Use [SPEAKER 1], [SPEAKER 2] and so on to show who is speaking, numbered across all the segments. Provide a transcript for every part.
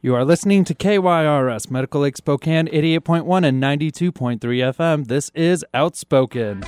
[SPEAKER 1] You are listening to KYRS Medical Lake Spokane 88.1 and 92.3 FM. This is Outspoken.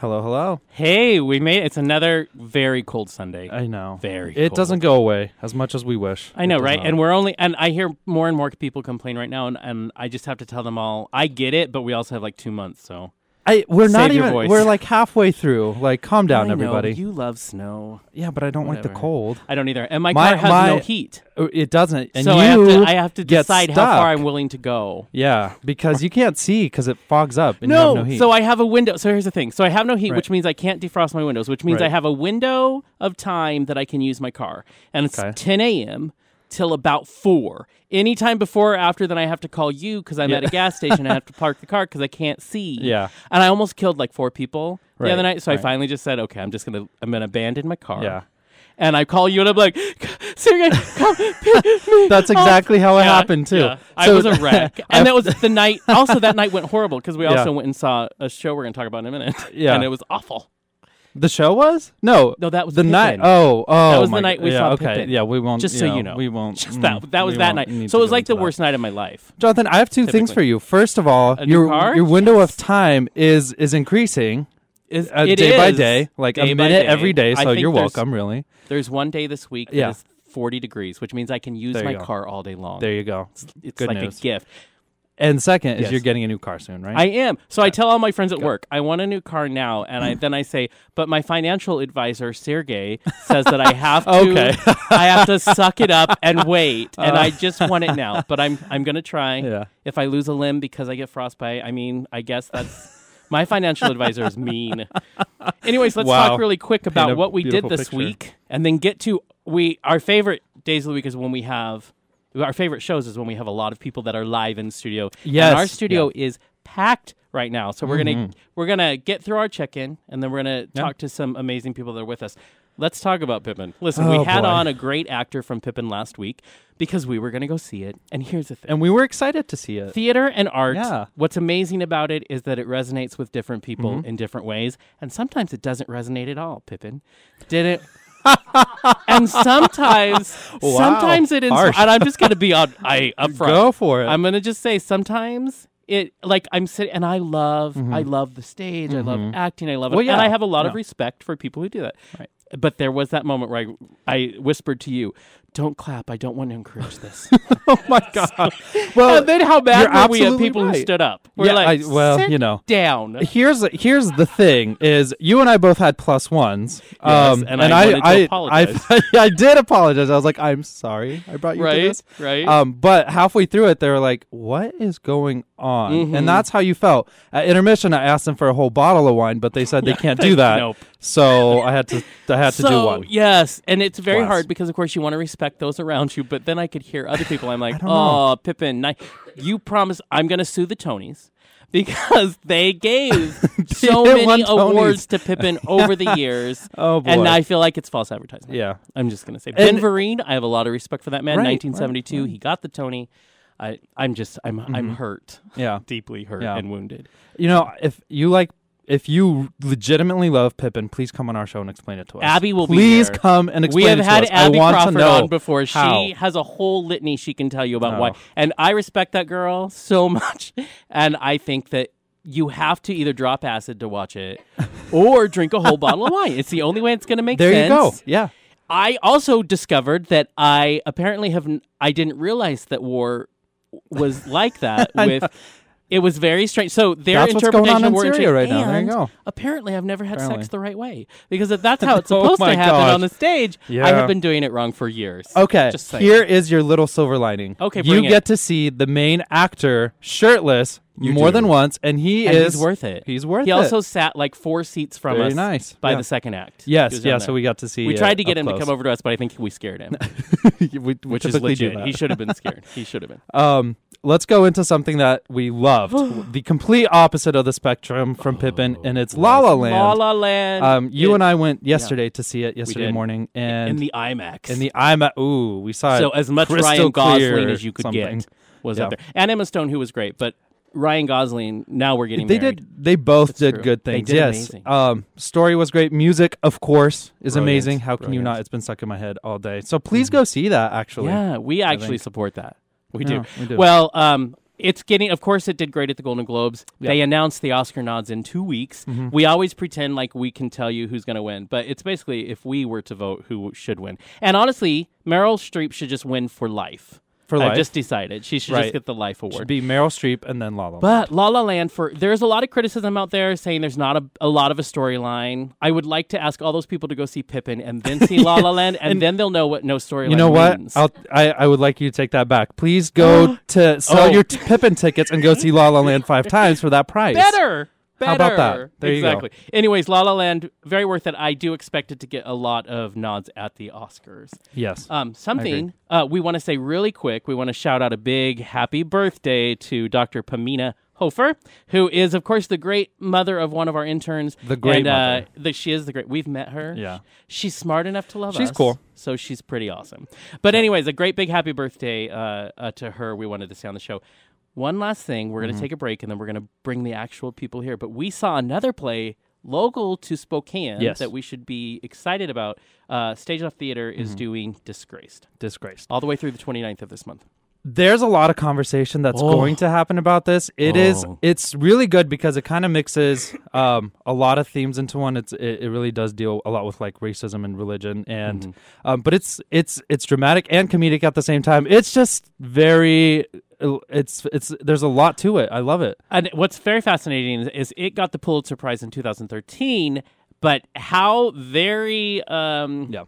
[SPEAKER 1] Hello, hello.
[SPEAKER 2] Hey, we made it's another very cold Sunday.
[SPEAKER 1] I know.
[SPEAKER 2] Very
[SPEAKER 1] It
[SPEAKER 2] cold.
[SPEAKER 1] doesn't go away as much as we wish.
[SPEAKER 2] I know, right?
[SPEAKER 1] not.
[SPEAKER 2] And we're only and I hear more and more people complain right now and, and I just have to tell them all I get it, but we also have like two months, so
[SPEAKER 1] I, we're not
[SPEAKER 2] Save your
[SPEAKER 1] even.
[SPEAKER 2] voice.
[SPEAKER 1] We're like halfway through. Like, calm down,
[SPEAKER 2] I know,
[SPEAKER 1] everybody.
[SPEAKER 2] you love snow.
[SPEAKER 1] yeah, but I don't like the
[SPEAKER 2] Whatever.
[SPEAKER 1] cold.
[SPEAKER 2] I don't either. And my,
[SPEAKER 1] My-
[SPEAKER 2] car has
[SPEAKER 1] my-
[SPEAKER 2] no heat.
[SPEAKER 1] Oh, It doesn't. And
[SPEAKER 2] so
[SPEAKER 1] you
[SPEAKER 2] I have to I have to
[SPEAKER 1] get
[SPEAKER 2] decide how far
[SPEAKER 1] stuck.
[SPEAKER 2] I'm willing to go.
[SPEAKER 1] Yeah, because you can't see because it fogs up and you have no heat.
[SPEAKER 2] so I have a window. So here's the thing. So I have no heat,
[SPEAKER 1] Right.
[SPEAKER 2] which means I can't defrost my windows, which means
[SPEAKER 1] Right.
[SPEAKER 2] I have a window of time that I can use my car, and it's
[SPEAKER 1] Okay.
[SPEAKER 2] 10 a.m. till about four. Anytime before or after, then I have to call you because I'm
[SPEAKER 1] Yeah.
[SPEAKER 2] at a gas station. and I have to park the car because I can't see.
[SPEAKER 1] Yeah.
[SPEAKER 2] and I almost killed like four people the other night. So
[SPEAKER 1] right.
[SPEAKER 2] I finally just said, okay, I'm just gonna I'm gonna abandon my car.
[SPEAKER 1] yeah,
[SPEAKER 2] And I call you and I'm like, Sergey, come pick me
[SPEAKER 1] that's
[SPEAKER 2] up."
[SPEAKER 1] exactly how it
[SPEAKER 2] Yeah,
[SPEAKER 1] happened too.
[SPEAKER 2] yeah. I was a wreck, and that was the night. Also, that night went horrible because we also went and saw a show we're going to talk about in a minute.
[SPEAKER 1] Yeah.
[SPEAKER 2] and it was awful.
[SPEAKER 1] The show was no,
[SPEAKER 2] No, that was
[SPEAKER 1] the night. Oh, oh,
[SPEAKER 2] That was the night we
[SPEAKER 1] yeah,
[SPEAKER 2] saw
[SPEAKER 1] Okay,
[SPEAKER 2] Pippin.
[SPEAKER 1] yeah, we won't.
[SPEAKER 2] Just so you know.
[SPEAKER 1] we won't.
[SPEAKER 2] Just
[SPEAKER 1] mm,
[SPEAKER 2] that that was that night. So it was like the
[SPEAKER 1] that.
[SPEAKER 2] worst night of my life.
[SPEAKER 1] Jonathan, I have two things for you. First of all,
[SPEAKER 2] A
[SPEAKER 1] your your window of time is is increasing
[SPEAKER 2] Is
[SPEAKER 1] uh, day by day, like
[SPEAKER 2] day
[SPEAKER 1] a minute
[SPEAKER 2] day.
[SPEAKER 1] every day. So you're welcome. Really,
[SPEAKER 2] There's one day this week that
[SPEAKER 1] Yeah.
[SPEAKER 2] is 40 degrees, which means I can use
[SPEAKER 1] There
[SPEAKER 2] my car all day long.
[SPEAKER 1] there you go.
[SPEAKER 2] it's
[SPEAKER 1] good
[SPEAKER 2] like
[SPEAKER 1] news.
[SPEAKER 2] a gift.
[SPEAKER 1] And second is
[SPEAKER 2] Yes.
[SPEAKER 1] you're getting a new car soon, right?
[SPEAKER 2] I am. So I tell all my friends at work, I want a new car now, and I mm. then I say, but my financial advisor Sergey says that I have to,
[SPEAKER 1] Okay.
[SPEAKER 2] I have to suck it up and wait, and I uh. just want it now. But I'm I'm gonna try.
[SPEAKER 1] Yeah.
[SPEAKER 2] If I lose a limb because I get frostbite, I mean, I guess that's. My financial advisor is mean. Anyways, let's
[SPEAKER 1] Wow.
[SPEAKER 2] talk really quick
[SPEAKER 1] a
[SPEAKER 2] about what we did
[SPEAKER 1] beautiful
[SPEAKER 2] this
[SPEAKER 1] picture.
[SPEAKER 2] week, and then get to we. Our favorite days of the week is when we have our favorite shows is when we have a lot of people that are live in studio.
[SPEAKER 1] Yes,
[SPEAKER 2] and our studio is packed right now. So we're
[SPEAKER 1] Mm-hmm.
[SPEAKER 2] gonna we're gonna get through our check in, and then we're gonna talk to some amazing people that are with us. Let's talk about Pippin. Listen,
[SPEAKER 1] Oh,
[SPEAKER 2] we had
[SPEAKER 1] boy.
[SPEAKER 2] on a great actor from Pippin last week because we were gonna go see it. And here's the thing.
[SPEAKER 1] and we were excited to see it.
[SPEAKER 2] Theater and art.
[SPEAKER 1] Yeah.
[SPEAKER 2] What's amazing about it is that it resonates with different people
[SPEAKER 1] Mm-hmm.
[SPEAKER 2] in different ways, and sometimes it doesn't resonate at all. Pippin didn't. And sometimes,
[SPEAKER 1] Wow.
[SPEAKER 2] sometimes it
[SPEAKER 1] Harsh.
[SPEAKER 2] and I'm just gonna be on. I upfront.
[SPEAKER 1] Go for it.
[SPEAKER 2] I'm gonna just say sometimes it like I'm sitting and I love I love the stage. I love acting. I love it,
[SPEAKER 1] Mm-hmm. Well, yeah.
[SPEAKER 2] and I have a lot of respect for people who do that.
[SPEAKER 1] Right.
[SPEAKER 2] But there was that moment where I, I whispered to you, "Don't clap. I don't want to encourage this."
[SPEAKER 1] oh my god. Well,
[SPEAKER 2] and then how bad were we at people who stood up? We're
[SPEAKER 1] Yeah,
[SPEAKER 2] like,
[SPEAKER 1] I- well,
[SPEAKER 2] "Sit
[SPEAKER 1] you know."
[SPEAKER 2] down.
[SPEAKER 1] here's here's the thing is you and I both had plus ones. um,
[SPEAKER 2] and I wanted to
[SPEAKER 1] I. I, I did apologize. I was like, I'm sorry, I brought you
[SPEAKER 2] Right,
[SPEAKER 1] to this.
[SPEAKER 2] right.
[SPEAKER 1] Um, but halfway through it, they were like, "What is going on?"
[SPEAKER 2] Mm-hmm.
[SPEAKER 1] And that's how you felt at intermission. I asked them for a whole bottle of wine, but they said they can't do that.
[SPEAKER 2] Nope.
[SPEAKER 1] So I had to I had to
[SPEAKER 2] so,
[SPEAKER 1] do one.
[SPEAKER 2] Yes, and it's very hard because, of course, you want to respect those around you. But then I could hear other people. I'm like,
[SPEAKER 1] don't know.
[SPEAKER 2] oh, Pippin, ni- you promised I'm going to sue the Tonys because they gave so many awards to Pippin over the years.
[SPEAKER 1] Oh, boy.
[SPEAKER 2] And I feel like it's false advertising.
[SPEAKER 1] Yeah.
[SPEAKER 2] I'm just going to say Ben
[SPEAKER 1] And-
[SPEAKER 2] Vereen. I have a lot of respect for that man.
[SPEAKER 1] Right,
[SPEAKER 2] 1972, he got the Tony. I, I'm just, I'm, I'm mm-hmm. hurt,
[SPEAKER 1] Yeah.
[SPEAKER 2] deeply hurt
[SPEAKER 1] Yeah.
[SPEAKER 2] and wounded.
[SPEAKER 1] You know, if you like, if you legitimately love Pippin, please come on our show and explain it to us.
[SPEAKER 2] Abby will be
[SPEAKER 1] please come and explain
[SPEAKER 2] we have
[SPEAKER 1] it to
[SPEAKER 2] had
[SPEAKER 1] us.
[SPEAKER 2] Abby Crawford on before.
[SPEAKER 1] how.
[SPEAKER 2] She has a whole litany she can tell you about
[SPEAKER 1] Oh.
[SPEAKER 2] why. And I respect that girl so much. And I think that you have to either drop acid to watch it or drink a whole bottle of wine. It's the only way it's going to make
[SPEAKER 1] There
[SPEAKER 2] sense.
[SPEAKER 1] There you go. Yeah.
[SPEAKER 2] I also discovered that I apparently have I didn't realize that war was like that with it was very strange. So their
[SPEAKER 1] That's what's going
[SPEAKER 2] interpretation
[SPEAKER 1] on
[SPEAKER 2] of
[SPEAKER 1] in Syria right now. There you go.
[SPEAKER 2] Apparently, I've never had
[SPEAKER 1] Apparently.
[SPEAKER 2] sex the right way because if that's how it's
[SPEAKER 1] Oh
[SPEAKER 2] supposed
[SPEAKER 1] my
[SPEAKER 2] to happen
[SPEAKER 1] gosh.
[SPEAKER 2] on the stage,
[SPEAKER 1] yeah.
[SPEAKER 2] I have been doing it wrong for years.
[SPEAKER 1] Okay,
[SPEAKER 2] Just
[SPEAKER 1] here is your little silver lining.
[SPEAKER 2] Okay,
[SPEAKER 1] you
[SPEAKER 2] it.
[SPEAKER 1] get to see the main actor shirtless
[SPEAKER 2] You
[SPEAKER 1] more
[SPEAKER 2] do.
[SPEAKER 1] than once, and he
[SPEAKER 2] and
[SPEAKER 1] is
[SPEAKER 2] he's worth it.
[SPEAKER 1] He's worth
[SPEAKER 2] he
[SPEAKER 1] it.
[SPEAKER 2] also sat like four seats from
[SPEAKER 1] Very
[SPEAKER 2] us
[SPEAKER 1] nice.
[SPEAKER 2] by
[SPEAKER 1] Yeah.
[SPEAKER 2] the second act.
[SPEAKER 1] Yes, yeah. So we got to see.
[SPEAKER 2] we tried to get
[SPEAKER 1] up
[SPEAKER 2] him to come over to us, but I think we scared him,
[SPEAKER 1] we, we
[SPEAKER 2] which is legit. He should have been scared. He should have been.
[SPEAKER 1] Um, let's go into something that we loved, the complete opposite of the spectrum from Pippin, and it's La La Land.
[SPEAKER 2] La La Land.
[SPEAKER 1] Um, you
[SPEAKER 2] It-
[SPEAKER 1] and I went yesterday to see it yesterday morning, and
[SPEAKER 2] in the IMAX.
[SPEAKER 1] in the IMAX. Ooh, we saw it.
[SPEAKER 2] so as much Ryan Gosling as you could
[SPEAKER 1] something.
[SPEAKER 2] get was
[SPEAKER 1] Yeah.
[SPEAKER 2] up there, and Emma Stone, who was great, but Ryan Gosling. Now we're getting
[SPEAKER 1] They
[SPEAKER 2] married.
[SPEAKER 1] did. They both
[SPEAKER 2] That's
[SPEAKER 1] did
[SPEAKER 2] true.
[SPEAKER 1] good
[SPEAKER 2] They
[SPEAKER 1] things.
[SPEAKER 2] did
[SPEAKER 1] yes.
[SPEAKER 2] amazing.
[SPEAKER 1] Um, story was great. Music, of course, is
[SPEAKER 2] Brilliant.
[SPEAKER 1] amazing. How can you not? It's been stuck in my head all day. So please go see that. Actually,
[SPEAKER 2] Yeah, we actually support that. We do.
[SPEAKER 1] we do.
[SPEAKER 2] Well, um, it's getting. Of course, it did great at the Golden Globes.
[SPEAKER 1] Yeah.
[SPEAKER 2] They announced the Oscar nods in two weeks.
[SPEAKER 1] Mm-hmm.
[SPEAKER 2] We always pretend like we can tell you who's going to win, but it's basically if we were to vote, who should win. And honestly, Meryl Streep should just win for life.
[SPEAKER 1] For
[SPEAKER 2] I've just decided she should
[SPEAKER 1] Right.
[SPEAKER 2] just get the life award.
[SPEAKER 1] should be Meryl Streep and then La La. Land.
[SPEAKER 2] But La La Land for there's a lot of criticism out there saying there's not a, a lot of a storyline. I would like to ask all those people to go see Pippin and then see La La Land, and, then they'll know what no storyline.
[SPEAKER 1] You know what?
[SPEAKER 2] means.
[SPEAKER 1] I'll, I I would like you to take that back. Please go to sell
[SPEAKER 2] Oh.
[SPEAKER 1] your t- Pippin tickets and go see La La Land five times for that price.
[SPEAKER 2] better.
[SPEAKER 1] How about that?
[SPEAKER 2] Better.
[SPEAKER 1] There
[SPEAKER 2] exactly. Anyways, La La Land, very worth it. I do expect it to get a lot of nods at the Oscars.
[SPEAKER 1] Yes.
[SPEAKER 2] Um, something uh, we want to say really quick. We want to shout out a big happy birthday to Dr. Pamina Hofer, who is, of course, the great mother of one of our interns.
[SPEAKER 1] The great
[SPEAKER 2] and, uh,
[SPEAKER 1] mother.
[SPEAKER 2] the, she is the great. We've met her.
[SPEAKER 1] Yeah.
[SPEAKER 2] she's smart enough to love us.
[SPEAKER 1] She's cool.
[SPEAKER 2] So she's pretty awesome. But anyways, a great big happy birthday uh, uh, to her. We wanted to say on the show. One last thing, we're going
[SPEAKER 1] Mm-hmm.
[SPEAKER 2] to take a break and then we're going to bring the actual people here. But we saw another play local to Spokane
[SPEAKER 1] Yes.
[SPEAKER 2] that we should be excited about. Uh, Stage Left Theater is
[SPEAKER 1] Mm-hmm.
[SPEAKER 2] doing Disgraced
[SPEAKER 1] Disgraced.
[SPEAKER 2] all the way through the 29th of this month.
[SPEAKER 1] There's a lot of conversation that's
[SPEAKER 2] Oh.
[SPEAKER 1] going to happen about this. It is.
[SPEAKER 2] Oh.
[SPEAKER 1] It's really good because it kind of mixes um, a lot of themes into one. It's it, it really does deal a lot with like racism and religion, and
[SPEAKER 2] Mm-hmm.
[SPEAKER 1] um, but it's it's it's dramatic and comedic at the same time. It's just very. It's it's there's a lot to it. I love it.
[SPEAKER 2] And what's very fascinating is, is it got the Pulitzer Prize in 2013, but how very um,
[SPEAKER 1] Yeah.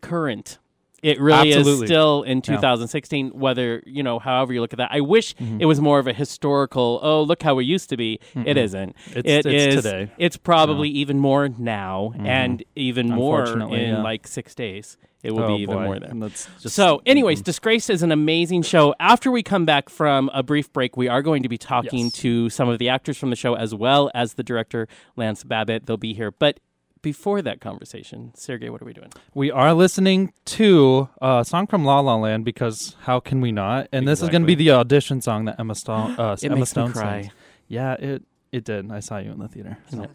[SPEAKER 2] current it really
[SPEAKER 1] Absolutely.
[SPEAKER 2] is still in 2016 whether you know however you look at that i wish
[SPEAKER 1] Mm-hmm.
[SPEAKER 2] it was more of a historical oh look how we used to be it isn't
[SPEAKER 1] It's-
[SPEAKER 2] It
[SPEAKER 1] it's
[SPEAKER 2] is-
[SPEAKER 1] today.
[SPEAKER 2] it's probably even more now and even more in
[SPEAKER 1] yeah.
[SPEAKER 2] like six days it will
[SPEAKER 1] Oh,
[SPEAKER 2] be even
[SPEAKER 1] boy.
[SPEAKER 2] more there
[SPEAKER 1] just-
[SPEAKER 2] so, anyways, Disgrace is an amazing show. After we come back from a brief break, we are going to be talking
[SPEAKER 1] Yes.
[SPEAKER 2] to some of the actors from the show as well as the director, Lance Babbitt. They'll be here. But before that conversation, Sergey, what are we doing?
[SPEAKER 1] We are listening to a song from La La Land because how can we not? And this is going to be the audition song that Emma Stone. Uh,
[SPEAKER 2] It
[SPEAKER 1] Emma
[SPEAKER 2] makes me
[SPEAKER 1] Stone
[SPEAKER 2] cry.
[SPEAKER 1] sings. Yeah, it it did. I saw you in the theater. so.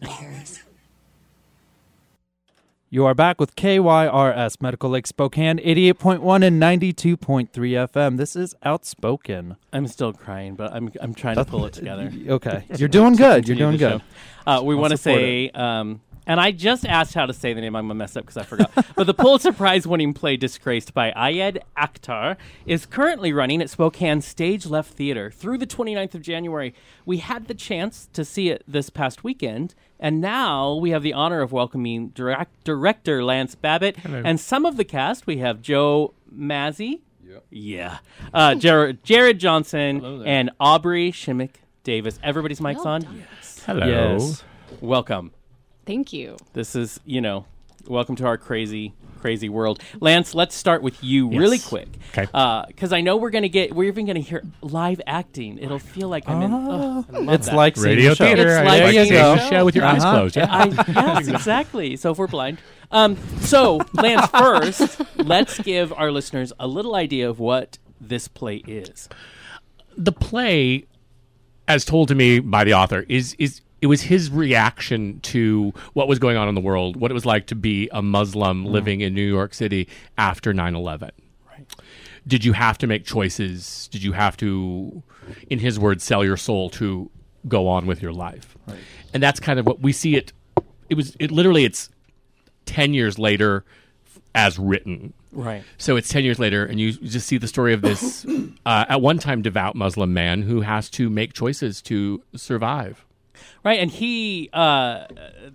[SPEAKER 1] You are back with KYRS Medical Lake Spokane, 88.1 and 92.3 FM. This is Outspoken.
[SPEAKER 2] I'm still crying, but I'm I'm trying to pull it together.
[SPEAKER 1] Okay. You're doing good. You're doing good.
[SPEAKER 2] Uh, we want to say, um, and I just asked how to say the name. I'm gonna mess up because I forgot. but the Pulitzer Prize-winning play "Disgraced" by Ayad Akhtar is currently running at Spokane Stage Left Theater through the 29th of January. We had the chance to see it this past weekend, and now we have the honor of welcoming direct- director Lance Babbitt and some of the cast. We have Joe Mazzy. Yeah. Uh, Jared, Jared Johnson and Aubrey Shimmick Davis. Everybody's mics
[SPEAKER 3] Well
[SPEAKER 2] on.
[SPEAKER 3] done.
[SPEAKER 4] Hello.
[SPEAKER 1] Yes.
[SPEAKER 2] Welcome.
[SPEAKER 3] Thank you.
[SPEAKER 2] This is, you know, welcome to our crazy, crazy world. Lance, let's start with you really quick.
[SPEAKER 4] Okay.
[SPEAKER 2] Because I know we're going to get, we're even going to hear live acting. It'll feel like I'm in. Oh, I love
[SPEAKER 1] It's
[SPEAKER 2] that.
[SPEAKER 1] like
[SPEAKER 4] Radio
[SPEAKER 1] show.
[SPEAKER 4] theater.
[SPEAKER 2] It's
[SPEAKER 4] I
[SPEAKER 2] like
[SPEAKER 4] like
[SPEAKER 2] seeing
[SPEAKER 4] seeing
[SPEAKER 2] the
[SPEAKER 4] the show with your eyes
[SPEAKER 1] Uh-huh.
[SPEAKER 4] closed. Yeah.
[SPEAKER 2] I, yes, exactly. So if we're blind. Um, so, Lance, first, let's give our listeners a little idea of what this play is.
[SPEAKER 4] the play, as told to me by the author, is is it was his reaction to what was going on in the world, what it was like to be a Muslim living in New York City after 9-11.
[SPEAKER 2] Right.
[SPEAKER 4] Did you have to make choices? Did you have to, in his words, sell your soul to go on with your life? Right. And that's kind of what we see it. It was it literally it's ten years later as written.
[SPEAKER 2] Right.
[SPEAKER 4] So it's 10 years later, and you just see the story of this, uh, at one time, devout Muslim man who has to make choices to survive.
[SPEAKER 2] Right, and he, uh,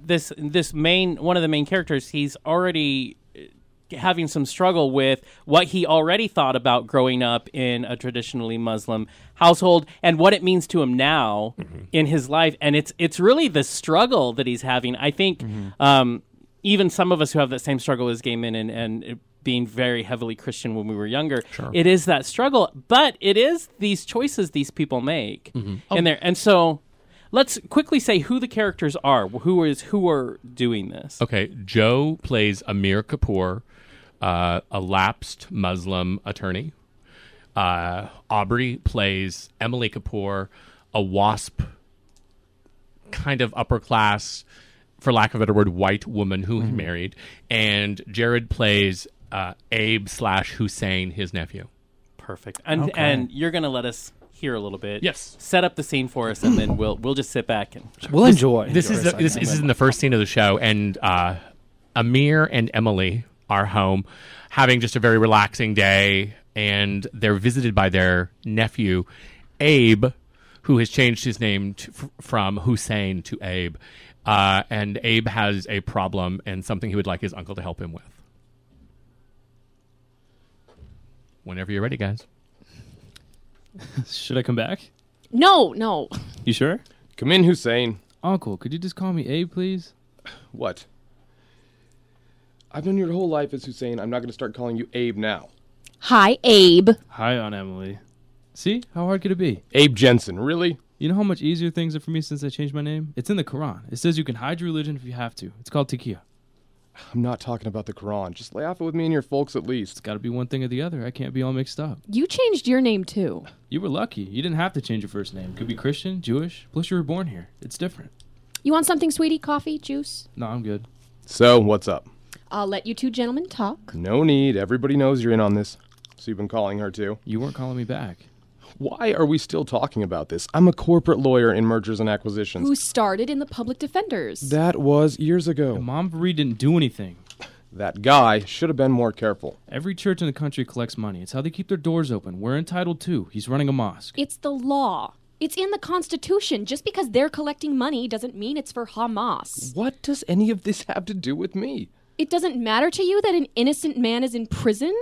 [SPEAKER 2] this this main one of the main characters, he's already uh, having some struggle with what he already thought about growing up in a traditionally Muslim household and what it means to him now in his life, and it's it's really the struggle that he's having. I think um, even some of us who have that same struggle as gay men and and being very heavily Christian when we were younger, it is that struggle, but it is these choices these people make in there, and so. Let's quickly say who the characters are. Who is who are doing this?
[SPEAKER 4] Okay, Joe plays Amir Kapoor, uh, a lapsed Muslim attorney. Uh, Aubrey plays Emily Kapoor, a wasp kind of upper class, for lack of a better word, white woman who he married, and Jared plays uh, Abe slash Hussein, his nephew.
[SPEAKER 2] Perfect. And
[SPEAKER 1] Okay.
[SPEAKER 2] and you're gonna let us hear a little bit.
[SPEAKER 4] Yes.
[SPEAKER 2] Set up the scene for us, and then we'll we'll just sit back and.
[SPEAKER 1] We'll enjoy.
[SPEAKER 4] This
[SPEAKER 1] for
[SPEAKER 4] is the, this, this is in the first scene of the show, and uh, Amir and Emily are home, having just a very relaxing day, and they're visited by their nephew, Abe, who has changed his name to, from Hussein to Abe, uh, and Abe has a problem and something he would like his uncle to help him with. Whenever you're ready, guys.
[SPEAKER 3] Should I come back?
[SPEAKER 5] No, no.
[SPEAKER 3] You sure?
[SPEAKER 6] Come in, Hussein.
[SPEAKER 3] Uncle, could you just call me Abe, please?
[SPEAKER 6] What? I've known your whole life as Hussein. I'm not going to start calling you Abe now.
[SPEAKER 5] Hi, Abe.
[SPEAKER 3] Hi, Aunt Emily. See? How hard could it be?
[SPEAKER 6] Abe Jensen, really?
[SPEAKER 3] You know how much easier things are for me since I changed my name? It's in the Quran. It says you can hide your religion if you have to. It's called taqiyya.
[SPEAKER 6] I'm not talking about the Quran. Just lay off it with me and your folks at least.
[SPEAKER 3] It's got to be one thing or the other. I can't be all mixed up.
[SPEAKER 5] You changed your name too.
[SPEAKER 3] You were lucky. You didn't have to change your first name. Could be Christian, Jewish. Plus, you were born here. It's different.
[SPEAKER 5] You want something, sweetie? Coffee, juice?
[SPEAKER 3] No, I'm good.
[SPEAKER 6] So, what's up?
[SPEAKER 5] I'll let you two gentlemen talk.
[SPEAKER 6] No need. Everybody knows you're in on this. So you've been calling her too.
[SPEAKER 3] You weren't calling me back.
[SPEAKER 6] Why are we still talking about this? I'm a corporate lawyer in mergers and acquisitions.
[SPEAKER 5] Who started in the public defenders?
[SPEAKER 6] that was years ago.
[SPEAKER 3] Mom Marie didn't do anything.
[SPEAKER 6] That guy should have been more careful.
[SPEAKER 3] Every church in the country collects money. It's how they keep their doors open. We're entitled to. He's running a mosque.
[SPEAKER 5] It's the law. It's in the Constitution. Just because they're collecting money doesn't mean it's for Hamas.
[SPEAKER 6] What does any of this have to do with me?
[SPEAKER 5] It doesn't matter to you that an innocent man is in prison?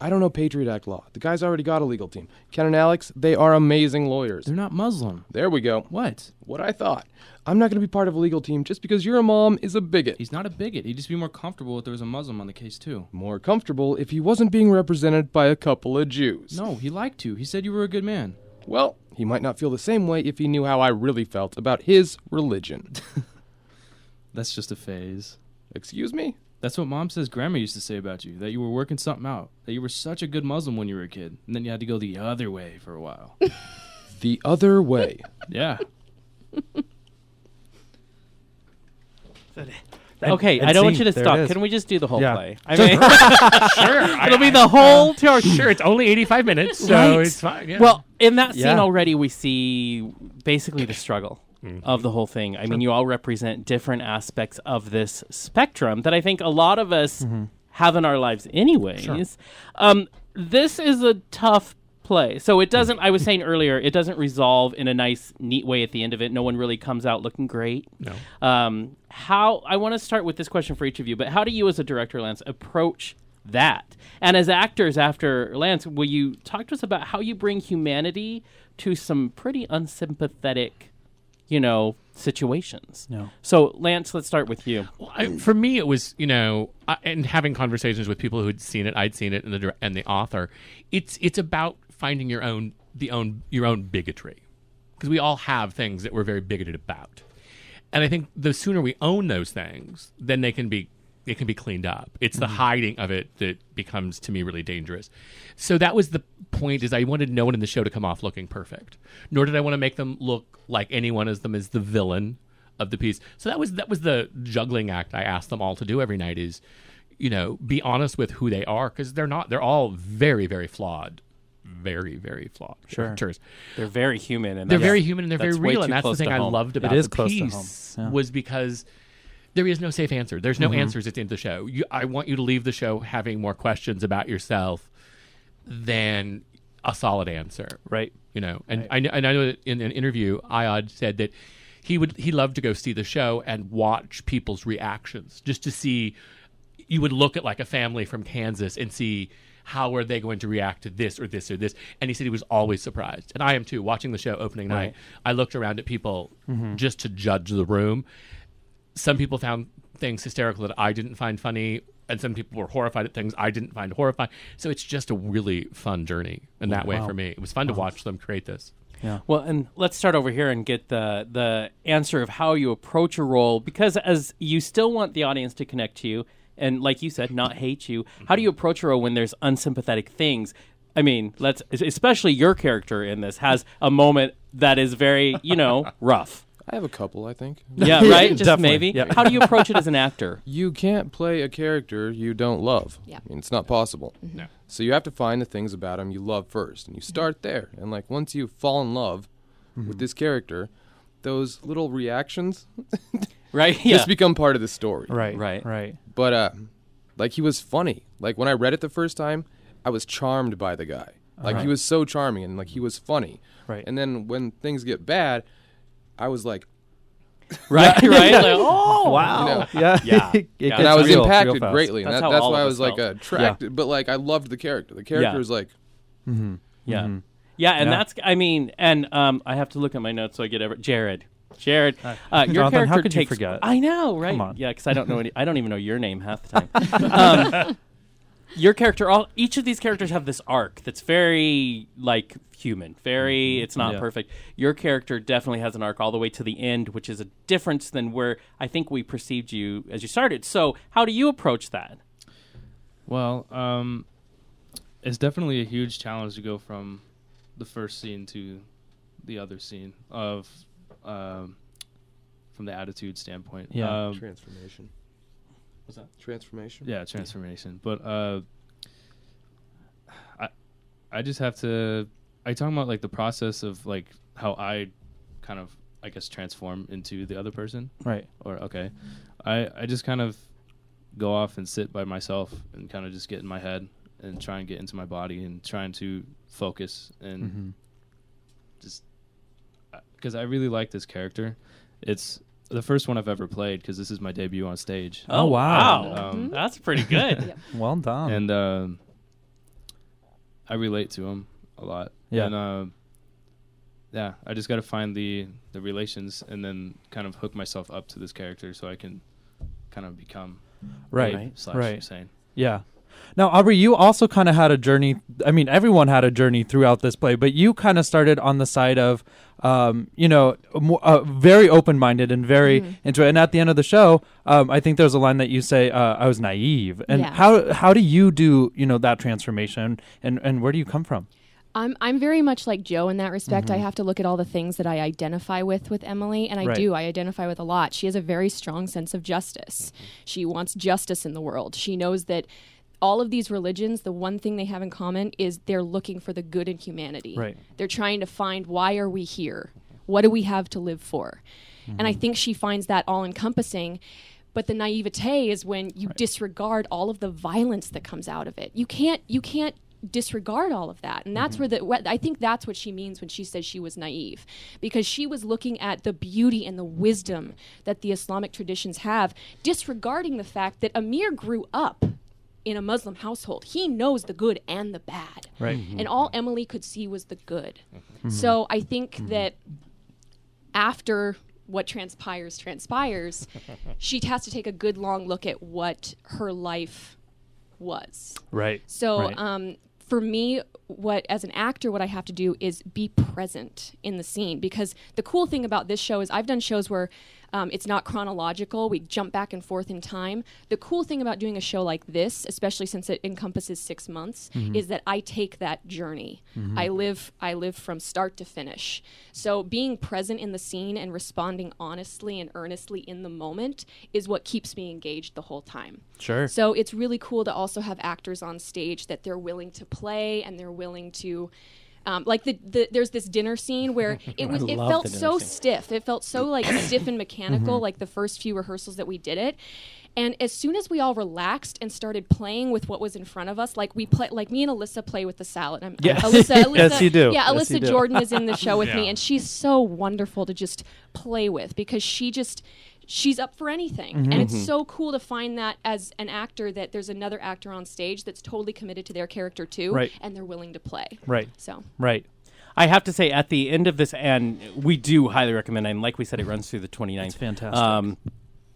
[SPEAKER 6] I don't know Patriot Act law. The guy's already got a legal team. Ken and Alex, they are amazing lawyers.
[SPEAKER 3] They're not Muslim.
[SPEAKER 6] There we go.
[SPEAKER 3] What?
[SPEAKER 6] What I thought. I'm not going to be part of a legal team just because your mom is a bigot.
[SPEAKER 3] He's not a bigot. He'd just be more comfortable if there was a Muslim on the case, too.
[SPEAKER 6] More comfortable if he wasn't being represented by a couple of Jews.
[SPEAKER 3] No, he liked you. He said you were a good man.
[SPEAKER 6] Well, he might not feel the same way if he knew how I really felt about his religion.
[SPEAKER 3] That's just a phase.
[SPEAKER 6] Excuse me?
[SPEAKER 3] That's what mom says grandma used to say about you that you were working something out, that you were such a good Muslim when you were a kid, and then you had to go the other way for a while.
[SPEAKER 6] The other way.
[SPEAKER 3] yeah.
[SPEAKER 2] Okay,
[SPEAKER 1] and
[SPEAKER 2] I don't want
[SPEAKER 1] see,
[SPEAKER 2] you to
[SPEAKER 1] there
[SPEAKER 2] stop.
[SPEAKER 1] it is.
[SPEAKER 2] Can we just do the whole
[SPEAKER 1] Yeah.
[SPEAKER 2] play? I mean,
[SPEAKER 4] Sure.
[SPEAKER 2] it'll be the whole tour.
[SPEAKER 4] Sure, it's only 85 minutes, so
[SPEAKER 2] Right.
[SPEAKER 4] it's fine. Yeah.
[SPEAKER 2] Well, in that scene
[SPEAKER 1] Yeah.
[SPEAKER 2] already, we see basically the struggle of the whole thing. I mean, you all represent different aspects of this spectrum that I think a lot of us have in our lives, anyways. Um, this is a tough play. So it doesn't, I was saying earlier, it doesn't resolve in a nice, neat way at the end of it. No one really comes out looking great.
[SPEAKER 4] No.
[SPEAKER 2] Um, how, I want to start with this question for each of you, but how do you as a director, Lance, approach that? And as actors, after Lance, will you talk to us about how you bring humanity to some pretty unsympathetic, you know, situations?
[SPEAKER 1] No.
[SPEAKER 2] So, Lance, let's start with you.
[SPEAKER 4] Well, I, for me, it was you know, I, and having conversations with people who'd seen it, I'd seen it, and the and the author. It's it's about finding your own the own your own bigotry, because we all have things that we're very bigoted about, and I think the sooner we own those things, then they can be it can be cleaned up. It's the mm-hmm. hiding of it that becomes to me really dangerous. So that was the point is I wanted no one in the show to come off looking perfect. Nor did I want to make them look like anyone as them as the villain of the piece. So that was that was the juggling act I asked them all to do every night is you know, be honest with who they are because they're not they're all very very flawed. Very very flawed
[SPEAKER 1] Sure.
[SPEAKER 4] characters.
[SPEAKER 2] They're very human, and
[SPEAKER 4] They're very human and they're very real, and that's the thing I loved about
[SPEAKER 1] is
[SPEAKER 4] the
[SPEAKER 1] close to
[SPEAKER 4] piece
[SPEAKER 1] home, yeah.
[SPEAKER 4] was because there is no safe answer. There's
[SPEAKER 2] Mm-hmm.
[SPEAKER 4] no answers at the end of the show. You, I want you to leave the show having more questions about yourself than a solid answer,
[SPEAKER 2] Right.
[SPEAKER 4] You know, and I know, and I know that in an interview, Ayad said that he would he loved to go see the show and watch people's reactions just to see. You would look at like a family from Kansas and see how are they going to react to this or this or this, and he said he was always surprised, and I am too. Watching the show opening night, I looked around at people just to judge the room, some people found things hysterical that I didn't find funny, and some people were horrified at things I didn't find horrifying. So it's just a really fun journey in that way for me. It was fun to watch them create this. Yeah.
[SPEAKER 2] Well, and let's start over here and get the the answer of how you approach a role because as you still want the audience to connect to you and like you said, not hate you. How do you approach a role when there's unsympathetic things? I mean, let's especially your character in this has a moment that is very, you know, rough.
[SPEAKER 6] I have a couple, I think.
[SPEAKER 2] Yeah, right. Just
[SPEAKER 1] Definitely,
[SPEAKER 2] maybe.
[SPEAKER 1] yeah.
[SPEAKER 2] How do you approach it as an actor?
[SPEAKER 6] You can't play a character you don't love.
[SPEAKER 5] Yeah.
[SPEAKER 6] I mean, it's not possible. Mm-hmm.
[SPEAKER 4] No.
[SPEAKER 6] So you have to find the things about him you love first, and you mm-hmm. start there. And like once you fall in love mm-hmm. with this character, those little reactions
[SPEAKER 2] Right? Yeah.
[SPEAKER 6] just become part of the story.
[SPEAKER 1] Right.
[SPEAKER 2] Right.
[SPEAKER 1] Right.
[SPEAKER 6] But uh, like he was funny. Like when I read it the first time, I was charmed by the guy. Like he was so charming and like he was funny.
[SPEAKER 1] Right.
[SPEAKER 6] And then when things get bad, I was like,
[SPEAKER 2] right. Right. Like, oh
[SPEAKER 1] Wow.
[SPEAKER 6] You know.
[SPEAKER 1] yeah.
[SPEAKER 2] Yeah.
[SPEAKER 1] It
[SPEAKER 2] Yeah.
[SPEAKER 6] and I was
[SPEAKER 1] real- real
[SPEAKER 6] impacted
[SPEAKER 1] fast.
[SPEAKER 6] greatly. And
[SPEAKER 2] That's
[SPEAKER 6] that, that's why I
[SPEAKER 2] us
[SPEAKER 6] was like
[SPEAKER 2] felt.
[SPEAKER 6] attracted. But like I loved the character. The character
[SPEAKER 2] Yeah.
[SPEAKER 6] was like,
[SPEAKER 2] Yeah. Yeah, and
[SPEAKER 1] Yeah.
[SPEAKER 2] that's I mean, and um, I have to look at my notes so I get every Jared. Jared, uh, your
[SPEAKER 1] Jonathan,
[SPEAKER 2] character
[SPEAKER 1] how could you
[SPEAKER 2] takes.
[SPEAKER 1] forget?
[SPEAKER 2] I know, right?
[SPEAKER 1] Come on.
[SPEAKER 2] Yeah, because I don't know. Any, I don't even know your name half the time. um, your character, all each of these characters have this arc that's very like human. Very, it's not
[SPEAKER 1] Yeah.
[SPEAKER 2] perfect. Your character definitely has an arc all the way to the end, which is a difference than where I think we perceived you as you started. So, how do you approach that?
[SPEAKER 3] Well, um, it's definitely a huge challenge to go from the first scene to the other scene of um, from the attitude standpoint.
[SPEAKER 1] Yeah.
[SPEAKER 3] Um,
[SPEAKER 6] transformation.
[SPEAKER 3] What's that?
[SPEAKER 6] Transformation.
[SPEAKER 3] yeah, transformation. But uh, I I just have to. Are you talking about like the process of like how I kind of I guess transform into the other person?
[SPEAKER 1] Right.
[SPEAKER 3] Or okay, I I just kind of go off and sit by myself and kind of just get in my head and try and get into my body and trying to focus and
[SPEAKER 1] Mm-hmm.
[SPEAKER 3] just because I really like this character. It's the first one I've ever played because this is my debut on stage.
[SPEAKER 1] Oh, wow.
[SPEAKER 2] wow.
[SPEAKER 3] Um,
[SPEAKER 2] that's pretty good.
[SPEAKER 1] Well done.
[SPEAKER 3] and um, I relate to him a lot.
[SPEAKER 1] Yeah.
[SPEAKER 3] And uh, yeah, I just got to find the the relations and then kind of hook myself up to this character so I can kind of become
[SPEAKER 1] right.
[SPEAKER 3] Abe slash
[SPEAKER 1] Right.
[SPEAKER 3] Hussein.
[SPEAKER 1] Yeah. Now, Aubrey, you also kind of had a journey. I mean, everyone had a journey throughout this play, but you kind of started on the side of, um, you know, mo- uh, very open minded and very into it. And at the end of the show, um, I think there's a line that you say, uh, "I was naive." And
[SPEAKER 5] Yeah.
[SPEAKER 1] how how do you do you know that transformation, and and where do you come from?
[SPEAKER 5] I'm I'm very much like Joe in that respect. I have to look at all the things that I identify with with Emily, and I
[SPEAKER 1] Right.
[SPEAKER 5] do. I identify with a lot. She has a very strong sense of justice. She wants justice in the world. She knows that all of these religions, the one thing they have in common is they're looking for the good in humanity.
[SPEAKER 1] Right.
[SPEAKER 5] They're trying to find why are we here? What do we have to live for? And I mm-hmm. think she finds that all encompassing. But the naivete is when you disregard all of the violence that comes out of it. You can't you can't disregard all of that. And that's mm-hmm. where the I think that's what she means when she says she was naive because she was looking at the beauty and the wisdom that the Islamic traditions have, disregarding the fact that Amir grew up in a Muslim household. He knows the good and the bad.
[SPEAKER 1] Right. Mm-hmm.
[SPEAKER 5] And all Emily could see was the good. Mm-hmm. So I think mm-hmm. that after what transpires transpires, she has to take a good long look at what her life was.
[SPEAKER 1] Right.
[SPEAKER 5] So
[SPEAKER 1] Right.
[SPEAKER 5] um, for me, what as an actor, what I have to do is be present in the scene because the cool thing about this show is I've done shows where um, it's not chronological. We jump back and forth in time. The cool thing about doing a show like this, especially since it encompasses six months, is that I take that journey. I live I live from start to finish. So being present in the scene and responding honestly and earnestly in the moment is what keeps me engaged the whole time.
[SPEAKER 1] Sure.
[SPEAKER 5] So it's really cool to also have actors on stage that they're willing to play and they're willing to. Um, like the, the there's this dinner scene where it was it felt so
[SPEAKER 2] scene.
[SPEAKER 5] stiff. It felt so like stiff and mechanical. Like the first few rehearsals that we did it, and as soon as we all relaxed and started playing with what was in front of us, like we play, like me and Alyssa play with the salad. I'm,
[SPEAKER 1] Yeah.
[SPEAKER 5] Alyssa, Alyssa,
[SPEAKER 1] Yes, you do.
[SPEAKER 5] Yeah,
[SPEAKER 1] Yes,
[SPEAKER 5] Alyssa
[SPEAKER 1] do.
[SPEAKER 5] Jordan is in the show with me, and she's so wonderful to just play with because she just she's up for anything
[SPEAKER 1] Mm-hmm.
[SPEAKER 5] and it's so cool to find that as an actor that there's another actor on stage that's totally committed to their character too
[SPEAKER 1] Right.
[SPEAKER 5] and they're willing to play
[SPEAKER 1] Right.
[SPEAKER 5] so
[SPEAKER 1] Right.
[SPEAKER 2] I have to say, at the end of this, and we do highly recommend. And like we said, it runs through the 29th.
[SPEAKER 1] It's fantastic.
[SPEAKER 2] Um,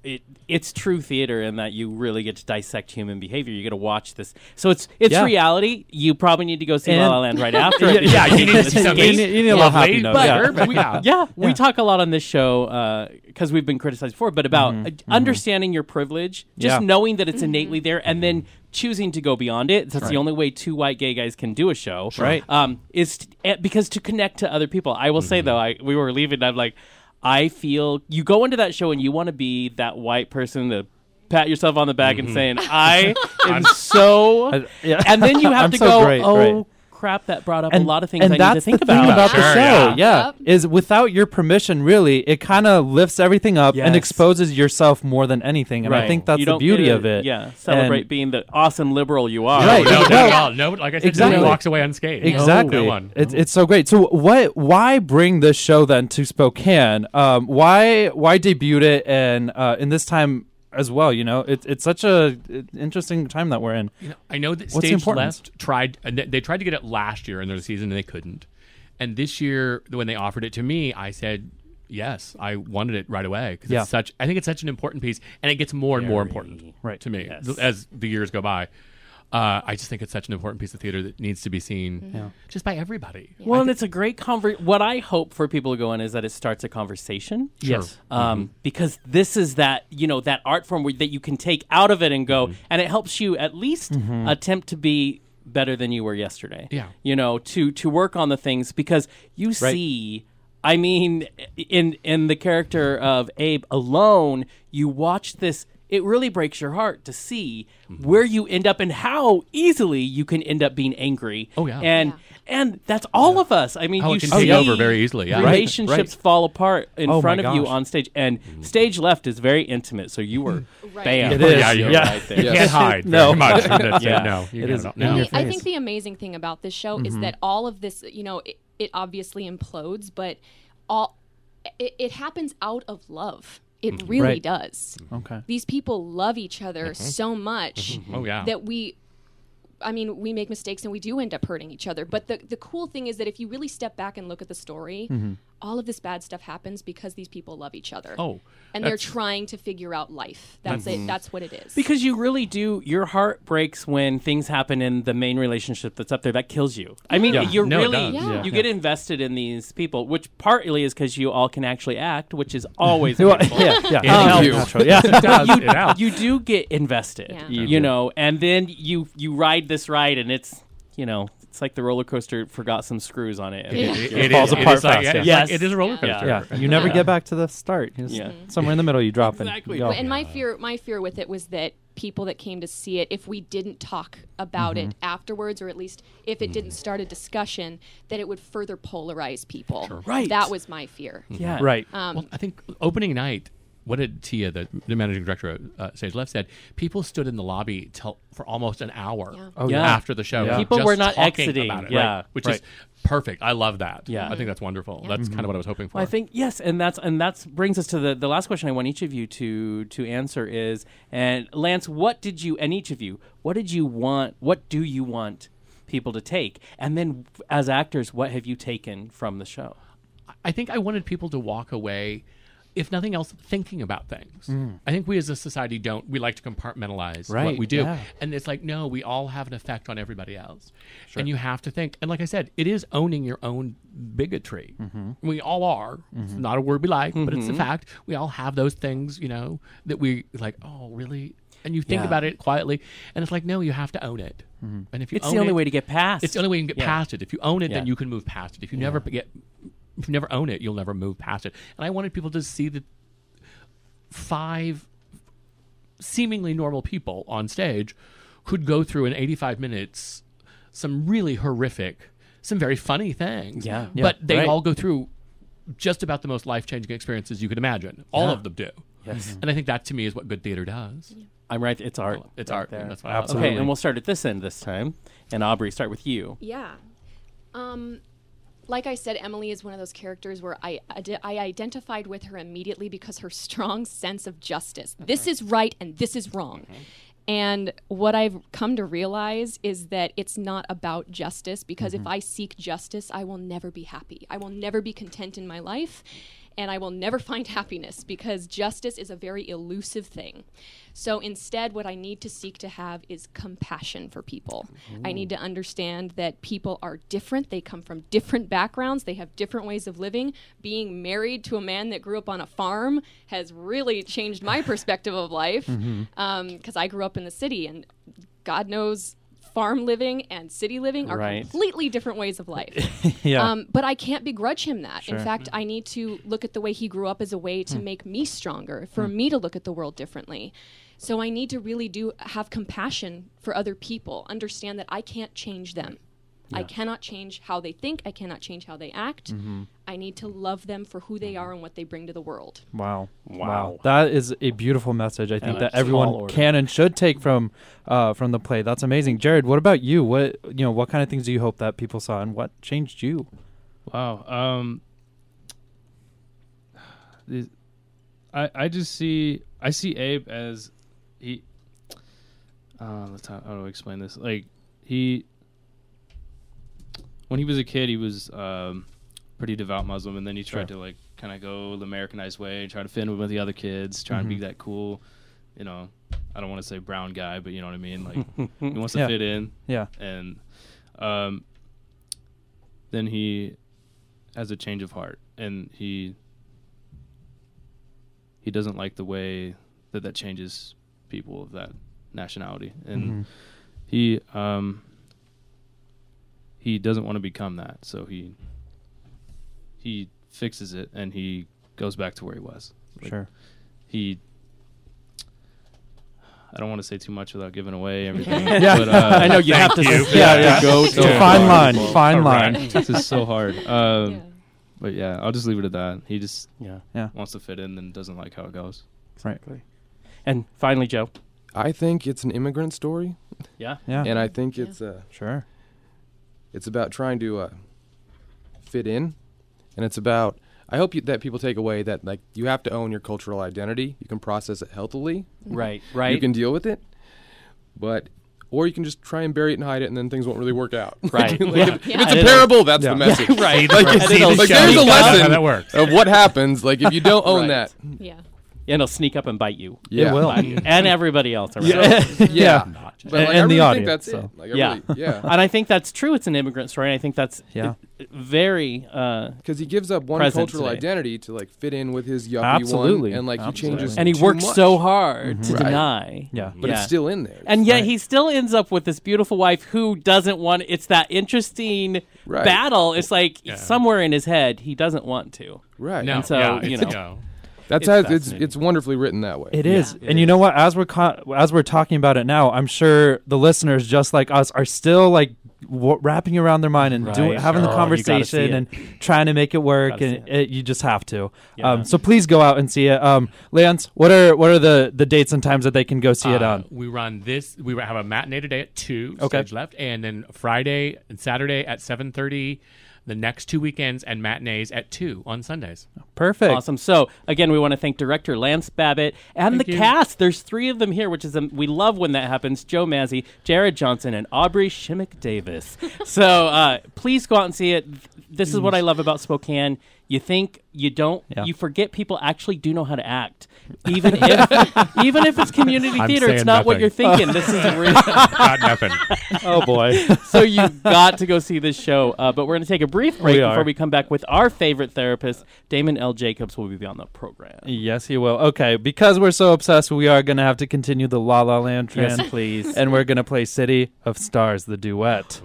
[SPEAKER 2] it it's true theater in that you really get to dissect human behavior. You get to watch this, so it's it's
[SPEAKER 1] Yeah.
[SPEAKER 2] reality. You probably need to go see
[SPEAKER 1] And-
[SPEAKER 2] La La Land right after.
[SPEAKER 1] Yeah, yeah, you need to see something.
[SPEAKER 2] escape.
[SPEAKER 1] You need- you need a little
[SPEAKER 4] Yeah,
[SPEAKER 1] happy note.
[SPEAKER 4] better,
[SPEAKER 1] Yeah.
[SPEAKER 4] but yeah.
[SPEAKER 2] Yeah, we talk a lot on this show because we've been criticized before, but about uh, understanding your privilege, just
[SPEAKER 1] Yeah.
[SPEAKER 2] knowing that it's innately there, and then choosing to go beyond it. That's the only way two white gay guys can do a show,
[SPEAKER 1] Right.
[SPEAKER 2] Um, is t- eh, because to connect to other people. I will say though, I we were leaving. I'm like, I feel you go into that show and you want to be that white person to pat yourself on the back and mm-hmm. saying, I am so,
[SPEAKER 1] I- yeah.
[SPEAKER 2] and then you have
[SPEAKER 1] I'm
[SPEAKER 2] to
[SPEAKER 1] so
[SPEAKER 2] go,
[SPEAKER 1] great,
[SPEAKER 2] oh.
[SPEAKER 1] right.
[SPEAKER 2] Crap! That brought up a lot of things
[SPEAKER 1] and
[SPEAKER 2] I
[SPEAKER 1] that's
[SPEAKER 2] need to think
[SPEAKER 1] the thing
[SPEAKER 2] about.
[SPEAKER 1] about
[SPEAKER 4] Sure,
[SPEAKER 1] the show.
[SPEAKER 4] yeah.
[SPEAKER 1] Yeah,
[SPEAKER 5] Yep.
[SPEAKER 1] is without your permission, really, it kind of lifts everything up and exposes yourself more than anything. And I think that's the beauty
[SPEAKER 2] get
[SPEAKER 1] of it.
[SPEAKER 2] Yeah, celebrate
[SPEAKER 1] And-
[SPEAKER 2] being the awesome liberal you are.
[SPEAKER 1] Right.
[SPEAKER 4] No, no, no, no, no, like I said,
[SPEAKER 1] exactly.
[SPEAKER 4] nobody walks away unscathed.
[SPEAKER 1] Exactly.
[SPEAKER 4] No one.
[SPEAKER 1] It's it's so great. So what? Why bring this show then to Spokane? Um, why why debut it and uh, in this time as well? You know, it's it's such a it- interesting time that we're in.
[SPEAKER 4] You know, I know that
[SPEAKER 1] What's the
[SPEAKER 4] Stage? Left tried. Uh, and They tried to get it last year in their season and they couldn't. And this year, when they offered it to me, I said yes. I wanted it right away because
[SPEAKER 1] Yeah.
[SPEAKER 4] it's such. I think it's such an important piece, and it gets more and more important
[SPEAKER 1] Right.
[SPEAKER 4] to me
[SPEAKER 2] Yes.
[SPEAKER 4] as the years go by. Uh, I just think it's such an important piece of theater that needs to be seen
[SPEAKER 1] Yeah.
[SPEAKER 4] just by everybody.
[SPEAKER 2] Well, and it's a great conver. What I hope for people to go in is that it starts a conversation.
[SPEAKER 1] Yes.
[SPEAKER 2] Um, because this is that you know that art form where, that you can take out of it and go, and it helps you at least attempt to be better than you were yesterday.
[SPEAKER 4] Yeah.
[SPEAKER 2] you know, to to work on the things because you see. I mean, in in the character of Abe alone, you watch this. It really breaks your heart to see where you end up and how easily you can end up being angry.
[SPEAKER 4] Oh, yeah.
[SPEAKER 2] and
[SPEAKER 5] Yeah.
[SPEAKER 2] and that's all of us. I mean,
[SPEAKER 4] How
[SPEAKER 2] you
[SPEAKER 4] it can
[SPEAKER 2] see
[SPEAKER 4] over very easily, yeah.
[SPEAKER 2] Relationships
[SPEAKER 1] right.
[SPEAKER 2] fall apart in
[SPEAKER 1] Oh,
[SPEAKER 2] front
[SPEAKER 1] my
[SPEAKER 2] of you on stage, and stage left is very intimate. So you were
[SPEAKER 5] Right.
[SPEAKER 2] bam,
[SPEAKER 1] It is,
[SPEAKER 4] Yeah,
[SPEAKER 2] You're
[SPEAKER 1] yeah.
[SPEAKER 2] right there.
[SPEAKER 6] Yeah.
[SPEAKER 4] Can't hide
[SPEAKER 1] No.
[SPEAKER 4] very much. That's
[SPEAKER 2] Yeah.
[SPEAKER 4] it. No, you
[SPEAKER 1] It
[SPEAKER 4] can't
[SPEAKER 1] is
[SPEAKER 4] at No.
[SPEAKER 1] your
[SPEAKER 5] I think the amazing thing about this show is mm-hmm. that all of this, you know, it, it obviously implodes, but all it, it happens out of love. It mm-hmm. really
[SPEAKER 1] Right.
[SPEAKER 5] does.
[SPEAKER 1] Okay.
[SPEAKER 5] These people love each other mm-hmm. so much mm-hmm.
[SPEAKER 4] Oh yeah.
[SPEAKER 5] that we I mean, we make mistakes and we do end up hurting each other. But the, the cool thing is that if you really step back and look at the story, all of this bad stuff happens because these people love each other.
[SPEAKER 4] Oh,
[SPEAKER 5] and they're trying to figure out life. That's it. That's what it is.
[SPEAKER 2] Because you really do, your heart breaks when things happen in the main relationship that's up there. That kills you. I mean,
[SPEAKER 4] Yeah.
[SPEAKER 2] you're
[SPEAKER 4] No,
[SPEAKER 2] really,
[SPEAKER 4] does.
[SPEAKER 5] Yeah.
[SPEAKER 2] you get invested in these people, which partly is because you all can actually act, which is always
[SPEAKER 1] Well, yeah, yeah.
[SPEAKER 4] It
[SPEAKER 1] Um,
[SPEAKER 6] helps.
[SPEAKER 1] natural, yeah.
[SPEAKER 4] it does. it
[SPEAKER 2] you do get invested,
[SPEAKER 5] Yeah.
[SPEAKER 2] you,
[SPEAKER 1] You
[SPEAKER 2] know, and then you you ride this ride, and it's you know it's like the roller coaster forgot some screws on it. and
[SPEAKER 5] Yeah.
[SPEAKER 4] It,
[SPEAKER 1] It
[SPEAKER 4] it
[SPEAKER 1] falls
[SPEAKER 4] is-
[SPEAKER 1] apart
[SPEAKER 4] is like-
[SPEAKER 1] fast,
[SPEAKER 4] yeah,
[SPEAKER 1] yeah.
[SPEAKER 4] it's
[SPEAKER 2] Yes.
[SPEAKER 4] it is a roller coaster.
[SPEAKER 1] Yeah, you never
[SPEAKER 2] Yeah.
[SPEAKER 1] get back to the start.
[SPEAKER 2] Yeah.
[SPEAKER 1] Somewhere in the middle, you drop
[SPEAKER 2] Exactly.
[SPEAKER 1] and
[SPEAKER 5] and my fear my fear with it was that people that came to see it if we didn't talk about it afterwards or at least if it didn't start a discussion that it would further polarize people
[SPEAKER 2] Right.
[SPEAKER 5] that was my fear
[SPEAKER 2] yeah,
[SPEAKER 1] Right.
[SPEAKER 5] um,
[SPEAKER 4] Well, I think opening night. What did Tia, the, the managing director of uh, Stage Left, said? People stood in the lobby till for almost an hour
[SPEAKER 5] Yeah.
[SPEAKER 1] Oh,
[SPEAKER 2] yeah.
[SPEAKER 4] after the show.
[SPEAKER 1] Yeah.
[SPEAKER 2] People
[SPEAKER 4] just
[SPEAKER 2] were not exiting,
[SPEAKER 4] about it,
[SPEAKER 2] yeah.
[SPEAKER 4] right, which
[SPEAKER 1] Right.
[SPEAKER 4] is perfect. I love that.
[SPEAKER 2] Yeah.
[SPEAKER 4] I think that's wonderful. That's kind of what I was hoping for.
[SPEAKER 2] Well, I think yes, and that's and that's brings us to the the last question I want each of you to to answer is and Lance, what did you and each of you, what did you want? What do you want people to take? And then as actors, what have you taken from the show?
[SPEAKER 4] I think I wanted people to walk away, if nothing else, thinking about things. Mm. I think we as a society don't. We like to compartmentalize what
[SPEAKER 1] Right,
[SPEAKER 4] we do,
[SPEAKER 1] yeah.
[SPEAKER 4] and it's like no, we all have an effect on everybody else, Sure. and you have to think. And like I said, it is owning your own bigotry. Mm-hmm. We all are. It's mm-hmm. not a word we like, but it's a mm-hmm. fact. We all have those things, you know, that we like. Oh, really? And you think
[SPEAKER 2] Yeah.
[SPEAKER 4] about it quietly, and it's like no, you have to own it. And if you
[SPEAKER 2] It's
[SPEAKER 4] own
[SPEAKER 2] the only
[SPEAKER 4] it-
[SPEAKER 2] way to get past.
[SPEAKER 4] it's the only way you can get
[SPEAKER 2] Yeah.
[SPEAKER 4] past it. If you own it, then you can move past it. If you never get, if you never own it, you'll never move past it. And I wanted people to see that five seemingly normal people on stage could go through in 85 minutes some really horrific, some very funny things.
[SPEAKER 2] Yeah.
[SPEAKER 1] Yeah,
[SPEAKER 4] but they
[SPEAKER 1] right.
[SPEAKER 4] all go through just about the most life changing experiences you could imagine. All
[SPEAKER 2] Yeah.
[SPEAKER 4] of them do.
[SPEAKER 2] Yes.
[SPEAKER 4] And I think that to me is what good theater does.
[SPEAKER 2] I'm right. It's art.
[SPEAKER 4] It's
[SPEAKER 2] right
[SPEAKER 4] art.
[SPEAKER 2] there.
[SPEAKER 4] and That's why I love it.
[SPEAKER 1] Absolutely.
[SPEAKER 2] Okay, and we'll start at this end this time. And Aubrey, start with you.
[SPEAKER 5] Yeah. Um, like I said, Emily is one of those characters where I, I identified with her immediately because her strong sense of justice. This is right and this is wrong. Mm-hmm. And what I've come to realize is that it's not about justice because if mm-hmm. I seek justice, I will never be happy. I will never be content in my life and I will never find happiness because justice is a very elusive thing. So instead, what I need to seek to have is compassion for people. I need to understand that people are different. They come from different backgrounds. They have different ways of living. Being married to a man that grew up on a farm has really changed my perspective of life mm-hmm. um, because I grew up in the city and God knows farm living and city living are
[SPEAKER 2] Right.
[SPEAKER 5] completely different ways of life.
[SPEAKER 1] yeah.
[SPEAKER 5] Um, but I can't begrudge him that.
[SPEAKER 1] Sure.
[SPEAKER 5] In fact, I need to look at the way he grew up as a way to make me stronger, for me to look at the world differently. So I need to really do have compassion for other people, understand that I can't change them. I cannot change how they think, I cannot change how they act. I need to love them for who they are and what they bring to the world.
[SPEAKER 1] Wow.
[SPEAKER 2] Wow.
[SPEAKER 1] That is a beautiful message. I think
[SPEAKER 2] a
[SPEAKER 1] that everyone can and should take from uh, from the play. That's amazing. Jared, what about you? What you know, what kind of things do you hope that people saw and what changed you?
[SPEAKER 3] Wow. Um, the- I I just see I see Abe as he. Uh, let's how, how do I explain this? Like he, when he was a kid, he was um, pretty devout Muslim, and then he tried
[SPEAKER 1] Sure.
[SPEAKER 3] to like kind of go the Americanized way, try to fit in with the other kids, try and be that cool, you know. I don't want to say brown guy, but you know what I mean. Like he wants to
[SPEAKER 1] Yeah.
[SPEAKER 3] fit in
[SPEAKER 1] Yeah.
[SPEAKER 3] and um, then he has a change of heart, and he he doesn't like the way that that changes people of that nationality, and
[SPEAKER 1] Mm-hmm.
[SPEAKER 3] he um, he doesn't want to become that, so he he fixes it, and he goes back to where he was. Like,
[SPEAKER 1] Sure.
[SPEAKER 3] He. I don't want to say too much without giving away everything.
[SPEAKER 1] Yeah.
[SPEAKER 3] but, uh,
[SPEAKER 2] I know you have to.
[SPEAKER 4] you.
[SPEAKER 1] Yeah, yeah.
[SPEAKER 2] Go
[SPEAKER 1] It's a fine
[SPEAKER 3] hard.
[SPEAKER 1] line. Fine
[SPEAKER 4] All
[SPEAKER 1] line.
[SPEAKER 4] right.
[SPEAKER 3] this is so hard. Um,
[SPEAKER 5] Yeah.
[SPEAKER 3] But yeah, I'll just leave it at that. He just
[SPEAKER 2] Yeah.
[SPEAKER 3] yeah wants to fit in and doesn't like how it goes.
[SPEAKER 1] Right.
[SPEAKER 2] And finally, Joe.
[SPEAKER 6] I think it's an immigrant story,
[SPEAKER 2] Yeah.
[SPEAKER 1] Yeah.
[SPEAKER 6] and I think
[SPEAKER 5] Yeah.
[SPEAKER 6] it's uh,
[SPEAKER 1] Sure.
[SPEAKER 6] It's about trying to uh, fit in, and it's about. I hope you, that people take away that like you have to own your cultural identity. You can process it healthily.
[SPEAKER 2] Right. Right.
[SPEAKER 6] You can deal with it, but or you can just try and bury it and hide it, and then things won't really work out.
[SPEAKER 2] Right.
[SPEAKER 6] Like,
[SPEAKER 2] Yeah.
[SPEAKER 6] if,
[SPEAKER 5] Yeah.
[SPEAKER 6] if it's a parable, that's
[SPEAKER 1] Yeah.
[SPEAKER 6] the message.
[SPEAKER 2] right.
[SPEAKER 6] Like,
[SPEAKER 2] right.
[SPEAKER 6] it's- like, there's a lesson
[SPEAKER 4] that works.
[SPEAKER 6] of what happens. Like if you don't own
[SPEAKER 2] Right.
[SPEAKER 6] that,
[SPEAKER 5] Yeah.
[SPEAKER 2] And it'll sneak up and bite you.
[SPEAKER 6] yeah,
[SPEAKER 1] It will.
[SPEAKER 2] and everybody else around.
[SPEAKER 6] yeah.
[SPEAKER 4] Not just-
[SPEAKER 6] But like,
[SPEAKER 1] And
[SPEAKER 6] I
[SPEAKER 1] the
[SPEAKER 6] really
[SPEAKER 1] audience,
[SPEAKER 6] think that's
[SPEAKER 1] so.
[SPEAKER 6] it. Like,
[SPEAKER 2] Yeah.
[SPEAKER 6] really, yeah.
[SPEAKER 2] And I think that's true. It's an immigrant story. And I think that's
[SPEAKER 1] Yeah.
[SPEAKER 2] uh, very. Uh,
[SPEAKER 6] Because he gives up one cultural
[SPEAKER 2] today.
[SPEAKER 6] identity to like fit in with his yuppie
[SPEAKER 1] Absolutely.
[SPEAKER 6] one, and like
[SPEAKER 1] Absolutely.
[SPEAKER 6] he changes.
[SPEAKER 2] and he
[SPEAKER 6] too
[SPEAKER 2] works
[SPEAKER 6] much.
[SPEAKER 2] so hard to
[SPEAKER 6] Right.
[SPEAKER 2] deny.
[SPEAKER 1] Yeah.
[SPEAKER 6] but it's still in there.
[SPEAKER 2] And yet
[SPEAKER 1] Right.
[SPEAKER 2] he still ends up with this beautiful wife who doesn't want. It's that interesting
[SPEAKER 6] Right.
[SPEAKER 2] battle. It's like
[SPEAKER 4] Yeah.
[SPEAKER 2] somewhere in his head he doesn't want to.
[SPEAKER 6] right.
[SPEAKER 2] And so,
[SPEAKER 4] yeah,
[SPEAKER 2] you know.
[SPEAKER 4] no.
[SPEAKER 6] That's
[SPEAKER 2] It's
[SPEAKER 6] how it's it's wonderfully written that way.
[SPEAKER 1] It is,
[SPEAKER 2] it
[SPEAKER 1] and you know what? As we're co- as we're talking about it now, I'm sure the listeners, just like us, are still like w- wrapping around their mind and doing
[SPEAKER 2] Right.
[SPEAKER 1] having the
[SPEAKER 2] Oh, you
[SPEAKER 1] conversation and trying to make it work. And
[SPEAKER 2] see
[SPEAKER 1] it, you just have to.
[SPEAKER 2] Yeah.
[SPEAKER 1] Um, so please go out and see it. Um, Lance, what are what are the the dates and times that they can go see it
[SPEAKER 4] Uh,
[SPEAKER 1] on?
[SPEAKER 4] We run this. We have a matinee today at two.
[SPEAKER 1] Okay.
[SPEAKER 4] Stage left, and then Friday and Saturday at seven thirty. The next two weekends and matinees at two on Sundays.
[SPEAKER 1] Perfect.
[SPEAKER 2] Awesome. So again, we want to thank director Lance Babbitt and
[SPEAKER 4] Thank
[SPEAKER 2] the
[SPEAKER 4] you.
[SPEAKER 2] cast. There's three of them here, which is um, we love when that happens. Joe Mazzy, Jared Johnson, and Aubrey Shimmick Davis. so uh, please go out and see it. This is what I love about Spokane. You think you don't,
[SPEAKER 1] Yeah.
[SPEAKER 2] you forget people actually do know how to act, even if even if it's community
[SPEAKER 4] I'm
[SPEAKER 2] theater. It's
[SPEAKER 4] saying
[SPEAKER 2] not what you're thinking. This is real.
[SPEAKER 4] Got nothing.
[SPEAKER 1] oh boy.
[SPEAKER 2] so you got to go see this show. Uh, but we're going to take a brief break
[SPEAKER 1] We
[SPEAKER 2] before we come back with our favorite therapist, Damon L. Jacobs, will be on the program.
[SPEAKER 1] yes, he will. Okay, because we're so obsessed, we are going to have to continue the La La Land trend.
[SPEAKER 2] Yes, please.
[SPEAKER 1] and we're going to play City of Stars, the duet.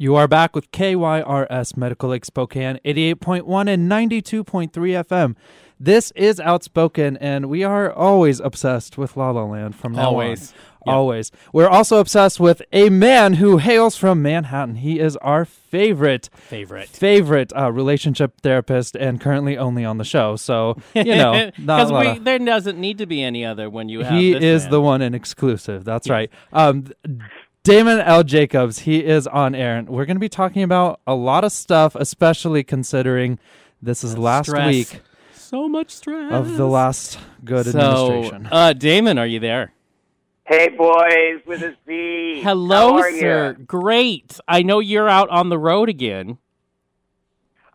[SPEAKER 1] You are back with KYRS Medical Lake Spokane, 88.1 and 92.3 FM. This is Outspoken, and we are always obsessed with La La Land from now
[SPEAKER 2] Always.
[SPEAKER 1] on.
[SPEAKER 2] Yep.
[SPEAKER 1] Always. We're also obsessed with a man who hails from Manhattan. He is our favorite,
[SPEAKER 2] Favorite.
[SPEAKER 1] favorite uh, relationship therapist and currently only on the show. So, you know,
[SPEAKER 2] because there doesn't need to be any other when you have.
[SPEAKER 1] he is
[SPEAKER 2] man.
[SPEAKER 1] the one and exclusive. That's right. Um, Damon L. Jacobs, he is on air, and we're going to be talking about a lot of stuff, especially considering this is last
[SPEAKER 2] Stress.
[SPEAKER 1] week
[SPEAKER 2] So much stress
[SPEAKER 1] of the last good
[SPEAKER 2] So,
[SPEAKER 1] administration.
[SPEAKER 2] uh, Damon, are you there?
[SPEAKER 7] Hey, boys, with a Z.
[SPEAKER 2] Hello,
[SPEAKER 7] How are
[SPEAKER 2] sir.
[SPEAKER 7] ya?
[SPEAKER 2] Great. I know you're out on the road again.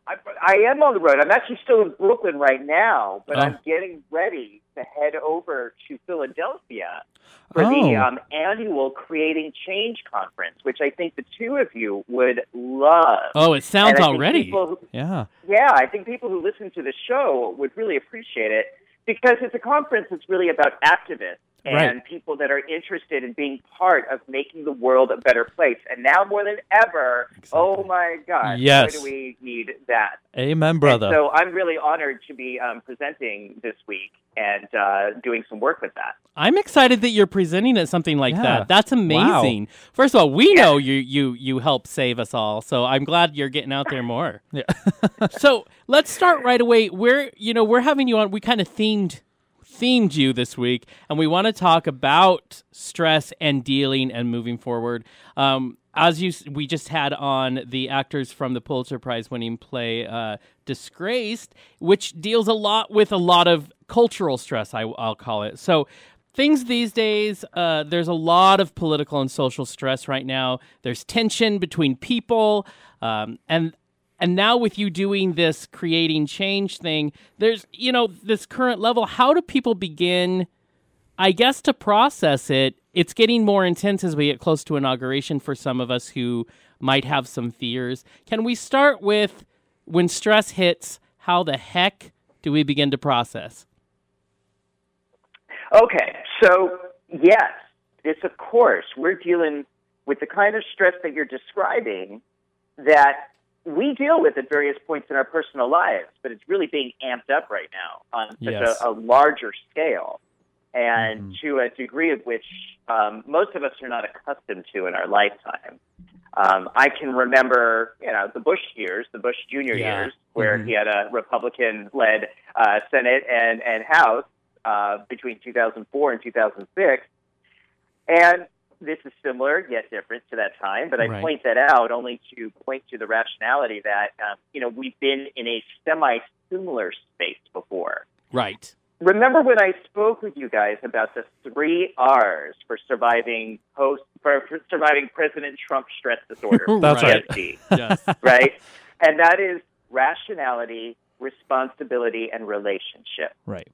[SPEAKER 7] I, I am on the road. I'm actually still in Brooklyn right now, but
[SPEAKER 2] Oh.
[SPEAKER 7] I'm getting ready to head over to Philadelphia for
[SPEAKER 1] Oh.
[SPEAKER 7] the um, annual Creating Change conference, which I think the two of you would love.
[SPEAKER 2] Oh, it sounds
[SPEAKER 7] And I think
[SPEAKER 2] already.
[SPEAKER 7] who-
[SPEAKER 1] yeah.
[SPEAKER 7] yeah, I think people who listen to the show would really appreciate it because it's a conference that's really about activists and
[SPEAKER 1] Right.
[SPEAKER 7] people that are interested in being part of making the world a better place. And now more than ever, oh my God,
[SPEAKER 1] Yes.
[SPEAKER 7] boy, do we need that.
[SPEAKER 1] Amen, brother.
[SPEAKER 7] And so I'm really honored to be um, presenting this week and uh, doing some work with that.
[SPEAKER 2] I'm excited that you're presenting at something like
[SPEAKER 1] Yeah.
[SPEAKER 2] that. That's amazing. First of all, we know you you you help save us all, so I'm glad you're getting out there more.
[SPEAKER 1] Yeah.
[SPEAKER 2] so let's start right away. We're you know we're having you on. We kind of themed themed you this week, and we want to talk about stress and dealing and moving forward. Um, as you, we just had on the actors from the Pulitzer Prize winning play uh, "Disgraced," which deals a lot with a lot of cultural stress. I, I'll call it so. Things these days, uh, there's a lot of political and social stress right now. There's tension between people, um, and and now with you doing this creating change thing, there's you know this current level. How do people begin? I guess to process it, it's getting more intense as we get close to inauguration for some of us who might have some fears. Can we start with when stress hits? How the heck do we begin to process?
[SPEAKER 7] Okay, so yes, it's of course we're dealing with the kind of stress that you're describing that we deal with at various points in our personal lives, but it's really being amped up right now on such
[SPEAKER 1] Yes.
[SPEAKER 7] a, a larger scale and to a degree of which um, most of us are not accustomed to in our lifetime. Um, I can remember, you know, the Bush years, the Bush Junior
[SPEAKER 2] Yeah.
[SPEAKER 7] years, where he had a Republican-led uh, Senate and and House uh, between 2004 and 2006, and this is similar yet different to that time. But I
[SPEAKER 2] Right.
[SPEAKER 7] point that out only to point to the rationality that um, you know we've been in a semi-similar space before.
[SPEAKER 2] Right.
[SPEAKER 7] Remember when I spoke with you guys about the three R's for surviving post for, for surviving President Trump stress disorder?
[SPEAKER 1] That's right.
[SPEAKER 7] PTSD,
[SPEAKER 2] Yes.
[SPEAKER 7] right? And that is rationality, responsibility, and relationship.
[SPEAKER 1] right.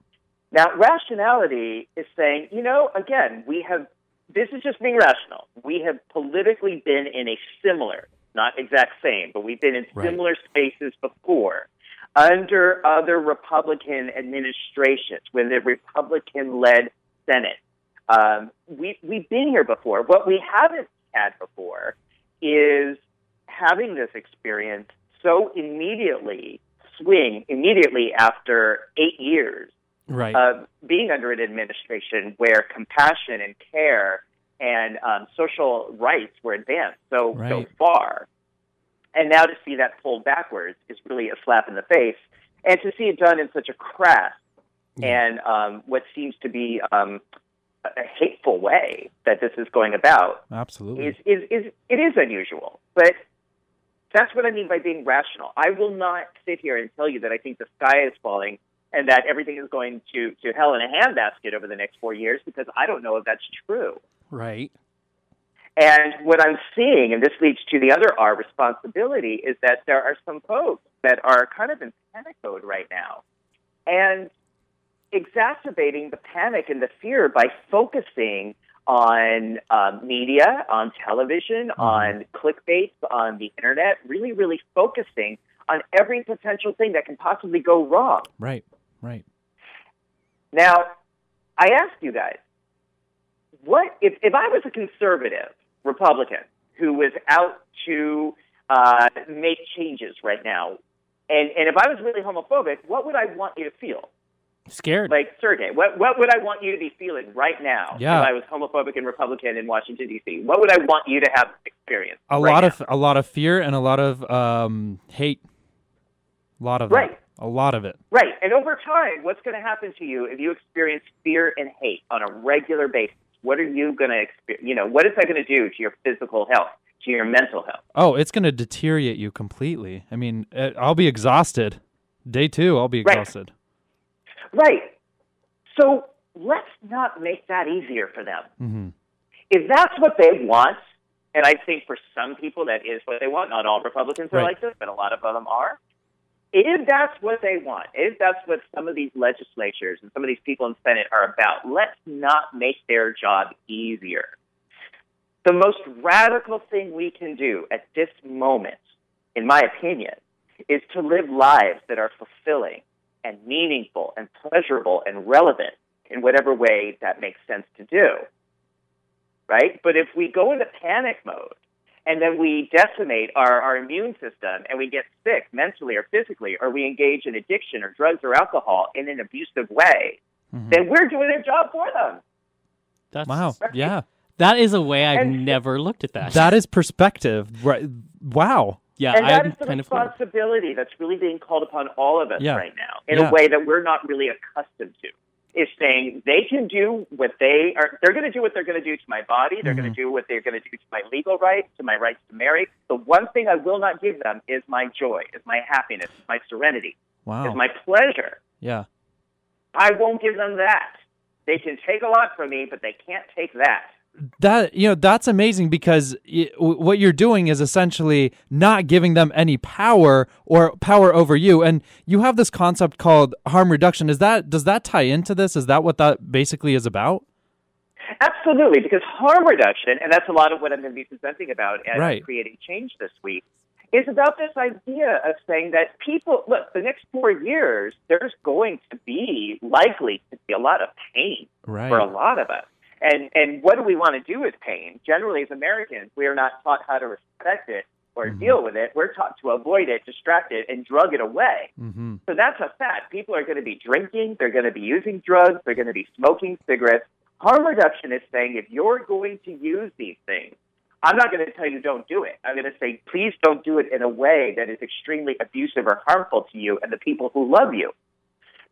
[SPEAKER 7] Now, rationality is saying, you know, again, we have, this is just being rational. We have politically been in a similar, not exact same, but we've been in
[SPEAKER 1] Right.
[SPEAKER 7] similar spaces before under other Republican administrations with the Republican led Senate. Um, we, we've been here before. What we haven't had before is having this experience so immediately swing immediately after eight years
[SPEAKER 2] Right.
[SPEAKER 7] of being under an administration where compassion and care and um, social rights were advanced so so far, and now to see that pulled backwards is really a slap in the face, and to see it done in such a crass and um, what seems to be um, a a hateful way that this is going about
[SPEAKER 1] Absolutely.
[SPEAKER 7] is, is, is it is unusual, but that's what I mean by being rational. I will not sit here and tell you that I think the sky is falling and that everything is going to, to hell in a handbasket over the next four years because I don't know if that's true.
[SPEAKER 2] right.
[SPEAKER 7] And what I'm seeing, and this leads to the other R responsibility, is that there are some folks that are kind of in panic mode right now. And exacerbating the panic and the fear by focusing on um, media, on television, on clickbait, on the internet, really, really focusing on every potential thing that can possibly go wrong.
[SPEAKER 1] right. Right.
[SPEAKER 7] Now, I ask you guys, what if, if I was a conservative Republican who was out to uh, make changes right now, and, and if I was really homophobic, what would I want you to feel?
[SPEAKER 2] Scared.
[SPEAKER 7] Like Sergey, what what would I want you to be feeling right now
[SPEAKER 1] Yeah.
[SPEAKER 7] if I was homophobic and Republican in Washington D.C.? What would I want you to have experienced?
[SPEAKER 1] A
[SPEAKER 7] right
[SPEAKER 1] lot
[SPEAKER 7] now?
[SPEAKER 1] of a lot of fear and a lot of um, hate. A lot of
[SPEAKER 7] Right.
[SPEAKER 1] that. A lot of it.
[SPEAKER 7] Right. And over time, what's going to happen to you if you experience fear and hate on a regular basis? What are you going to experience? You know, what is that going to do to your physical health, to your mental health?
[SPEAKER 1] Oh, it's going to deteriorate you completely. I mean, uh, I'll be exhausted. Day two, I'll be exhausted.
[SPEAKER 7] Right. So let's not make that easier for them.
[SPEAKER 1] hmm
[SPEAKER 7] If that's what they want, and I think for some people that is what they want, not all Republicans are
[SPEAKER 1] Right.
[SPEAKER 7] like this, but a lot of them are. If that's what they want, if that's what some of these legislatures and some of these people in Senate are about, let's not make their job easier. The most radical thing we can do at this moment, in my opinion, is to live lives that are fulfilling and meaningful and pleasurable and relevant in whatever way that makes sense to do. Right? But if we go into panic mode and then we decimate our, our immune system and we get sick mentally or physically, or we engage in addiction or drugs or alcohol in an abusive way, mm-hmm. then we're doing their job for them.
[SPEAKER 2] That's,
[SPEAKER 1] Wow. Yeah.
[SPEAKER 2] That is a way I've
[SPEAKER 7] And-
[SPEAKER 2] never looked at that.
[SPEAKER 1] That is perspective. Right. Wow.
[SPEAKER 2] yeah,
[SPEAKER 7] and that
[SPEAKER 2] I'm
[SPEAKER 7] is the
[SPEAKER 2] kind of.
[SPEAKER 7] responsibility that's really being called upon all of us
[SPEAKER 1] Yeah.
[SPEAKER 7] right now in
[SPEAKER 1] Yeah.
[SPEAKER 7] a way that we're not really accustomed to. Is saying they can do what they are. They're going to do what they're going to do to my body. They're
[SPEAKER 1] Mm-hmm.
[SPEAKER 7] going to do what they're going to do to my legal rights, to my rights to marry. The one thing I will not give them is my joy, is my happiness, is my serenity,
[SPEAKER 1] Wow.
[SPEAKER 7] is my pleasure.
[SPEAKER 1] yeah.
[SPEAKER 7] I won't give them that. They can take a lot from me, but they can't take that.
[SPEAKER 1] That you know that's amazing because y- w- what you're doing is essentially not giving them any power or power over you. And you have this concept called harm reduction. Is that does that tie into this? Is that what that basically is about?
[SPEAKER 7] Absolutely, because harm reduction, and that's a lot of what I'm going to be presenting about at
[SPEAKER 1] Right.
[SPEAKER 7] Creating Change this week, is about this idea of saying that people, look, the next four years, there's going to be likely to be a lot of pain
[SPEAKER 1] right
[SPEAKER 7] for a lot of us. And, and what do we want to do with pain? Generally, as Americans, we are not taught how to respect it or
[SPEAKER 1] Mm-hmm.
[SPEAKER 7] deal with it. We're taught to avoid it, distract it, and drug it away.
[SPEAKER 1] mm-hmm.
[SPEAKER 7] So that's a fact. People are going to be drinking, they're going to be using drugs, they're going to be smoking cigarettes. Harm reduction is saying if you're going to use these things, I'm not going to tell you don't do it. I'm going to say please don't do it in a way that is extremely abusive or harmful to you and the people who love you.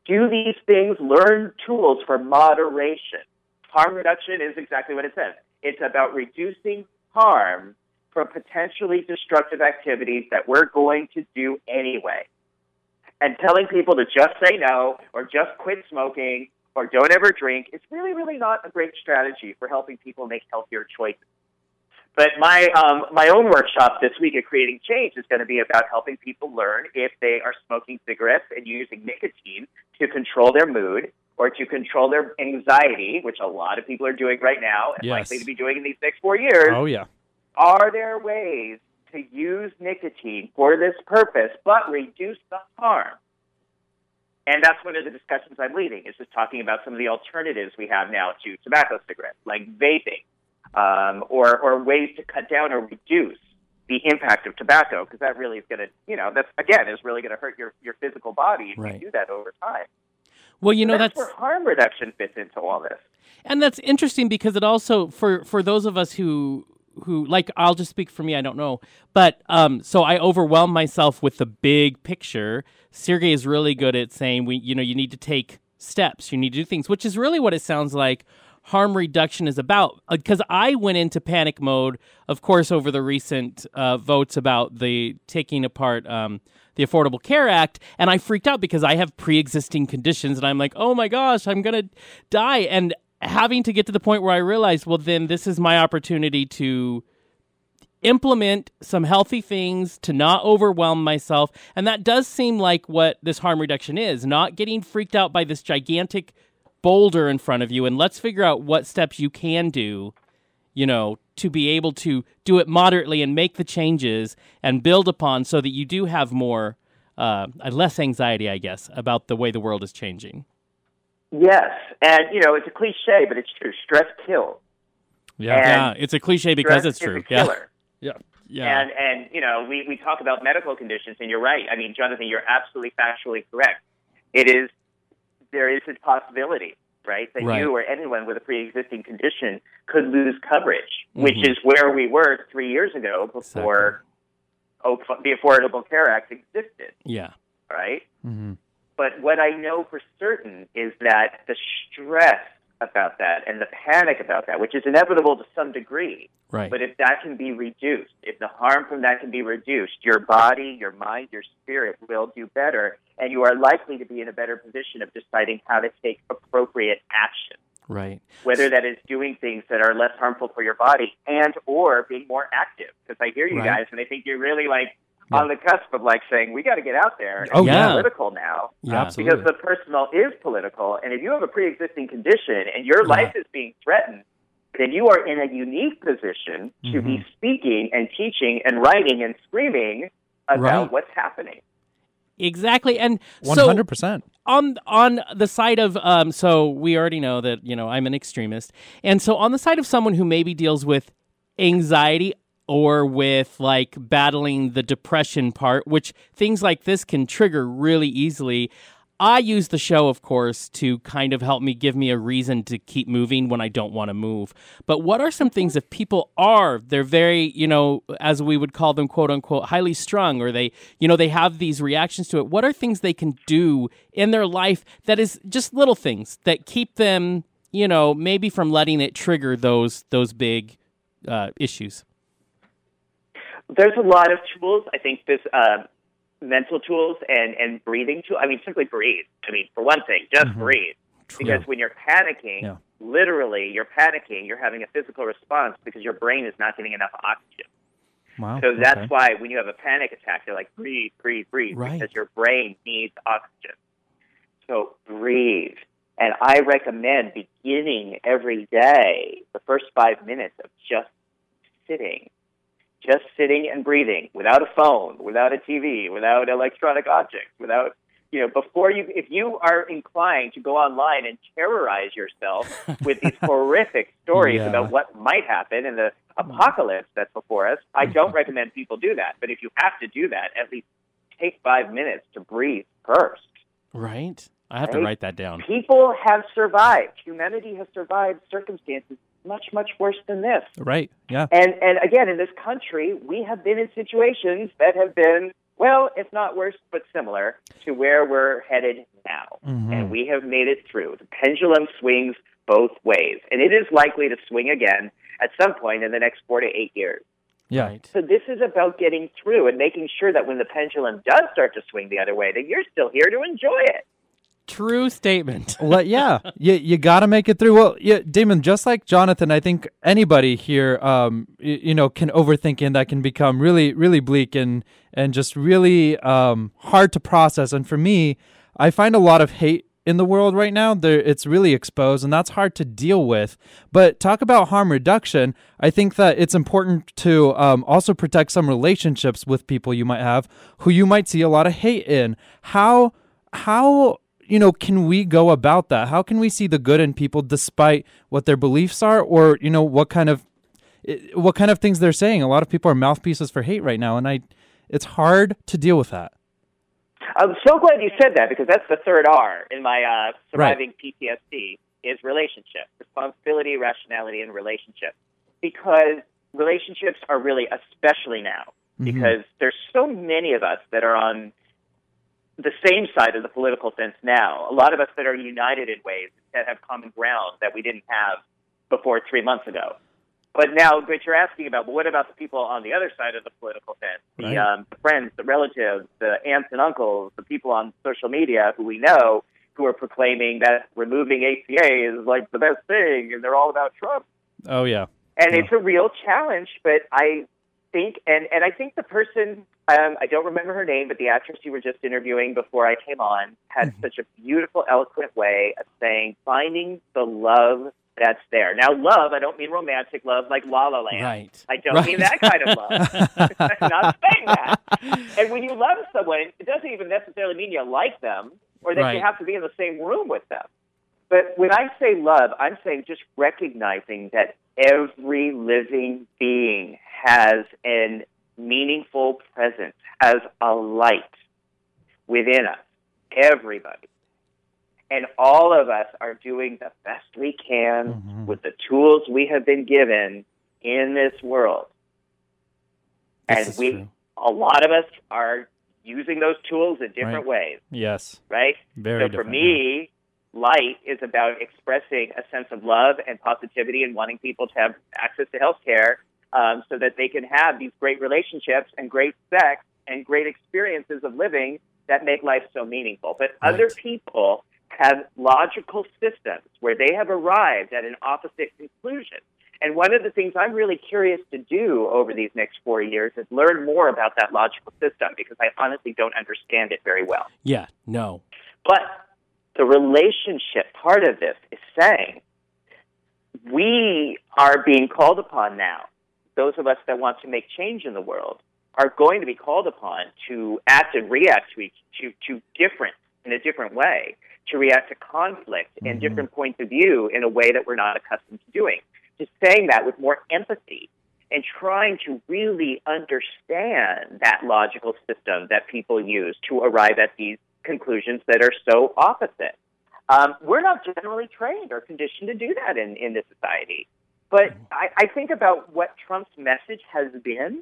[SPEAKER 7] Do these things, learn tools for moderation. Harm reduction is exactly what it says. It's about reducing harm from potentially destructive activities that we're going to do anyway and telling people to just say no or just quit smoking or don't ever drink is really, really not a great strategy for helping people make healthier choices. But my um, my own workshop this week at Creating Change is going to be about helping people learn if they are smoking cigarettes and using nicotine to control their mood or to control their anxiety, which a lot of people are doing right now and
[SPEAKER 1] Yes.
[SPEAKER 7] likely to be doing in these next four years.
[SPEAKER 1] oh yeah
[SPEAKER 7] Are there ways to use nicotine for this purpose but reduce the harm? And that's one of the discussions I'm leading, is just talking about some of the alternatives we have now to tobacco cigarettes, like vaping, um, or, or ways to cut down or reduce the impact of tobacco, because that really is going to, you know, that's, again, is really going to hurt your, your physical body if
[SPEAKER 2] Right.
[SPEAKER 7] you do that over time.
[SPEAKER 2] Well, you know
[SPEAKER 7] that's,
[SPEAKER 2] that's
[SPEAKER 7] where harm reduction fits into all this.
[SPEAKER 2] and that's interesting because it also for for those of us who who like I'll just speak for me I don't know. But um so I overwhelm myself with the big picture. Sergey is really good at saying we you know you need to take steps you need to do things which is really what it sounds like harm reduction is about. Because I went into panic mode of course over the recent uh, votes about the taking apart um, the Affordable Care Act, and I freaked out because I have pre-existing conditions, and I'm like, oh my gosh, I'm gonna die, and having to get to the point where I realized, well, then this is my opportunity to implement some healthy things to not overwhelm myself, and that does seem like what this harm reduction is, not getting freaked out by this gigantic boulder in front of you, and let's figure out what steps you can do you know, to be able to do it moderately and make the changes and build upon so that you do have more, uh, less anxiety, I guess, about the way the world is changing.
[SPEAKER 7] Yes, and, you know, it's a cliche, but it's true. Stress kills.
[SPEAKER 1] yeah
[SPEAKER 7] And
[SPEAKER 2] yeah, it's a cliche because it's true.
[SPEAKER 7] Is a
[SPEAKER 2] Yeah.
[SPEAKER 7] killer.
[SPEAKER 2] Yeah.
[SPEAKER 7] And and you know, we, we talk about medical conditions, and you're right. I mean, Jonathan, you're absolutely factually correct. It is there is a possibility, right, that
[SPEAKER 2] Right.
[SPEAKER 7] you or anyone with a pre-existing condition could lose coverage, which
[SPEAKER 2] Mhm.
[SPEAKER 7] is where we were three years ago before oh, the Affordable Care Act existed,
[SPEAKER 2] yeah.
[SPEAKER 7] right?
[SPEAKER 1] mm-hmm.
[SPEAKER 7] But what I know for certain is that the stress about that and the panic about that, which is inevitable to some degree,
[SPEAKER 2] Right.
[SPEAKER 7] but if that can be reduced, if the harm from that can be reduced, your body, your mind, your spirit will do better, and you are likely to be in a better position of deciding how to take appropriate action.
[SPEAKER 2] right.
[SPEAKER 7] Whether that is doing things that are less harmful for your body and or being more active. Because I hear you
[SPEAKER 2] Right.
[SPEAKER 7] guys, and I think you're really like on the cusp of like saying we got to get out there. and
[SPEAKER 1] Oh,
[SPEAKER 7] be
[SPEAKER 2] yeah.
[SPEAKER 7] political now
[SPEAKER 2] Yeah.
[SPEAKER 7] because the personal is political. And if you have a pre-existing condition and your
[SPEAKER 2] Yeah.
[SPEAKER 7] life is being threatened, then you are in a unique position to be
[SPEAKER 2] Mm-hmm.
[SPEAKER 7] speaking and teaching and writing and screaming about
[SPEAKER 2] Right.
[SPEAKER 7] what's happening.
[SPEAKER 2] Exactly, and
[SPEAKER 1] hundred percent.
[SPEAKER 2] on on the side of um, so we already know that you know I'm an extremist, and so on the side of someone who maybe deals with anxiety or with like battling the depression part, which things like this can trigger really easily. I use the show, of course, to kind of help me give me a reason to keep moving when I don't want to move. But what are some things if people are, they're very, you know, as we would call them, quote unquote, highly strung, or they, you know, they have these reactions to it. What are things they can do in their life that is just little things that keep them, you know, maybe from letting it trigger those those big uh, issues?
[SPEAKER 7] There's a lot of tools. I think this uh, mental tools and and breathing tools. I mean, simply breathe. I mean, for one thing, just mm-hmm. breathe. Because when you're panicking,
[SPEAKER 1] Yeah.
[SPEAKER 7] literally, you're panicking. You're having a physical response because your brain is not getting enough oxygen.
[SPEAKER 1] Wow.
[SPEAKER 7] So that's
[SPEAKER 1] okay.
[SPEAKER 7] why when you have a panic attack, they're like, breathe, breathe, breathe,
[SPEAKER 2] Right.
[SPEAKER 7] because your brain needs oxygen. So breathe. And I recommend beginning every day the first five minutes of just sitting, just sitting and breathing without a phone, without a TV, without electronic objects, without, you know, before you, if you are inclined to go online and terrorize yourself with these horrific stories
[SPEAKER 1] Yeah.
[SPEAKER 7] about what might happen in the apocalypse that's before us, I don't recommend people do that. But if you have to do that, at least take five minutes to breathe first.
[SPEAKER 2] Right. I have to write that down.
[SPEAKER 7] People have survived. Humanity has survived circumstances much, much worse than this.
[SPEAKER 1] Right. Yeah.
[SPEAKER 7] And and again, in this country, we have been in situations that have been well, if not worse, but similar to where we're headed now.
[SPEAKER 1] Mhm.
[SPEAKER 7] And we have made it through. The pendulum swings both ways, and it is likely to swing again at some point in the next four to eight years.
[SPEAKER 1] Yeah.
[SPEAKER 2] Right.
[SPEAKER 7] So this is about getting through and making sure that when the pendulum does start to swing the other way, that you're still here to enjoy it.
[SPEAKER 2] True statement.
[SPEAKER 1] yeah, you you got to make it through. Well, yeah, Damon, just like Jonathan, I think anybody here, um, y- you know, can overthink and that can become really, really bleak and and just really um hard to process. And for me, I find a lot of hate in the world right now. There, it's really exposed, and that's hard to deal with. But talk about harm reduction. I think that it's important to um, also protect some relationships with people you might have who you might see a lot of hate in. How how you know can we go about that? How can we see the good in people despite what their beliefs are? Or you know what kind of what kind of things they're saying? A lot of people are mouthpieces for hate right now and i it's hard to deal with that.
[SPEAKER 7] I'm so glad you said that because that's the third R in my uh, surviving PTSD is relationship, responsibility, rationality, and relationship. Because relationships are really especially now because there's so many of us that are on the same side of the political fence now. A lot of us that are united in ways that have common ground that we didn't have before three months ago. But now, but you're asking about, well, what about the people on the other side of the political fence?
[SPEAKER 1] Right.
[SPEAKER 7] The, um, the friends, the relatives, the aunts and uncles, the people on social media who we know who are proclaiming that removing ACA is like the best thing and they're all about Trump.
[SPEAKER 1] oh yeah
[SPEAKER 7] And
[SPEAKER 1] Yeah.
[SPEAKER 7] it's a real challenge, but I think, and, and I think the person, um, I don't remember her name, but the actress you were just interviewing before I came on had such a beautiful, eloquent way of saying, finding the love that's there. Now, love, I don't mean romantic love like La La Land.
[SPEAKER 2] Right.
[SPEAKER 7] I don't
[SPEAKER 2] Right.
[SPEAKER 7] mean that kind of love. I'm not saying that. And when you love someone, it doesn't even necessarily mean you like them or that
[SPEAKER 2] Right.
[SPEAKER 7] you have to be in the same room with them. But when I say love, I'm saying just recognizing that every living being has a meaningful presence, has a light within us. Everybody. And all of us are doing the best we can
[SPEAKER 1] Mhm.
[SPEAKER 7] with the tools we have been given in this world.
[SPEAKER 1] This
[SPEAKER 7] and we,
[SPEAKER 1] true.
[SPEAKER 7] a lot of us are using those tools in different ways,
[SPEAKER 1] yes
[SPEAKER 7] right?
[SPEAKER 1] very
[SPEAKER 7] so for me, light is about expressing a sense of love and positivity and wanting people to have access to health care um, so that they can have these great relationships and great sex and great experiences of living that make life so meaningful. But other people have logical systems where they have arrived at an opposite conclusion. And one of the things I'm really curious to do over these next four years is learn more about that logical system because I honestly don't understand it very well.
[SPEAKER 2] Yeah. No.
[SPEAKER 7] But the relationship part of this is saying we are being called upon now, those of us that want to make change in the world, are going to be called upon to act and react to each, to, to difference in a different way, to react to conflict and mm-hmm. different points of view in a way that we're not accustomed to doing. Just saying that with more empathy and trying to really understand that logical system that people use to arrive at these conclusions that are so opposite. Um, we're not generally trained or conditioned to do that in, in this society. But I, I think about what Trump's message has been,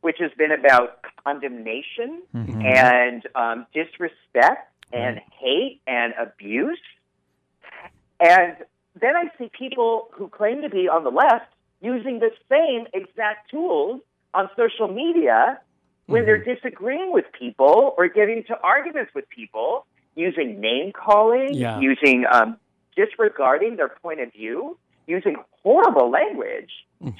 [SPEAKER 7] which has been about condemnation and um, disrespect and hate and abuse. And then I see people who claim to be on the left using the same exact tools on social media when they're disagreeing with people or getting into arguments with people, using name calling,
[SPEAKER 2] Yeah.
[SPEAKER 7] using um, disregarding their point of view, using horrible language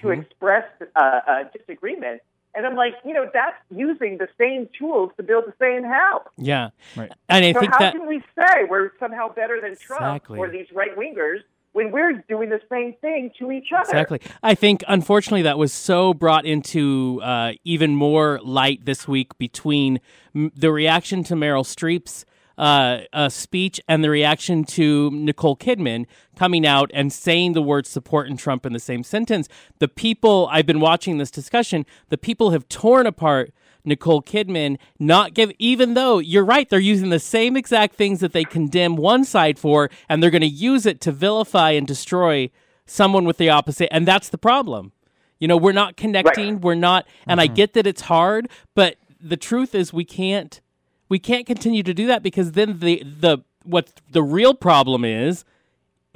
[SPEAKER 7] to express uh, uh, disagreement. And I'm like, you know, that's using the same tools to build the same house.
[SPEAKER 2] Yeah.
[SPEAKER 1] Right.
[SPEAKER 2] And I
[SPEAKER 7] So
[SPEAKER 2] think
[SPEAKER 7] how
[SPEAKER 2] that
[SPEAKER 7] can we say we're somehow better than Trump
[SPEAKER 2] Exactly.
[SPEAKER 7] or these right wingers when we're doing the same thing to each other?
[SPEAKER 2] Exactly. I think, unfortunately, that was so brought into uh, even more light this week between m- the reaction to Meryl Streep's uh, uh, speech and the reaction to Nicole Kidman coming out and saying the word support and Trump in the same sentence. The people, I've been watching this discussion, the people have torn apart Nicole Kidman, not give, even though you're right, they're using the same exact things that they condemn one side for, and they're going to use it to vilify and destroy someone with the opposite. And that's the problem. You know, we're not connecting, we're not, and I mm-hmm. get that it's hard, but the truth is we can't, we can't continue to do that because then the, the, what the real problem is,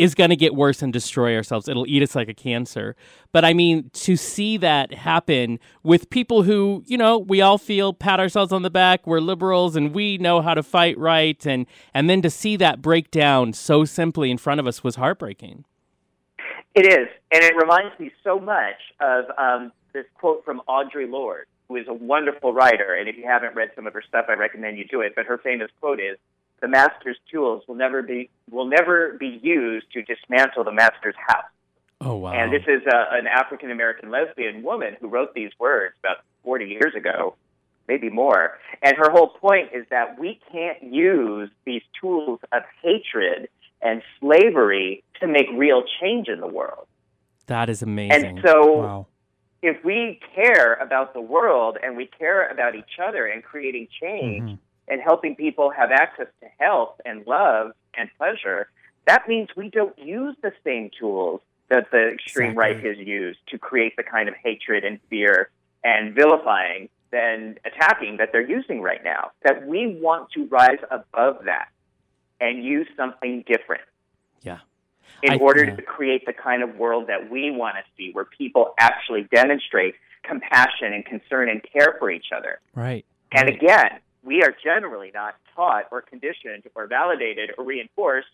[SPEAKER 2] is going to get worse and destroy ourselves. It'll eat us like a cancer. But I mean, to see that happen with people who, you know, we all feel pat ourselves on the back, we're liberals and we know how to fight right and and then to see that break down so simply in front of us was heartbreaking.
[SPEAKER 7] It is, and it reminds me so much of um, this quote from Audre Lorde, who is a wonderful writer. And if you haven't read some of her stuff, I recommend you do it. But her famous quote is, "The master's tools will never be will never be used to dismantle the master's house."
[SPEAKER 2] Oh wow.
[SPEAKER 7] And this is a, an African American lesbian woman who wrote these words about 40 years ago, maybe more. And her whole point is that we can't use these tools of hatred and slavery to make real change in the world.
[SPEAKER 2] that is amazing.
[SPEAKER 7] And so,
[SPEAKER 1] Wow.
[SPEAKER 7] if we care about the world and we care about each other and creating change mm-hmm. And helping people have access to health and love and pleasure, that means we don't use the same tools that the extreme
[SPEAKER 2] Exactly.
[SPEAKER 7] right has used to create the kind of hatred and fear and vilifying and attacking that they're using right now. That we want to rise above that and use something different
[SPEAKER 2] yeah.
[SPEAKER 7] in
[SPEAKER 2] I-
[SPEAKER 7] order
[SPEAKER 2] yeah.
[SPEAKER 7] to create the kind of world that we want to see, where people actually demonstrate compassion and concern and care for each other.
[SPEAKER 2] Right.
[SPEAKER 7] And
[SPEAKER 2] Right.
[SPEAKER 7] again, we are generally not taught or conditioned or validated or reinforced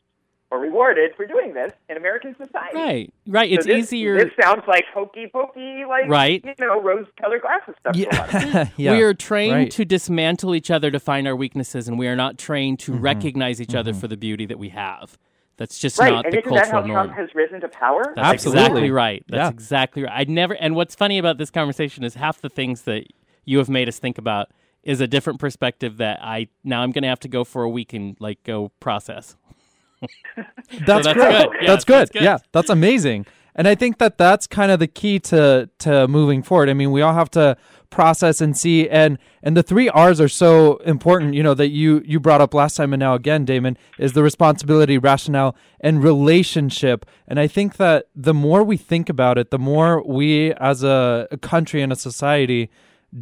[SPEAKER 7] or rewarded for doing this in American society.
[SPEAKER 2] Right. Right.
[SPEAKER 7] So
[SPEAKER 2] It's
[SPEAKER 7] this,
[SPEAKER 2] easier
[SPEAKER 7] This sounds like hokey pokey, like
[SPEAKER 2] Right.
[SPEAKER 7] you know, rose-colored glasses stuff. to a lot of people.
[SPEAKER 1] Yeah. yeah.
[SPEAKER 2] We are trained
[SPEAKER 1] Right.
[SPEAKER 2] to dismantle each other to find our weaknesses, and we are not trained
[SPEAKER 1] Mm-hmm.
[SPEAKER 2] to recognize each other for the beauty that we have. That's just
[SPEAKER 7] right?
[SPEAKER 2] not
[SPEAKER 7] And
[SPEAKER 2] the
[SPEAKER 7] isn't that how
[SPEAKER 2] cultural norm.
[SPEAKER 7] Trump has risen to power?
[SPEAKER 2] That's
[SPEAKER 1] Absolutely.
[SPEAKER 2] exactly right. That's
[SPEAKER 1] Yeah.
[SPEAKER 2] exactly right. I'd never. And what's funny about this conversation is half the things that you have made us think about is a different perspective that I now I'm going to have to go for a week and like go process.
[SPEAKER 1] That's,
[SPEAKER 2] that's
[SPEAKER 1] great.
[SPEAKER 2] good. Yeah,
[SPEAKER 1] that's good.
[SPEAKER 2] that's good.
[SPEAKER 1] Yeah, that's amazing. And I think that that's kind of the key to to moving forward. I mean, we all have to process and see, and and the three R's are so important. You know that you you brought up last time, and now again, Damon is the responsibility, rationale, and relationship. And I think that the more we think about it, the more we as a, a country and a society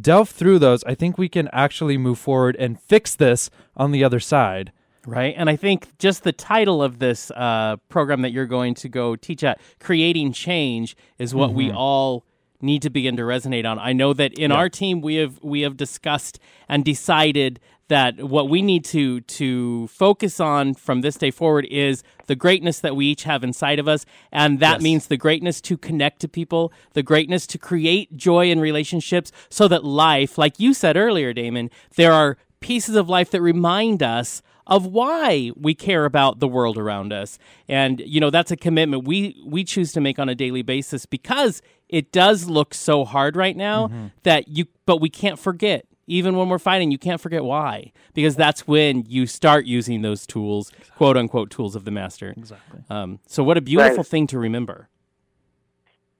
[SPEAKER 1] delve through those. I think we can actually move forward and fix this on the other side.
[SPEAKER 2] Right. And I think just the title of this uh, program that you're going to go teach at, Creating Change, is what we all need to begin to resonate on. I know that in our team we have we have discussed and decided that what we need to to focus on from this day forward is the greatness that we each have inside of us. And that means the greatness to connect to people the greatness to create joy in relationships so that life like you said earlier Damon there are pieces of life that remind us of why we care about the world around us. And you know, that's a commitment we we choose to make on a daily basis because it does look so hard right now mm-hmm. that you but we can't forget even when we're fighting, you can't forget why, because that's when you start using those tools, quote unquote, tools of the master.
[SPEAKER 1] Exactly.
[SPEAKER 2] Um, so, what a beautiful
[SPEAKER 7] Right.
[SPEAKER 2] thing to remember.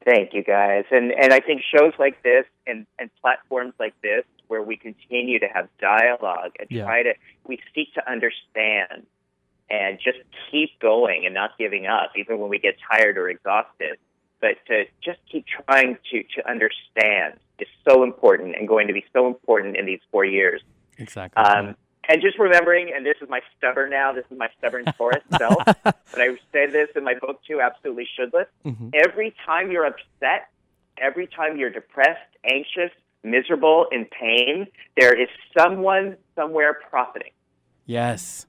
[SPEAKER 7] Thank you, guys. And and I think shows like this and, and platforms like this, where we continue to have dialogue and
[SPEAKER 1] Yeah.
[SPEAKER 7] try to we seek to understand and just keep going and not giving up, even when we get tired or exhausted. But to just keep trying to to understand is so important and going to be so important in these four years.
[SPEAKER 2] Exactly.
[SPEAKER 7] Um, and just remembering, and this is my stubborn now, this is my stubborn Taurus self, but I say this in my book too, absolutely should list.
[SPEAKER 2] Mhm.
[SPEAKER 7] Every time you're upset, every time you're depressed, anxious, miserable, in pain, there is someone somewhere profiting.
[SPEAKER 2] yes.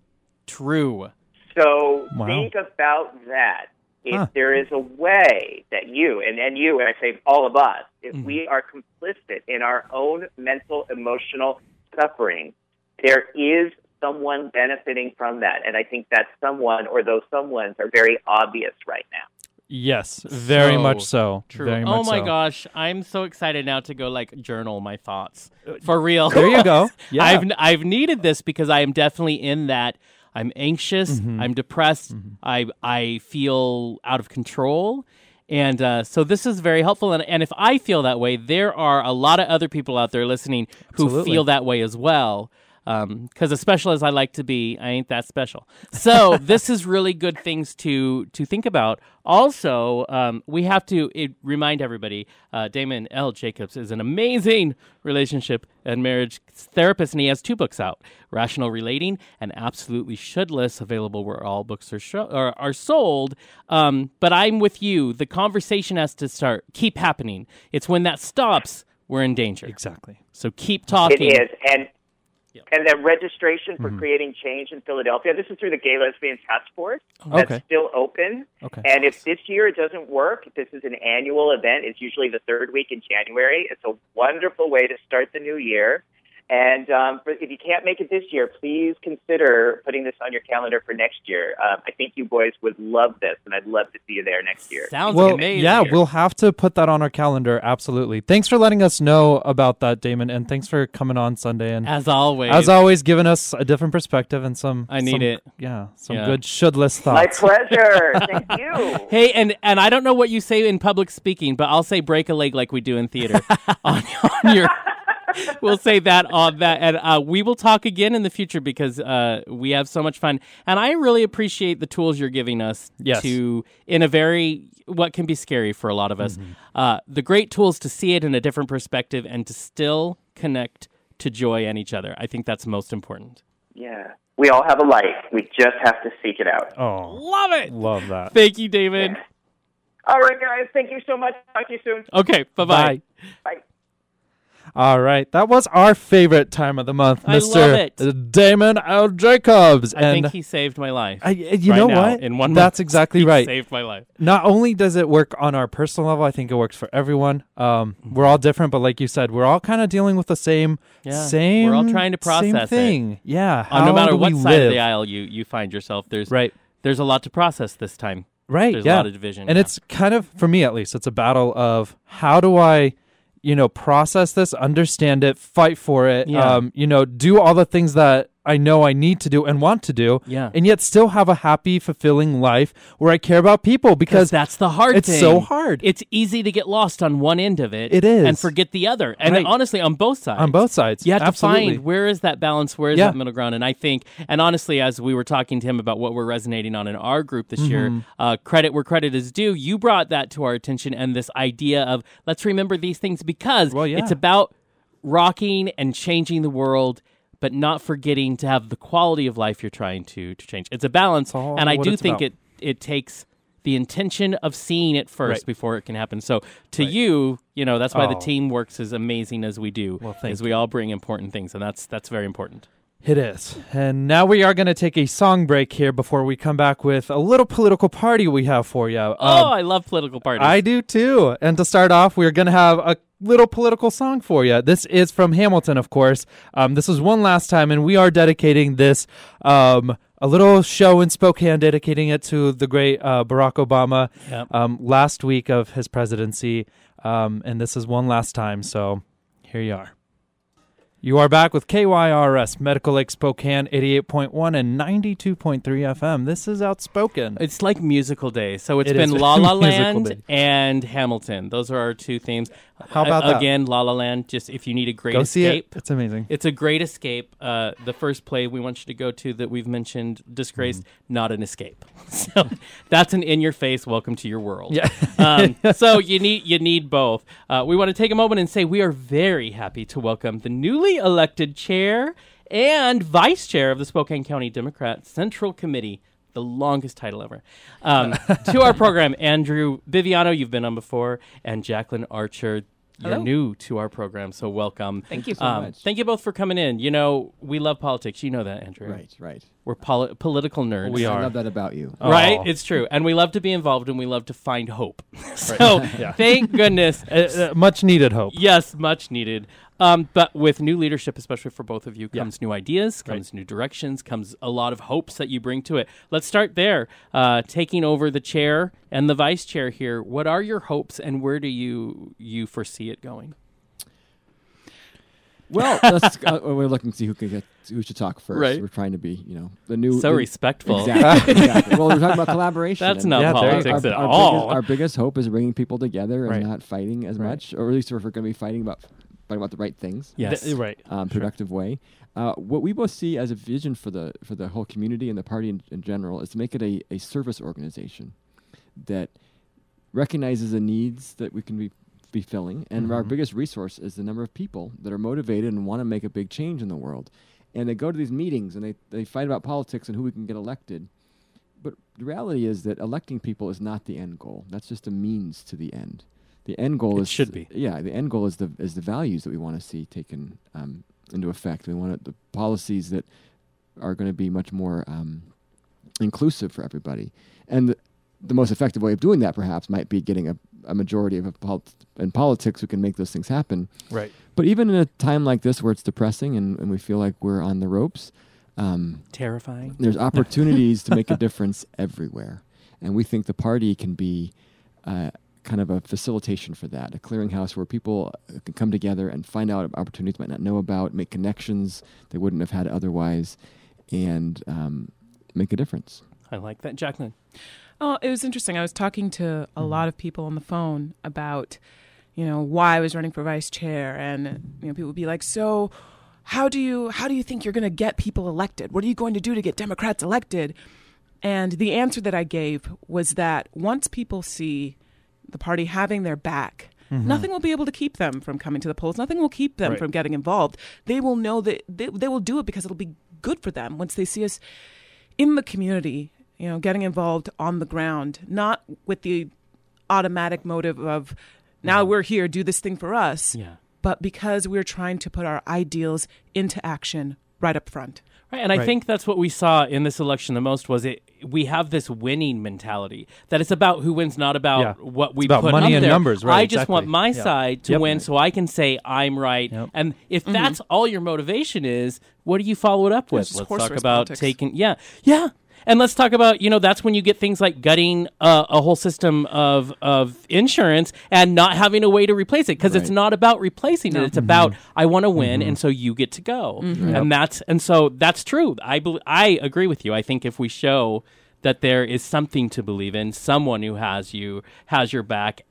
[SPEAKER 2] True.
[SPEAKER 7] So
[SPEAKER 1] Wow.
[SPEAKER 7] think about that. If
[SPEAKER 1] Huh.
[SPEAKER 7] there is a way that you, and, and you, and I say all of us, if
[SPEAKER 2] Mhm.
[SPEAKER 7] we are complicit in our own mental, emotional suffering, there is someone benefiting from that. And I think that someone or those someones are very obvious right now.
[SPEAKER 1] Yes, very
[SPEAKER 2] So
[SPEAKER 1] much so.
[SPEAKER 2] True.
[SPEAKER 1] Very
[SPEAKER 2] oh my
[SPEAKER 1] so.
[SPEAKER 2] gosh, I'm so excited now to go like journal my thoughts for real.
[SPEAKER 1] There you go. Yeah.
[SPEAKER 2] I've I've needed this because I am definitely in that. I'm anxious.
[SPEAKER 1] Mm-hmm.
[SPEAKER 2] I'm depressed. I I feel out of control. And uh, so this is very helpful. And, and if I feel that way, there are a lot of other people out there listening who
[SPEAKER 1] Absolutely.
[SPEAKER 2] feel that way as well. Because as special as I like to be, I ain't that special. So this is really good things to to think about. Also, um, we have to it, remind everybody: uh, Damon L. Jacobs is an amazing relationship and marriage therapist, and he has two books out: Rational Relating and Absolutely Shouldless, available where all books are sho- are, are sold. Um, but I'm with you. The conversation has to start, keep happening. It's when that stops, we're in danger.
[SPEAKER 1] Exactly.
[SPEAKER 2] So keep talking.
[SPEAKER 7] It is. And
[SPEAKER 2] Yep.
[SPEAKER 7] and the registration for
[SPEAKER 1] Mm-hmm.
[SPEAKER 7] creating change in Philadelphia, this is through the Gay Lesbian Task Force. That's
[SPEAKER 1] Okay.
[SPEAKER 7] still open.
[SPEAKER 1] Okay.
[SPEAKER 7] And if this year it doesn't work, this is an annual event. It's usually the third week in January. It's a wonderful way to start the new year. And um, for, if you can't make it this year, please consider putting this on your calendar for next year. Um, I think you boys would love this, and I'd love to see you there next year.
[SPEAKER 2] Sounds
[SPEAKER 1] well,
[SPEAKER 2] amazing.
[SPEAKER 1] yeah, we'll have to put that on our calendar. Absolutely. Thanks for letting us know about that, Damon, and thanks for coming on Sunday and
[SPEAKER 2] as always.
[SPEAKER 1] as always giving us a different perspective and some.
[SPEAKER 2] I need
[SPEAKER 1] some-
[SPEAKER 2] it.
[SPEAKER 1] Yeah, some
[SPEAKER 2] Yeah.
[SPEAKER 1] good shouldless
[SPEAKER 7] My
[SPEAKER 1] thoughts.
[SPEAKER 7] My pleasure. Thank you.
[SPEAKER 2] Hey, and and I don't know what you say in public speaking, but I'll say break a leg like we do in theater. on, on your, we'll say that on that, and uh, we will talk again in the future because uh, we have so much fun, and I really appreciate the tools you're giving us
[SPEAKER 1] Yes.
[SPEAKER 2] to in a very what can be scary for a lot of us. Uh, the great tools to see it in a different perspective and to still connect to joy and each other. I think that's most important.
[SPEAKER 7] Yeah. We all have a light. We just have to seek it out.
[SPEAKER 1] oh,
[SPEAKER 2] Love it.
[SPEAKER 1] love that.
[SPEAKER 2] Thank you, David.
[SPEAKER 7] All right, guys. Thank you so much. Talk to you soon.
[SPEAKER 2] Okay, bye bye.
[SPEAKER 7] Bye.
[SPEAKER 1] All right, that was our favorite time of the month,
[SPEAKER 2] I
[SPEAKER 1] Mr.
[SPEAKER 2] it.
[SPEAKER 1] Damon L. Jacobs.
[SPEAKER 2] I
[SPEAKER 1] and
[SPEAKER 2] think he saved my life.
[SPEAKER 1] I, you
[SPEAKER 2] right
[SPEAKER 1] know
[SPEAKER 2] now,
[SPEAKER 1] what?
[SPEAKER 2] In one
[SPEAKER 1] That's
[SPEAKER 2] month,
[SPEAKER 1] exactly
[SPEAKER 2] he
[SPEAKER 1] right.
[SPEAKER 2] Saved my life.
[SPEAKER 1] Not only does it work on our personal level, I think it works for everyone. Um, we're all different, but like you said, we're all kind of dealing with the same,
[SPEAKER 2] Yeah,
[SPEAKER 1] same.
[SPEAKER 2] we're all trying to
[SPEAKER 1] same
[SPEAKER 2] process it.
[SPEAKER 1] thing. Yeah,
[SPEAKER 2] Uh, no matter what side of the aisle you, you find yourself, there's
[SPEAKER 1] Right,
[SPEAKER 2] there's a lot to process this time.
[SPEAKER 1] right.
[SPEAKER 2] There's
[SPEAKER 1] yeah,
[SPEAKER 2] a lot of division,
[SPEAKER 1] and
[SPEAKER 2] yeah.
[SPEAKER 1] it's kind of for me at least, it's a battle of how do I, you know, process this, understand it, fight for it.
[SPEAKER 2] Yeah.
[SPEAKER 1] Um, you know, do all the things that I know I need to do and want to do.
[SPEAKER 2] Yeah.
[SPEAKER 1] and yet still have a happy, fulfilling life where I care about people because
[SPEAKER 2] that's the hard
[SPEAKER 1] it's
[SPEAKER 2] thing.
[SPEAKER 1] so hard.
[SPEAKER 2] It's easy to get lost on one end of it.
[SPEAKER 1] It is.
[SPEAKER 2] and forget the other. And
[SPEAKER 1] Right.
[SPEAKER 2] honestly, on both sides.
[SPEAKER 1] on both sides.
[SPEAKER 2] You have
[SPEAKER 1] Absolutely.
[SPEAKER 2] to find where is that balance, where is
[SPEAKER 1] Yeah.
[SPEAKER 2] that middle ground, and I think, and honestly, as we were talking to him about what we're resonating on in our group this year,
[SPEAKER 1] Mm-hmm.
[SPEAKER 2] uh, credit where credit is due. You brought that to our attention, and this idea of let's remember these things because
[SPEAKER 1] Well, yeah.
[SPEAKER 2] it's about rocking and changing the world. But not forgetting to have the quality of life you're trying to to change. It's a balance,
[SPEAKER 1] all
[SPEAKER 2] and I do think
[SPEAKER 1] about.
[SPEAKER 2] it it takes the intention of seeing it first
[SPEAKER 1] Right.
[SPEAKER 2] before it can happen. So to you, you know, that's why the
[SPEAKER 1] Oh.
[SPEAKER 2] team works as amazing as we do.
[SPEAKER 1] Well,
[SPEAKER 2] as we all bring important things, and that's that's very important.
[SPEAKER 1] It is. And now we are going to take a song break here before we come back with a little political party we have for you.
[SPEAKER 2] oh,
[SPEAKER 1] Um,
[SPEAKER 2] I love political parties.
[SPEAKER 1] I do too. And to start off, we're going to have a little political song for you. This is from Hamilton, of course. Um, this is one last time, and we are dedicating this um, a little show in Spokane, dedicating it to the great uh, Barack Obama
[SPEAKER 2] Yep.
[SPEAKER 1] um, last week of his presidency. Um, and this is one last time. So here you are. You are back with KYRS Medical Lake Spokane 88.1 and 92.3 FM. This is Outspoken.
[SPEAKER 2] It's like musical day. So it's
[SPEAKER 1] It
[SPEAKER 2] been
[SPEAKER 1] is
[SPEAKER 2] La La
[SPEAKER 1] musical
[SPEAKER 2] Land and Hamilton. Those are our two themes.
[SPEAKER 1] How about that?
[SPEAKER 2] again? La La Land. Just if you need a great
[SPEAKER 1] Go see
[SPEAKER 2] escape,
[SPEAKER 1] it. It's amazing.
[SPEAKER 2] It's a great escape. Uh, the first play we want you to go to that we've mentioned, Disgraced,
[SPEAKER 1] Mm-hmm.
[SPEAKER 2] not an escape. So that's an in your face welcome to your world.
[SPEAKER 1] Yeah.
[SPEAKER 2] um, so you need you need both. Uh, we want to take a moment and say we are very happy to welcome the newly elected chair and vice chair of the Spokane County Democrat Central Committee. The longest title ever. Um, to our program, Andrew Biviano, you've been on before, and Jaclyn Archer. You're
[SPEAKER 8] Hello.
[SPEAKER 2] new to our program, so welcome.
[SPEAKER 8] Thank you so
[SPEAKER 2] Um,
[SPEAKER 8] much.
[SPEAKER 2] Thank you both for coming in. You know, we love politics. You know that, Andrew.
[SPEAKER 8] Right, right.
[SPEAKER 2] We're poli- political nerds.
[SPEAKER 1] We are.
[SPEAKER 8] I love that about you.
[SPEAKER 2] Right?
[SPEAKER 1] Oh.
[SPEAKER 2] It's true. And we love to be involved and we love to find hope. so thank goodness.
[SPEAKER 1] Uh, uh, much needed hope.
[SPEAKER 2] yes, much needed. Um, but with new leadership, especially for both of you,
[SPEAKER 1] Yeah.
[SPEAKER 2] comes new ideas, comes new directions, comes a lot of hopes that you bring to it. Let's start there. Uh, taking over the chair and the vice chair here. What are your hopes and where do you you foresee it going?
[SPEAKER 8] Well, let's, uh, we're looking to see who can get who should talk first.
[SPEAKER 2] Right.
[SPEAKER 8] We're trying to be, you know, the new.
[SPEAKER 2] So
[SPEAKER 8] the-
[SPEAKER 2] respectful.
[SPEAKER 8] Exactly. exactly. Well, we're talking about collaboration.
[SPEAKER 2] That's not
[SPEAKER 1] Yeah, there you
[SPEAKER 2] politics
[SPEAKER 1] go.
[SPEAKER 2] at
[SPEAKER 8] our, our
[SPEAKER 2] all.
[SPEAKER 8] Biggest, our biggest hope is bringing people together and
[SPEAKER 1] Right.
[SPEAKER 8] not fighting as
[SPEAKER 1] Right.
[SPEAKER 8] much, or at least if we're going to be fighting about fighting about the right things.
[SPEAKER 2] yes.
[SPEAKER 1] Th- right.
[SPEAKER 8] um, productive way. Uh, what we both see as a vision for the for the whole community and the party in, in general is to make it a, a service organization that recognizes the needs that we can be be filling, and our
[SPEAKER 1] Mhm.
[SPEAKER 8] biggest resource is the number of people that are motivated and want to make a big change in the world. And they go to these meetings and they, they fight about politics and who we can get elected. But the reality is that electing people is not the end goal. That's just a means to the end. The end goal
[SPEAKER 2] It
[SPEAKER 8] is
[SPEAKER 2] should be.
[SPEAKER 8] Yeah, the end goal is the is the values that we want to see taken um, into effect. We want the policies that are going to be much more um, inclusive for everybody. And the, the most effective way of doing that, perhaps, might be getting a, a majority of a pol- in politics who can make those things happen.
[SPEAKER 1] Right.
[SPEAKER 8] But even in a time like this, where it's depressing and, and we feel like we're on the ropes, um,
[SPEAKER 2] Terrifying.
[SPEAKER 8] there's opportunities to make a difference everywhere. And we think the party can be uh, kind of a facilitation for that, a clearinghouse where people uh, can come together and find out opportunities they might not know about, make connections they wouldn't have had otherwise, and um, make a difference.
[SPEAKER 2] I like that. Jaclyn.
[SPEAKER 9] Oh, it was interesting. I was talking to a lot of people on the phone about, you know, why I was running for vice chair, and you know, people would be like, "So, how do you how do you think you're going to get people elected? What are you going to do to get Democrats elected?" And the answer that I gave was that once people see the party having their back, mm-hmm. nothing will be able to keep them from coming to the polls. Nothing will keep them
[SPEAKER 1] Right.
[SPEAKER 9] from getting involved. They will know that they, they will do it because it'll be good for them once they see us in the community, you know, getting involved on the ground, not with the automatic motive of now mm-hmm. we're here, do this thing for us,
[SPEAKER 2] Yeah.
[SPEAKER 9] but because we're trying to put our ideals into action right up front.
[SPEAKER 2] Right, and I
[SPEAKER 1] Right.
[SPEAKER 2] think that's what we saw in this election the most was it. We have this winning mentality that it's about who wins, not about
[SPEAKER 1] Yeah.
[SPEAKER 2] what we
[SPEAKER 1] It's about
[SPEAKER 2] put
[SPEAKER 1] money
[SPEAKER 2] up
[SPEAKER 1] and
[SPEAKER 2] there.
[SPEAKER 1] numbers, right,
[SPEAKER 2] I just
[SPEAKER 1] exactly.
[SPEAKER 2] want my
[SPEAKER 1] Yeah.
[SPEAKER 2] side to
[SPEAKER 1] Yep.
[SPEAKER 2] win, so I can say I'm right.
[SPEAKER 1] Yep.
[SPEAKER 2] And if mm-hmm. that's all your motivation is, what do you follow it up with?
[SPEAKER 9] it's just
[SPEAKER 2] Let's
[SPEAKER 9] horse
[SPEAKER 2] talk about
[SPEAKER 9] politics.
[SPEAKER 2] taking. Yeah, yeah. And let's talk about you know that's when you get things like gutting uh, a whole system of of insurance and not having a way to replace it because it's not about replacing it. It's
[SPEAKER 1] Mm-hmm.
[SPEAKER 2] about I want to win and so you get to go. And that's and so that's true. I bel I agree with you. I think if we show that there is something to believe in, someone who has you has your back,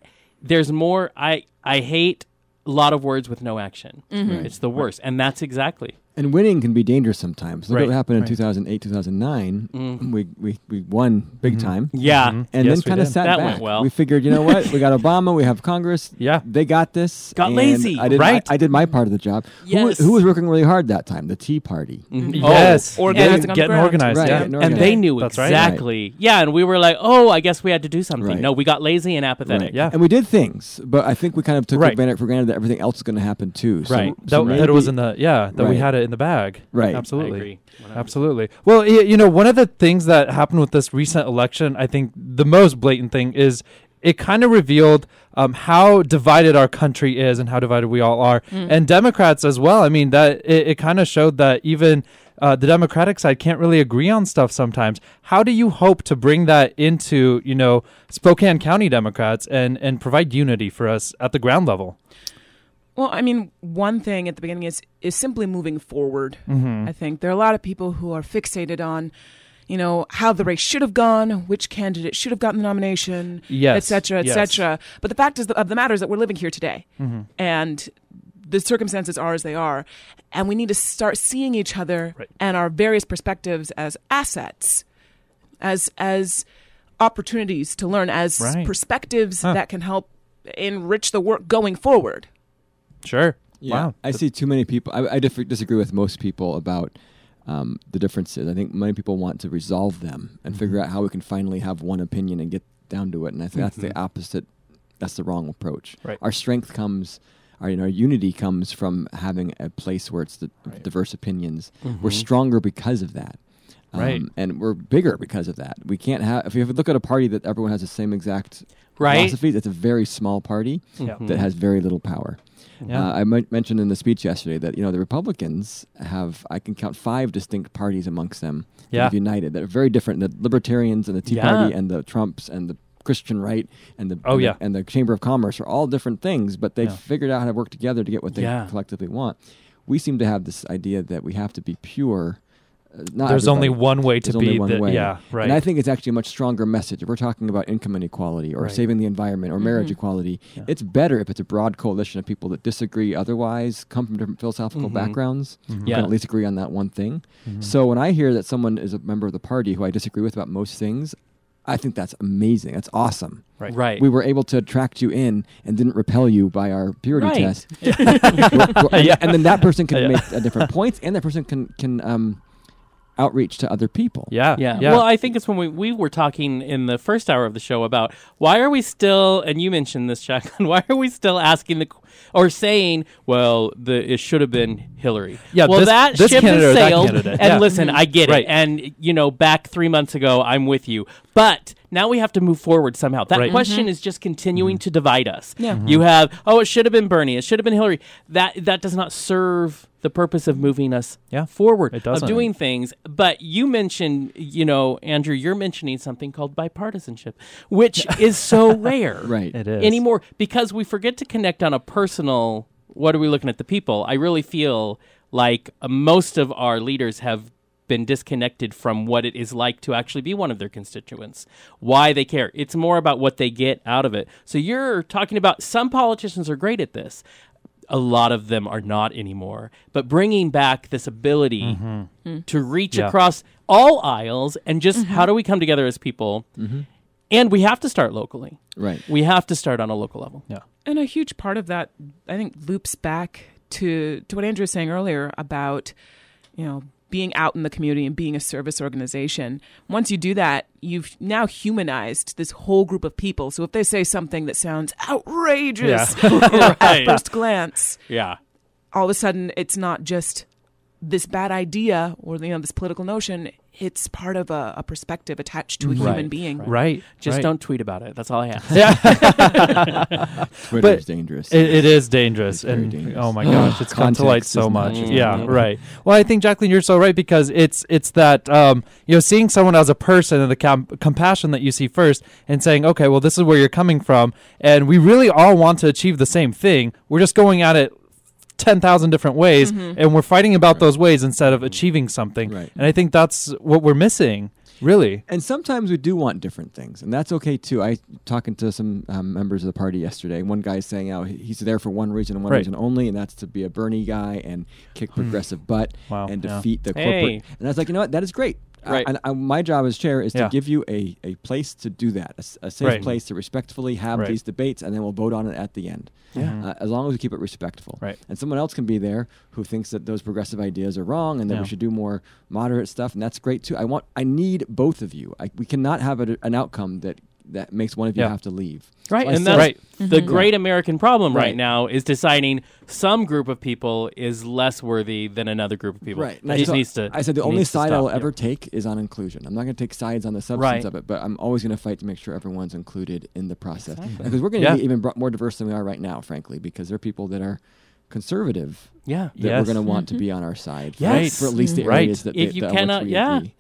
[SPEAKER 2] there's more. I I hate a lot of words with no action. It's the worst, and that's exactly.
[SPEAKER 8] And winning can be dangerous sometimes. Look
[SPEAKER 1] Right,
[SPEAKER 8] at what happened in
[SPEAKER 1] right.
[SPEAKER 8] 2008, 2009. Mm-hmm. We, we, we won big mm-hmm. time.
[SPEAKER 2] Yeah. Mm-hmm.
[SPEAKER 8] And
[SPEAKER 1] Yes,
[SPEAKER 8] then kind of
[SPEAKER 1] did.
[SPEAKER 8] sat
[SPEAKER 2] That
[SPEAKER 8] back.
[SPEAKER 2] went well.
[SPEAKER 8] We figured, you know what? We got Obama. We have Congress.
[SPEAKER 1] Yeah.
[SPEAKER 8] they got this.
[SPEAKER 2] Got lazy,
[SPEAKER 8] I did,
[SPEAKER 1] right?
[SPEAKER 8] I, I did my part of the job. Who,
[SPEAKER 2] Yes.
[SPEAKER 8] who was working really hard that time? The Tea Party.
[SPEAKER 1] Oh, yes.
[SPEAKER 9] organizing
[SPEAKER 1] Getting-
[SPEAKER 9] on
[SPEAKER 1] getting organized.
[SPEAKER 8] Right,
[SPEAKER 1] Yeah.
[SPEAKER 8] getting
[SPEAKER 2] And they knew
[SPEAKER 1] That's right.
[SPEAKER 2] exactly. Yeah, and we were like, "Oh, I guess we had to do something."
[SPEAKER 8] Right.
[SPEAKER 2] No, we got lazy and apathetic.
[SPEAKER 8] Right.
[SPEAKER 1] Yeah.
[SPEAKER 8] And we did things, but I think we kind of took
[SPEAKER 1] Right.
[SPEAKER 8] advantage for granted that everything else is going to happen too. So,
[SPEAKER 1] right. that, that it was in the yeah that we had it in the bag.
[SPEAKER 8] Right.
[SPEAKER 1] Absolutely.
[SPEAKER 2] I agree.
[SPEAKER 1] Absolutely. Well, y- you know, one of the things that happened with this recent election, I think the most blatant thing is it kind of revealed um, how divided our country is and how divided we all are, and Democrats as well. I mean, that it, it kind of showed that even uh, the Democratic side can't really agree on stuff sometimes. How do you hope to bring that into, you know, Spokane County Democrats and and provide unity for us at the ground level?
[SPEAKER 9] Well, I mean, one thing at the beginning is is simply moving forward.
[SPEAKER 1] Mm-hmm.
[SPEAKER 9] I think there are a lot of people who are fixated on, you know, how the race should have gone, which candidate should have gotten the nomination,
[SPEAKER 1] Yes,
[SPEAKER 9] et cetera, et
[SPEAKER 1] yes.
[SPEAKER 9] cetera. But the fact is of the matter is that we're living here today,
[SPEAKER 1] Mm-hmm.
[SPEAKER 9] and the circumstances are as they are, and we need to start seeing each other
[SPEAKER 1] Right.
[SPEAKER 9] and our various perspectives as assets, as as opportunities to learn, as
[SPEAKER 1] Right.
[SPEAKER 9] perspectives
[SPEAKER 1] Huh.
[SPEAKER 9] that can help enrich the work going forward.
[SPEAKER 1] Sure.
[SPEAKER 8] Yeah,
[SPEAKER 1] Wow.
[SPEAKER 8] I see too many people. I, I disagree with most people about um, the differences. I think many people want to resolve them and figure out how we can finally have one opinion and get down to it. And I think that's the opposite. That's the wrong approach.
[SPEAKER 1] Right.
[SPEAKER 8] Our strength comes, our, you know, our unity comes from having a place where it's the diverse opinions. We're stronger because of that. Um,
[SPEAKER 1] Right.
[SPEAKER 8] and we're bigger because of that. We can't have if you look at a party that everyone has the same exact
[SPEAKER 2] Right.
[SPEAKER 8] philosophy. It's a very small party that has very little power.
[SPEAKER 1] Yeah.
[SPEAKER 8] Uh, I mentioned in the speech yesterday that you know the Republicans have I can count five distinct parties amongst them that
[SPEAKER 1] Yeah.
[SPEAKER 8] have united that are very different. The Libertarians and the Tea
[SPEAKER 2] Yeah.
[SPEAKER 8] Party and the Trumps and the Christian right and the
[SPEAKER 1] Oh,
[SPEAKER 8] and the- and the Chamber of Commerce are all different things, but they've
[SPEAKER 1] Yeah.
[SPEAKER 8] figured out how to work together to get what they
[SPEAKER 2] Yeah.
[SPEAKER 8] collectively want. We seem to have this idea that we have to be pure. Uh, not
[SPEAKER 1] There's only one way to
[SPEAKER 8] There's only
[SPEAKER 1] be.
[SPEAKER 8] one
[SPEAKER 1] the,
[SPEAKER 8] way.
[SPEAKER 1] Yeah. Right.
[SPEAKER 8] And I think it's actually a much stronger message. If we're talking about income inequality or
[SPEAKER 1] Right.
[SPEAKER 8] saving the environment or marriage equality,
[SPEAKER 1] Yeah.
[SPEAKER 8] it's better if it's a broad coalition of people that disagree otherwise, come from different philosophical
[SPEAKER 2] Mhm.
[SPEAKER 8] backgrounds, who
[SPEAKER 2] Yeah.
[SPEAKER 8] can at least agree on that one thing.
[SPEAKER 1] Mhm.
[SPEAKER 8] So when I hear that someone is a member of the party who I disagree with about most things, I think that's amazing. That's awesome.
[SPEAKER 1] Right.
[SPEAKER 2] Right.
[SPEAKER 8] We were able to attract you in and didn't repel you by our purity
[SPEAKER 2] Right.
[SPEAKER 8] test. We're- we're- and,
[SPEAKER 1] Yeah.
[SPEAKER 8] and then that person can
[SPEAKER 1] Yeah.
[SPEAKER 8] make a different points, and that person can can um, outreach to other people.
[SPEAKER 1] yeah.
[SPEAKER 2] Yeah.
[SPEAKER 1] Yeah.
[SPEAKER 2] Well, I think it's when we, we were talking in the first hour of the show about why are we still, and you mentioned this, Jaclyn, why are we still asking the, or saying, well, the it should have been Hillary.
[SPEAKER 1] Yeah,
[SPEAKER 2] Well,
[SPEAKER 1] this-
[SPEAKER 2] that
[SPEAKER 1] this
[SPEAKER 2] ship
[SPEAKER 1] candidate
[SPEAKER 2] has
[SPEAKER 1] or that
[SPEAKER 2] sailed.
[SPEAKER 1] candidate.
[SPEAKER 2] And
[SPEAKER 1] Yeah.
[SPEAKER 2] listen, I get
[SPEAKER 1] Right.
[SPEAKER 2] it. And, you know, back three months ago, I'm with you. But now we have to move forward somehow. That
[SPEAKER 1] Right.
[SPEAKER 2] question is just continuing to divide us.
[SPEAKER 9] Yeah.
[SPEAKER 1] Mm-hmm.
[SPEAKER 2] You have, oh, it should have been Bernie. It should have been Hillary. That that does not serve the purpose of moving us
[SPEAKER 1] Yeah.
[SPEAKER 2] forward
[SPEAKER 1] It
[SPEAKER 2] of
[SPEAKER 1] doesn't.
[SPEAKER 2] doing things. But you mentioned, you know, Andrew, you're mentioning something called bipartisanship, which is so rare
[SPEAKER 8] Right.
[SPEAKER 1] It is.
[SPEAKER 2] anymore because we forget to connect on a personal. What are we looking at the people? I really feel like uh, most of our leaders have been disconnected from what it is like to actually be one of their constituents, why they care. It's more about what they get out of it. So you're talking about some politicians are great at this. A lot of them are not anymore. But bringing back this ability to reach
[SPEAKER 1] Yeah.
[SPEAKER 2] across all aisles and just how do we come together as people? And we have to start locally.
[SPEAKER 8] Right.
[SPEAKER 2] We have to start on a local level.
[SPEAKER 1] Yeah.
[SPEAKER 9] And a huge part of that, I think, loops back to to what Andrew was saying earlier about, you know, being out in the community and being a service organization. Once you do that, you've now humanized this whole group of people. So if they say something that sounds outrageous at
[SPEAKER 2] Right.
[SPEAKER 9] first glance,
[SPEAKER 2] Yeah.
[SPEAKER 9] all of a sudden it's not just this bad idea or you know this political notion. It's part of a, a perspective attached to a human being.
[SPEAKER 1] Right. right.
[SPEAKER 2] Just
[SPEAKER 1] right.
[SPEAKER 2] don't tweet about it. That's all I have.
[SPEAKER 8] Twitter
[SPEAKER 1] But
[SPEAKER 8] is dangerous.
[SPEAKER 1] It, it is dangerous,
[SPEAKER 8] It's very
[SPEAKER 1] and
[SPEAKER 8] dangerous.
[SPEAKER 1] oh my gosh, it's come to light so
[SPEAKER 8] is
[SPEAKER 1] much.
[SPEAKER 8] not-
[SPEAKER 1] Yeah, right. Well, I think Jaclyn, you're so right because it's it's that um, you know seeing someone as a person and the com- compassion that you see first, and saying, okay, well, this is where you're coming from, and we really all want to achieve the same thing. We're just going at it. 10,000 different ways and we're fighting about those ways instead of achieving something.
[SPEAKER 8] Right.
[SPEAKER 1] And I think that's what we're missing, really.
[SPEAKER 8] And sometimes we do want different things, and that's okay too. I talking to some um, members of the party yesterday. One guy's saying, "Oh, he's there for one reason and one
[SPEAKER 1] Right.
[SPEAKER 8] reason only, and that's to be a Bernie guy and kick progressive butt
[SPEAKER 1] Wow,
[SPEAKER 8] and
[SPEAKER 1] yeah.
[SPEAKER 8] defeat the
[SPEAKER 2] Hey.
[SPEAKER 8] corporate." And I was like, "You know what? That is great." Uh,
[SPEAKER 2] Right.
[SPEAKER 8] and I, my job as chair is
[SPEAKER 1] Yeah.
[SPEAKER 8] to give you a, a place to do that, a s- a, safe
[SPEAKER 1] Right.
[SPEAKER 8] place to respectfully have
[SPEAKER 1] Right.
[SPEAKER 8] these debates, and then we'll vote on it at the end.
[SPEAKER 1] Yeah.
[SPEAKER 8] Uh, as long as we keep it respectful.
[SPEAKER 1] Right.
[SPEAKER 8] And someone else can be there who thinks that those progressive ideas are wrong and that
[SPEAKER 1] Yeah.
[SPEAKER 8] we should do more moderate stuff, and that's great too. I want, I need both of you. I, we cannot have a, an outcome that that makes one of you
[SPEAKER 1] Yeah.
[SPEAKER 8] have to leave.
[SPEAKER 2] Right,
[SPEAKER 8] So
[SPEAKER 2] and that's
[SPEAKER 1] Right.
[SPEAKER 2] the mm-hmm. great American problem right.
[SPEAKER 8] Right.
[SPEAKER 2] now is deciding some group of people is less worthy than another group of people.
[SPEAKER 8] Right. And I,
[SPEAKER 2] just
[SPEAKER 8] so
[SPEAKER 2] needs to.
[SPEAKER 8] I said the only side. I'll
[SPEAKER 2] Yeah.
[SPEAKER 8] ever take is on inclusion. I'm not going to take sides on the substance
[SPEAKER 2] Right.
[SPEAKER 8] of it, but I'm always going to fight to make sure everyone's included in the process.
[SPEAKER 2] Exactly.
[SPEAKER 8] Because we're going to
[SPEAKER 1] Yeah.
[SPEAKER 8] be even bro- more diverse than we are right now, frankly, because there are people that are conservative
[SPEAKER 2] Yeah.
[SPEAKER 8] that we're going to want to mm-hmm. be on our side. for-
[SPEAKER 2] Yes.
[SPEAKER 8] For, at least the
[SPEAKER 1] Right.
[SPEAKER 8] areas that
[SPEAKER 2] If
[SPEAKER 8] they-
[SPEAKER 2] you
[SPEAKER 8] that on
[SPEAKER 2] cannot-
[SPEAKER 8] we
[SPEAKER 2] yeah.
[SPEAKER 8] agree.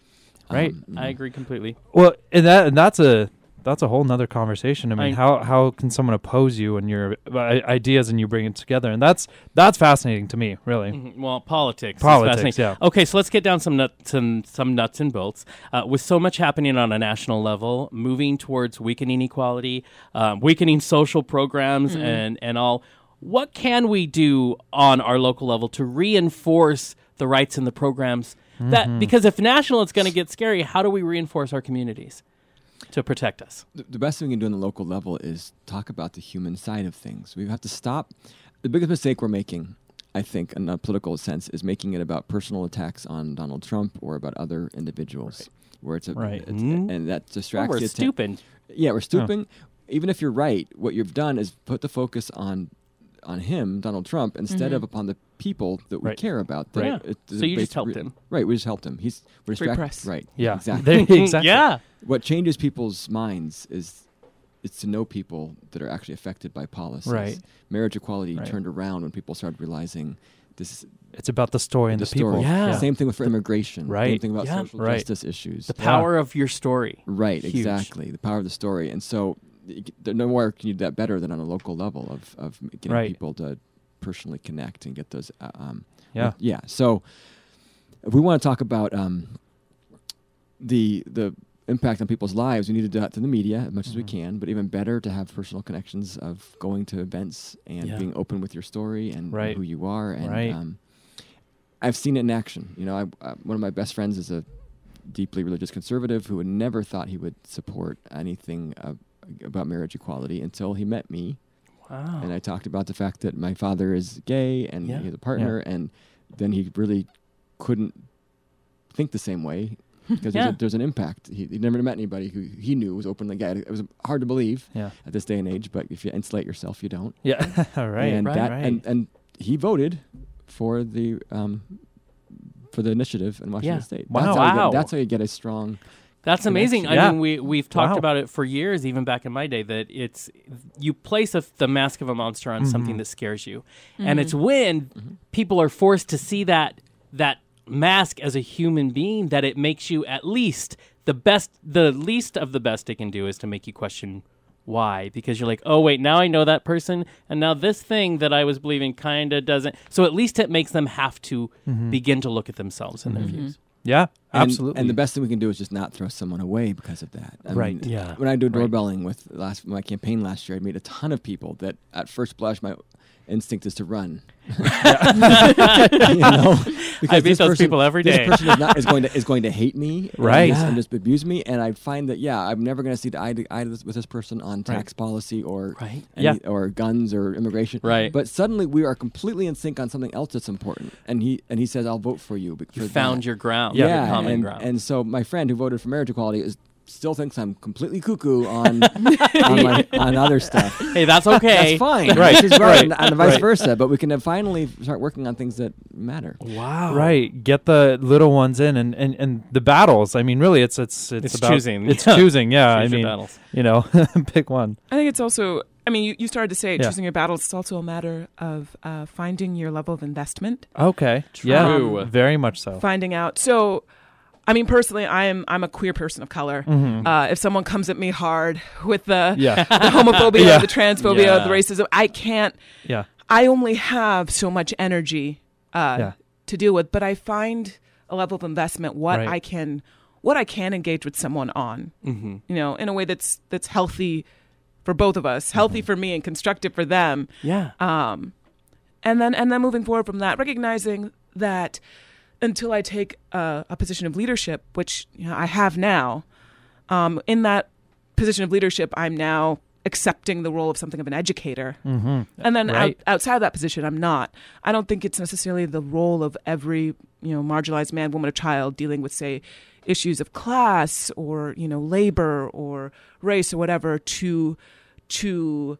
[SPEAKER 1] Right.
[SPEAKER 8] Um,
[SPEAKER 2] I mm-hmm. agree completely.
[SPEAKER 1] Well, and that and that's a that's a whole nother conversation. I mean,
[SPEAKER 2] I-
[SPEAKER 1] how how can someone oppose you and your uh, ideas and you bring it together? And that's that's fascinating to me, really.
[SPEAKER 2] Mhm. Well, politics. is
[SPEAKER 1] Politics,
[SPEAKER 2] fascinating.
[SPEAKER 1] yeah.
[SPEAKER 2] Okay, so let's get down some nuts, some, some nuts and bolts. Uh, with so much happening on a national level, moving towards weakening equality, um, weakening social programs, and and all. What can we do on our local level to reinforce the rights and the programs that? Because if national, it's going to get scary. How do we reinforce our communities to protect us?
[SPEAKER 8] the, the best thing we can do on the local level is talk about the human side of things. We have to stop. The biggest mistake we're making, I think, in a political sense, is making it about personal attacks on Donald Trump or about other individuals, where it's a
[SPEAKER 1] Right.
[SPEAKER 8] it's-
[SPEAKER 2] Mhm.
[SPEAKER 8] and that
[SPEAKER 2] Well,
[SPEAKER 8] distracts
[SPEAKER 2] we're
[SPEAKER 8] the
[SPEAKER 2] stupid.
[SPEAKER 8] Yeah, we're stooping. Even if you're right, what you've done is put the focus on on him, Donald Trump, instead of mm-hmm. upon the people that we
[SPEAKER 1] Right.
[SPEAKER 8] care about. that
[SPEAKER 2] Right.
[SPEAKER 8] it-
[SPEAKER 2] So you just
[SPEAKER 8] based-
[SPEAKER 2] helped him.
[SPEAKER 8] Right, we just helped him. He's we're
[SPEAKER 9] Free press.
[SPEAKER 8] Right.
[SPEAKER 1] Yeah,
[SPEAKER 8] Exactly.
[SPEAKER 1] There- exactly.
[SPEAKER 2] Yeah.
[SPEAKER 8] what changes people's minds is it's to know people that are actually affected by policies.
[SPEAKER 1] Right.
[SPEAKER 8] Marriage equality
[SPEAKER 1] Right.
[SPEAKER 8] turned around when people started realizing this
[SPEAKER 1] It's about the story and the,
[SPEAKER 8] story.
[SPEAKER 1] people.
[SPEAKER 2] Yeah.
[SPEAKER 8] Same thing with for immigration. Same thing about
[SPEAKER 2] Yeah.
[SPEAKER 8] social
[SPEAKER 1] Right.
[SPEAKER 8] justice issues.
[SPEAKER 2] The power of your story.
[SPEAKER 8] right.
[SPEAKER 2] Huge.
[SPEAKER 8] Exactly. The power of the story. And so y- there- nowhere can you do that better than on a local level of of getting
[SPEAKER 1] Right.
[SPEAKER 8] people to personally connect and get those. Uh, um,
[SPEAKER 1] Yeah.
[SPEAKER 8] yeah. So if we want to talk about um, the the impact on people's lives, we need to do that to the media as much as we
[SPEAKER 1] Mm-hmm.
[SPEAKER 8] can. But even better to have personal connections of going to events and
[SPEAKER 2] Yeah.
[SPEAKER 8] being open with your story and
[SPEAKER 1] Right.
[SPEAKER 8] who you are. And
[SPEAKER 1] Right.
[SPEAKER 8] um, I've seen it in action. You know, I, uh, one of my best friends is a deeply religious conservative who had never thought he would support anything uh, about marriage equality until he met me
[SPEAKER 2] Wow.
[SPEAKER 8] and I talked about the fact that my father is gay and
[SPEAKER 2] Yeah.
[SPEAKER 8] he has a partner, and then he really couldn't think the same way because
[SPEAKER 2] Yeah.
[SPEAKER 8] there's, a, there's an impact. He, he never met anybody who he knew was openly gay. It was hard to believe
[SPEAKER 1] Yeah.
[SPEAKER 8] at this day and age, but if you insulate yourself, you don't.
[SPEAKER 1] Yeah. right.
[SPEAKER 8] and
[SPEAKER 2] right,
[SPEAKER 8] that
[SPEAKER 2] right.
[SPEAKER 8] and and he voted for the um for the initiative in Washington
[SPEAKER 2] Yeah.
[SPEAKER 8] State.
[SPEAKER 1] Wow.
[SPEAKER 8] That's how, you get, that's how you get a strong.
[SPEAKER 2] That's amazing.
[SPEAKER 1] connection.
[SPEAKER 2] I mean, we we've talked
[SPEAKER 1] Wow.
[SPEAKER 2] about it for years, even back in my day. That it's you place a, the mask of a monster on something mm-hmm. that scares you, and it's mm-hmm. when mm-hmm. people are forced to see that that mask as a human being that it makes you at least the best. The least of the best it can do is to make you question why, because you're like, oh wait, now I know that person, and now this thing that I was believing kind of doesn't. So at least it makes them have to begin to look at themselves and their views.
[SPEAKER 1] Yeah.
[SPEAKER 8] And,
[SPEAKER 1] Absolutely.
[SPEAKER 8] And the best thing we can do is just not throw someone away because of that. I
[SPEAKER 1] Right.
[SPEAKER 8] mean,
[SPEAKER 2] Yeah.
[SPEAKER 8] When I do
[SPEAKER 2] Right.
[SPEAKER 8] doorbelling with last my campaign last year, I made a ton of people that at first blush my instinct is to run. you know,
[SPEAKER 2] I meet
[SPEAKER 8] this
[SPEAKER 2] those people every
[SPEAKER 8] this person is, not, is going to is going to hate me, and
[SPEAKER 1] Right.
[SPEAKER 8] and just abuse me. And I find that yeah, I'm never going to see the eye to eye with this person on tax policy or
[SPEAKER 2] Right.
[SPEAKER 8] any- or guns or immigration.
[SPEAKER 2] Right.
[SPEAKER 8] But suddenly we are completely in sync on something else that's important, and he and he says I'll vote for you. bec-
[SPEAKER 2] You found
[SPEAKER 8] that."
[SPEAKER 2] your ground,
[SPEAKER 8] yeah,
[SPEAKER 2] your common
[SPEAKER 8] and,
[SPEAKER 2] ground.
[SPEAKER 8] and so my friend who voted for marriage equality is still thinks I'm completely cuckoo on on, my, on other stuff.
[SPEAKER 2] hey, that's okay.
[SPEAKER 8] That's fine,
[SPEAKER 1] Right,
[SPEAKER 8] She's right,
[SPEAKER 1] right,
[SPEAKER 8] and, and vice
[SPEAKER 1] right.
[SPEAKER 8] versa. But we can finally start working on things that matter.
[SPEAKER 2] Wow.
[SPEAKER 1] Right, get the little ones in, and, and, and the battles. I mean, really, it's it's it's,
[SPEAKER 2] It's
[SPEAKER 1] about
[SPEAKER 2] choosing.
[SPEAKER 1] It's
[SPEAKER 2] Yeah.
[SPEAKER 1] choosing. Yeah,
[SPEAKER 2] Choose
[SPEAKER 1] I mean,
[SPEAKER 2] battles.
[SPEAKER 1] you know, pick one.
[SPEAKER 9] I think it's also. I mean, you, you started to say
[SPEAKER 1] Yeah.
[SPEAKER 9] choosing your battles. It's also a matter of uh, finding your level of investment,
[SPEAKER 1] Okay,
[SPEAKER 2] True.
[SPEAKER 1] yeah, very much so.
[SPEAKER 9] finding out. So, I mean, personally, I am I'm a queer person of color. Uh, if someone comes at me hard with the
[SPEAKER 1] Mm-hmm. Yeah,
[SPEAKER 9] the homophobia,
[SPEAKER 1] Yeah.
[SPEAKER 9] the transphobia,
[SPEAKER 2] Yeah.
[SPEAKER 9] the racism, I can't.
[SPEAKER 1] yeah,
[SPEAKER 9] I only have so much energy uh,
[SPEAKER 1] Yeah.
[SPEAKER 9] to deal with, but I find a level of investment what
[SPEAKER 1] Right.
[SPEAKER 9] I can what I can engage with someone on.
[SPEAKER 2] Mm-hmm.
[SPEAKER 9] You know, in a way that's that's healthy for both of us, healthy for me and constructive for them.
[SPEAKER 2] Yeah.
[SPEAKER 9] Um, and then and then moving forward from that, recognizing that until I take a, a position of leadership, which you know, I have now, um, in that position of leadership, I'm now accepting the role of something of an educator.
[SPEAKER 1] mm-hmm.
[SPEAKER 9] And then
[SPEAKER 1] Right.
[SPEAKER 9] out, outside of that position, I'm not. I don't think it's necessarily the role of every you know marginalized man, woman, or child dealing with, say, issues of class or you know labor or race or whatever to to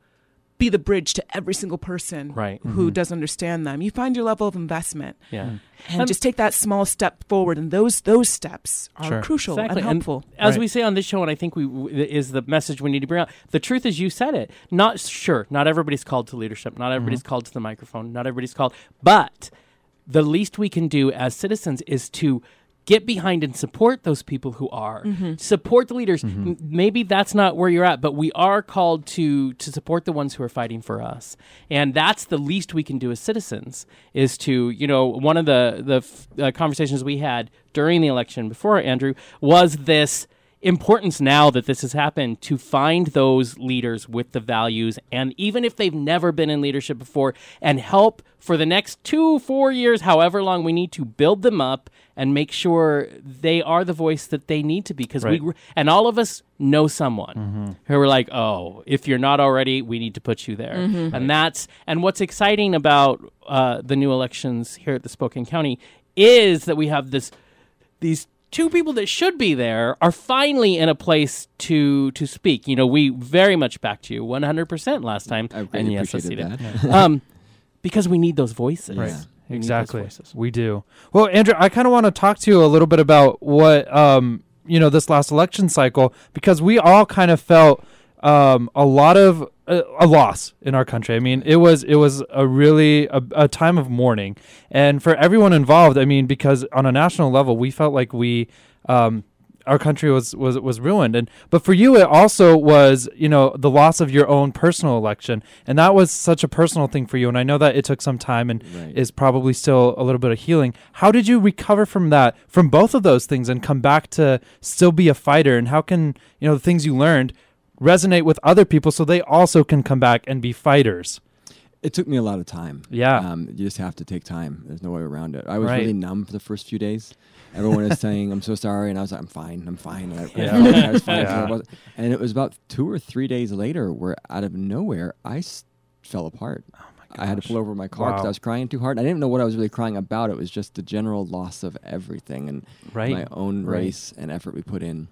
[SPEAKER 9] be the bridge to every single person
[SPEAKER 2] Right.
[SPEAKER 9] who mm-hmm. doesn't understand them. You find your level of investment
[SPEAKER 2] Yeah. Mm-hmm.
[SPEAKER 9] and
[SPEAKER 2] Um,
[SPEAKER 9] just take that small step forward and those those steps are
[SPEAKER 1] Sure.
[SPEAKER 9] crucial
[SPEAKER 2] Exactly.
[SPEAKER 9] and helpful.
[SPEAKER 2] as
[SPEAKER 1] Right.
[SPEAKER 2] we say on this show, and I think we w- is the message we need to bring out. The truth is, you said it. Not sure. Not everybody's called to leadership. Not mm-hmm. everybody's called to the microphone. Not everybody's called. But the least we can do as citizens is to get behind and support those people who are. Support the leaders. M- maybe that's not where you're at but we are called to to support the ones who are fighting for us. And that's the least we can do as citizens is to you know one of the the f- uh, conversations we had during the election before andrew was this importance now that this has happened to find those leaders with the values and even if they've never been in leadership before and help for the next two four years however long we need to build them up and make sure they are the voice that they need to be because
[SPEAKER 1] Right.
[SPEAKER 2] we and all of us know someone who are like oh if you're not already we need to put you there and that's and what's exciting about uh, the new elections here at the spokane county is that we have this these two people that should be there are finally in a place to to speak. You know, we very much backed you 100% last time.
[SPEAKER 8] I really
[SPEAKER 2] and yes, I see
[SPEAKER 8] appreciated
[SPEAKER 2] that.
[SPEAKER 8] that.
[SPEAKER 2] um, because we need those voices.
[SPEAKER 1] Right.
[SPEAKER 2] We need those
[SPEAKER 1] Exactly. We do. Well, Andrew, I kind of want to talk to you a little bit about what um, you know this last election cycle because we all kind of felt um, a lot of uh, a loss in our country. I mean, it was it was a really a, a time of mourning, and for everyone involved. I mean, because on a national level, we felt like we. Um, our country was, was was ruined and but for you it also was you know the loss of your own personal election and that was such a personal thing for you and I know that it took some time and
[SPEAKER 8] Right.
[SPEAKER 1] is probably still a little bit of healing how did you recover from that from both of those things and come back to still be a fighter and how can you know the things you learned resonate with other people so they also can come back and be fighters
[SPEAKER 8] It took me a lot of time.
[SPEAKER 1] Yeah.
[SPEAKER 8] Um, you just have to take time. There's no way around it. I was
[SPEAKER 1] Right.
[SPEAKER 8] really numb for the first few days. Everyone is saying, "I'm so sorry," and I was like, "I'm fine. I'm fine." And I, I
[SPEAKER 1] Yeah.
[SPEAKER 8] felt I was fine.
[SPEAKER 1] Yeah.
[SPEAKER 8] I And it was about two or three days later where, out of nowhere, I s- fell apart. Oh I had to pull over my car because
[SPEAKER 1] Wow.
[SPEAKER 8] I was crying too hard. I didn't know what I was really crying about. It was just the general loss of everything and
[SPEAKER 1] Right.
[SPEAKER 8] my own
[SPEAKER 1] Right.
[SPEAKER 8] race and effort we put in,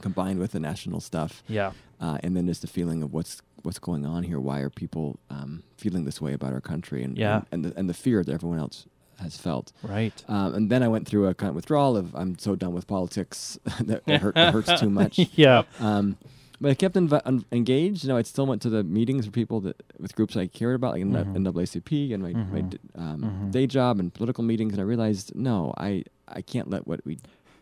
[SPEAKER 8] combined with the national stuff
[SPEAKER 1] yeah
[SPEAKER 8] uh, and then just the feeling of what's what's going on here. Why are people um, feeling this way about our country? And
[SPEAKER 1] Yeah.
[SPEAKER 8] and, and the and the fear that everyone else has felt.
[SPEAKER 1] right
[SPEAKER 8] Um, and then I went through a kind of withdrawal of I'm so done with politics that it, hurt, it hurts too much.
[SPEAKER 1] yeah
[SPEAKER 8] Um, but I kept inv- un- engaged. You know, I still went to the meetings with people that with groups I cared about, like in
[SPEAKER 1] Mhm.
[SPEAKER 8] NAACP and my, my
[SPEAKER 1] Mhm.
[SPEAKER 8] d- um,
[SPEAKER 1] Mhm.
[SPEAKER 8] day job and political meetings. And I realized, no, I I can't let what we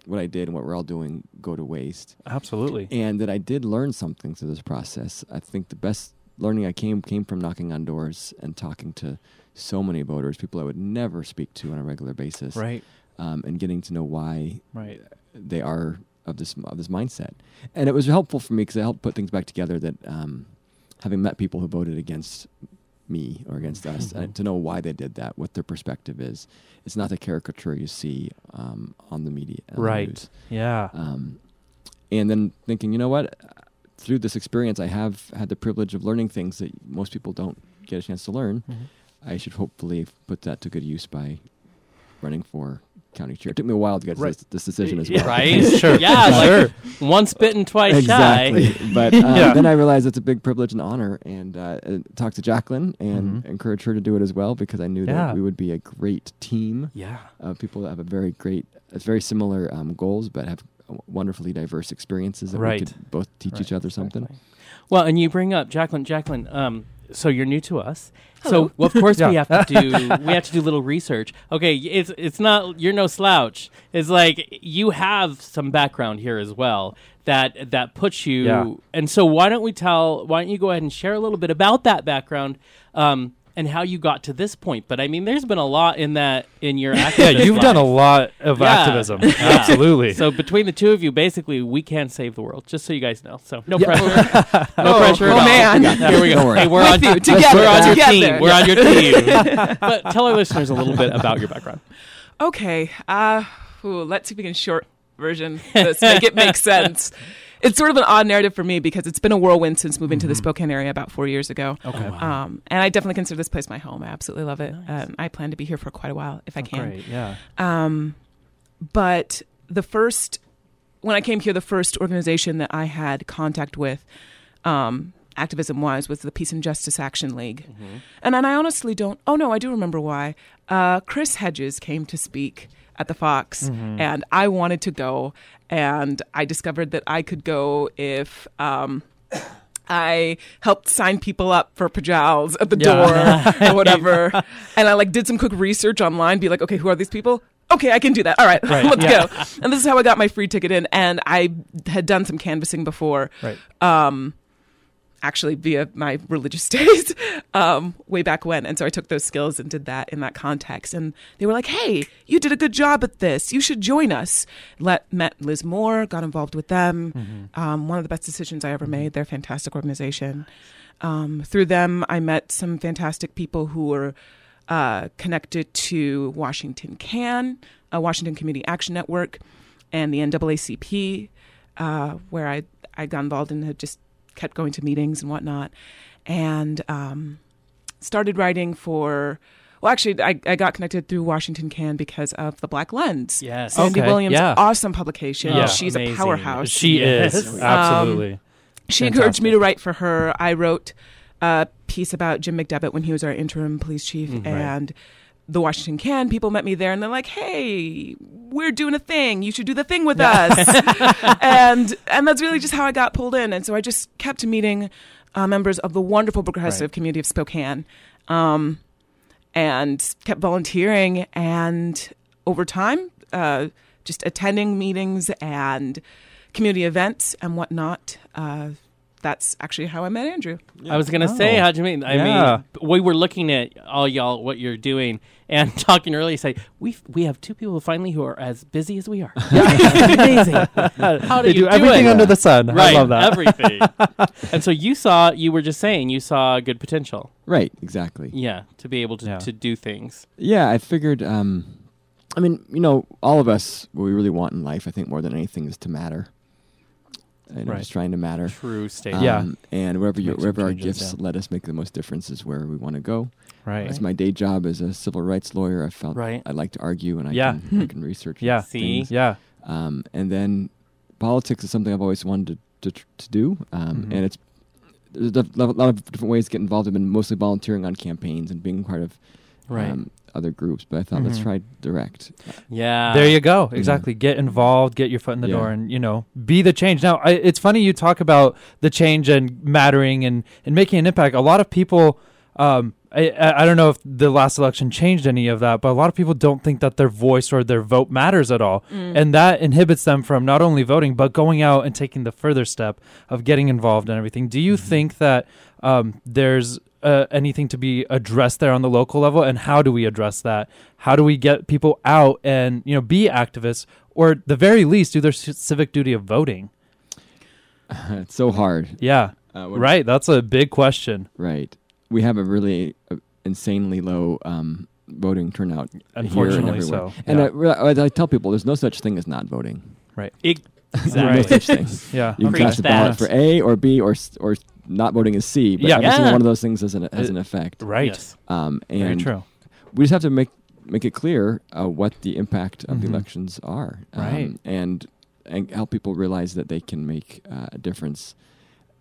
[SPEAKER 8] what I did and what we're all doing go to waste
[SPEAKER 1] absolutely
[SPEAKER 8] and that I did learn something through this process. I think the best learning I came came from knocking on doors and talking to so many voters, people I would never speak to on a regular basis,
[SPEAKER 1] right
[SPEAKER 8] um, and getting to know why
[SPEAKER 1] right
[SPEAKER 8] they are of this of this mindset. And it was helpful for me because it helped put things back together. That um, having met people who voted against me or against us,
[SPEAKER 1] Mhm.
[SPEAKER 8] uh, to know why they did that, what their perspective is. It's not the caricature you see um, on the media, on the
[SPEAKER 1] right
[SPEAKER 8] news.
[SPEAKER 1] yeah
[SPEAKER 8] Um, and then thinking, you know what? Through this experience, I have had the privilege of learning things that most people don't get a chance to learn.
[SPEAKER 1] Mhm.
[SPEAKER 8] I should hopefully put that to good use by running for county chair. It took me a while to get to
[SPEAKER 1] Right.
[SPEAKER 8] this, this decision as
[SPEAKER 1] Yeah.
[SPEAKER 8] well.
[SPEAKER 2] Right?
[SPEAKER 1] Sure.
[SPEAKER 2] Yeah, like
[SPEAKER 1] Sure.
[SPEAKER 2] once bitten, twice
[SPEAKER 8] exactly.
[SPEAKER 2] shy.
[SPEAKER 8] But uh,
[SPEAKER 1] Yeah.
[SPEAKER 8] then I realized it's a big privilege and honor, and uh, uh, talked to Jaclyn and
[SPEAKER 1] Mhm.
[SPEAKER 8] encouraged her to do it as well because I knew
[SPEAKER 1] Yeah.
[SPEAKER 8] that we would be a great team
[SPEAKER 1] yeah
[SPEAKER 8] of people that have a very great, it's very similar um, goals, but have wonderfully diverse experiences that
[SPEAKER 1] Right.
[SPEAKER 8] we could both teach each other something.
[SPEAKER 2] Well, and you bring up Jaclyn. Jaclyn, um, so you're new to us.
[SPEAKER 9] Hello.
[SPEAKER 2] So well, of course we have to do we have to do a little research. Okay, it's it's not you're no slouch. It's like you have some background here as well that that puts you.
[SPEAKER 1] Yeah.
[SPEAKER 2] And so why don't we tell? Why don't you go ahead and share a little bit about that background? Um, and how you got to this point, but I mean, there's been a lot in that in your
[SPEAKER 1] activism.
[SPEAKER 2] yeah
[SPEAKER 1] you've done a lot of
[SPEAKER 2] Yeah.
[SPEAKER 1] activism absolutely
[SPEAKER 2] So between the two of you, basically, we can save the world. Just so you guys know. So no
[SPEAKER 8] Yeah.
[SPEAKER 2] pressure. no
[SPEAKER 9] Oh,
[SPEAKER 2] pressure.
[SPEAKER 9] oh,
[SPEAKER 2] at all.
[SPEAKER 9] man.
[SPEAKER 2] Here we go.
[SPEAKER 8] Don't.
[SPEAKER 2] Hey, we're
[SPEAKER 9] With
[SPEAKER 2] on
[SPEAKER 9] you,
[SPEAKER 2] We're on your
[SPEAKER 9] together.
[SPEAKER 2] team. We're on your team. but tell our listeners a little bit about your background.
[SPEAKER 9] Okay. Uh, ooh, let's see if we can short version this, make it make sense. It's sort of an odd narrative for me because it's been a whirlwind since moving to the Spokane area about four years ago.
[SPEAKER 1] okay
[SPEAKER 9] Um, and I definitely consider this place my home. I absolutely love it. Um, I plan to be here for quite a while if I can.
[SPEAKER 1] great yeah
[SPEAKER 9] Um, but the first when I came here, the first organization that I had contact with, um, activism wise, was the Peace and Justice Action League. And then I honestly don't. Oh no, I do remember why. Uh, Chris Hedges came to speak at the Fox, and I wanted to go, and I discovered that I could go if. Um, I helped sign people up for PJALS at the door or whatever. And I like did some quick research online, be like, okay, who are these people? Okay, I can do that. All right,
[SPEAKER 1] Right,
[SPEAKER 9] let's
[SPEAKER 1] yeah.
[SPEAKER 9] go. And this is how I got my free ticket in. And I had done some canvassing before,
[SPEAKER 1] Right.
[SPEAKER 9] um, actually via my religious days um, way back when. And so I took those skills and did that in that context. And they were like, hey, you did a good job at this. You should join us. Let, met Liz Moore, got involved with them. Um, one of the best decisions I ever made. They're a fantastic organization. Um, through them, I met some fantastic people who were uh, connected to Washington CAN, uh, Washington Community Action Network, and the NAACP, uh, where I, I got involved and had just kept going to meetings and whatnot. And um, started writing for, well, actually, I, I got connected through Washington CAN because of The Black Lens.
[SPEAKER 2] Yes.
[SPEAKER 9] Sandy
[SPEAKER 1] Okay,
[SPEAKER 9] Williams,
[SPEAKER 1] yeah.
[SPEAKER 9] awesome publication.
[SPEAKER 1] Yeah.
[SPEAKER 9] She's
[SPEAKER 2] Amazing.
[SPEAKER 9] a powerhouse.
[SPEAKER 1] She
[SPEAKER 2] Yes.
[SPEAKER 1] is absolutely.
[SPEAKER 9] She encouraged me to write for her. I wrote a piece about Jim McDevitt when he was our interim police chief, and the Washington CAN people met me there, and they're like, "Hey, we're doing a thing. You should do the thing with us." and and that's really just how I got pulled in. And so I just kept meeting uh, members of the wonderful progressive
[SPEAKER 1] Right.
[SPEAKER 9] community of Spokane, um, and kept volunteering. And over time, uh, just attending meetings and community events and whatnot. Uh, that's actually how I met Andrew.
[SPEAKER 2] I was gonna say,
[SPEAKER 1] Oh.
[SPEAKER 2] how'd you mean? I
[SPEAKER 1] Yeah.
[SPEAKER 2] mean, we were looking at all y'all what you're doing and talking earlier. Say we we have two people finally who are as busy as we are. Amazing. How do
[SPEAKER 1] They
[SPEAKER 2] you
[SPEAKER 1] do everything
[SPEAKER 2] it?
[SPEAKER 1] under the sun.
[SPEAKER 2] Right,
[SPEAKER 1] I love that.
[SPEAKER 2] everything. and so you saw, you were just saying, you saw good potential.
[SPEAKER 8] Right, exactly.
[SPEAKER 2] Yeah, to be able to,
[SPEAKER 1] Yeah.
[SPEAKER 2] to do things.
[SPEAKER 8] Yeah, I figured. Um, I mean, you know, all of us, what we really want in life, I think, more than anything, is to matter. And
[SPEAKER 1] Right.
[SPEAKER 8] just trying to matter.
[SPEAKER 2] True state.
[SPEAKER 1] Yeah.
[SPEAKER 8] Um, and wherever you, wherever our
[SPEAKER 1] changes,
[SPEAKER 8] gifts
[SPEAKER 1] yeah.
[SPEAKER 8] let us make the most difference is where we want to go.
[SPEAKER 1] right.
[SPEAKER 8] That's my day job as a civil rights lawyer. I felt
[SPEAKER 2] Right.
[SPEAKER 8] I like to argue and I
[SPEAKER 1] Yeah.
[SPEAKER 8] can I can research.
[SPEAKER 1] Yeah.
[SPEAKER 2] See?
[SPEAKER 8] things.
[SPEAKER 1] Yeah.
[SPEAKER 8] Um, and then politics is something I've always wanted to to, to do. Um,
[SPEAKER 1] Mhm.
[SPEAKER 8] And it's there's a lot lot of different ways to get involved. I've been mostly volunteering on campaigns and being part of
[SPEAKER 2] Right.
[SPEAKER 8] um, other groups. But I thought let's
[SPEAKER 1] Mhm.
[SPEAKER 8] try direct.
[SPEAKER 2] yeah.
[SPEAKER 1] there you go. Exactly. Get involved. Get your foot in the
[SPEAKER 8] Yeah.
[SPEAKER 1] door, and you know, be the change. Now, I, it's funny you talk about the change and mattering and and making an impact. A lot of people. Um, I, I I don't know if the last election changed any of that, but a lot of people don't think that their voice or their vote matters at all, and that inhibits them from not only voting but going out and taking the further step of getting involved and everything. Do you think that um, there's uh, anything to be addressed there on the local level, and how do we address that? How do we get people out and you know be activists, or at the very least do their c- civic duty of voting?
[SPEAKER 8] it's so hard.
[SPEAKER 1] Yeah,
[SPEAKER 8] Uh,
[SPEAKER 1] right. That's a big question.
[SPEAKER 8] Right. We have a really uh, insanely low um, voting turnout here and
[SPEAKER 1] Unfortunately,
[SPEAKER 8] everywhere.
[SPEAKER 1] so.
[SPEAKER 8] And
[SPEAKER 1] yeah.
[SPEAKER 8] I, I, I tell people there's no such thing as not voting.
[SPEAKER 2] It-
[SPEAKER 8] There's no
[SPEAKER 2] exactly.
[SPEAKER 8] such thing.
[SPEAKER 1] yeah,
[SPEAKER 8] You can cast a ballot for A or B or or s- not voting is C, but
[SPEAKER 1] Yeah.
[SPEAKER 8] every single
[SPEAKER 2] Yeah.
[SPEAKER 8] one of those things has an, has
[SPEAKER 1] Uh,
[SPEAKER 8] an effect.
[SPEAKER 1] right.
[SPEAKER 2] Yes.
[SPEAKER 8] Um,
[SPEAKER 1] Very
[SPEAKER 8] and
[SPEAKER 1] true.
[SPEAKER 8] we just have to make make it clear uh, what the impact of the
[SPEAKER 1] Mhm.
[SPEAKER 8] elections are, um,
[SPEAKER 1] Right.
[SPEAKER 8] and and help people realize that they can make uh, a difference,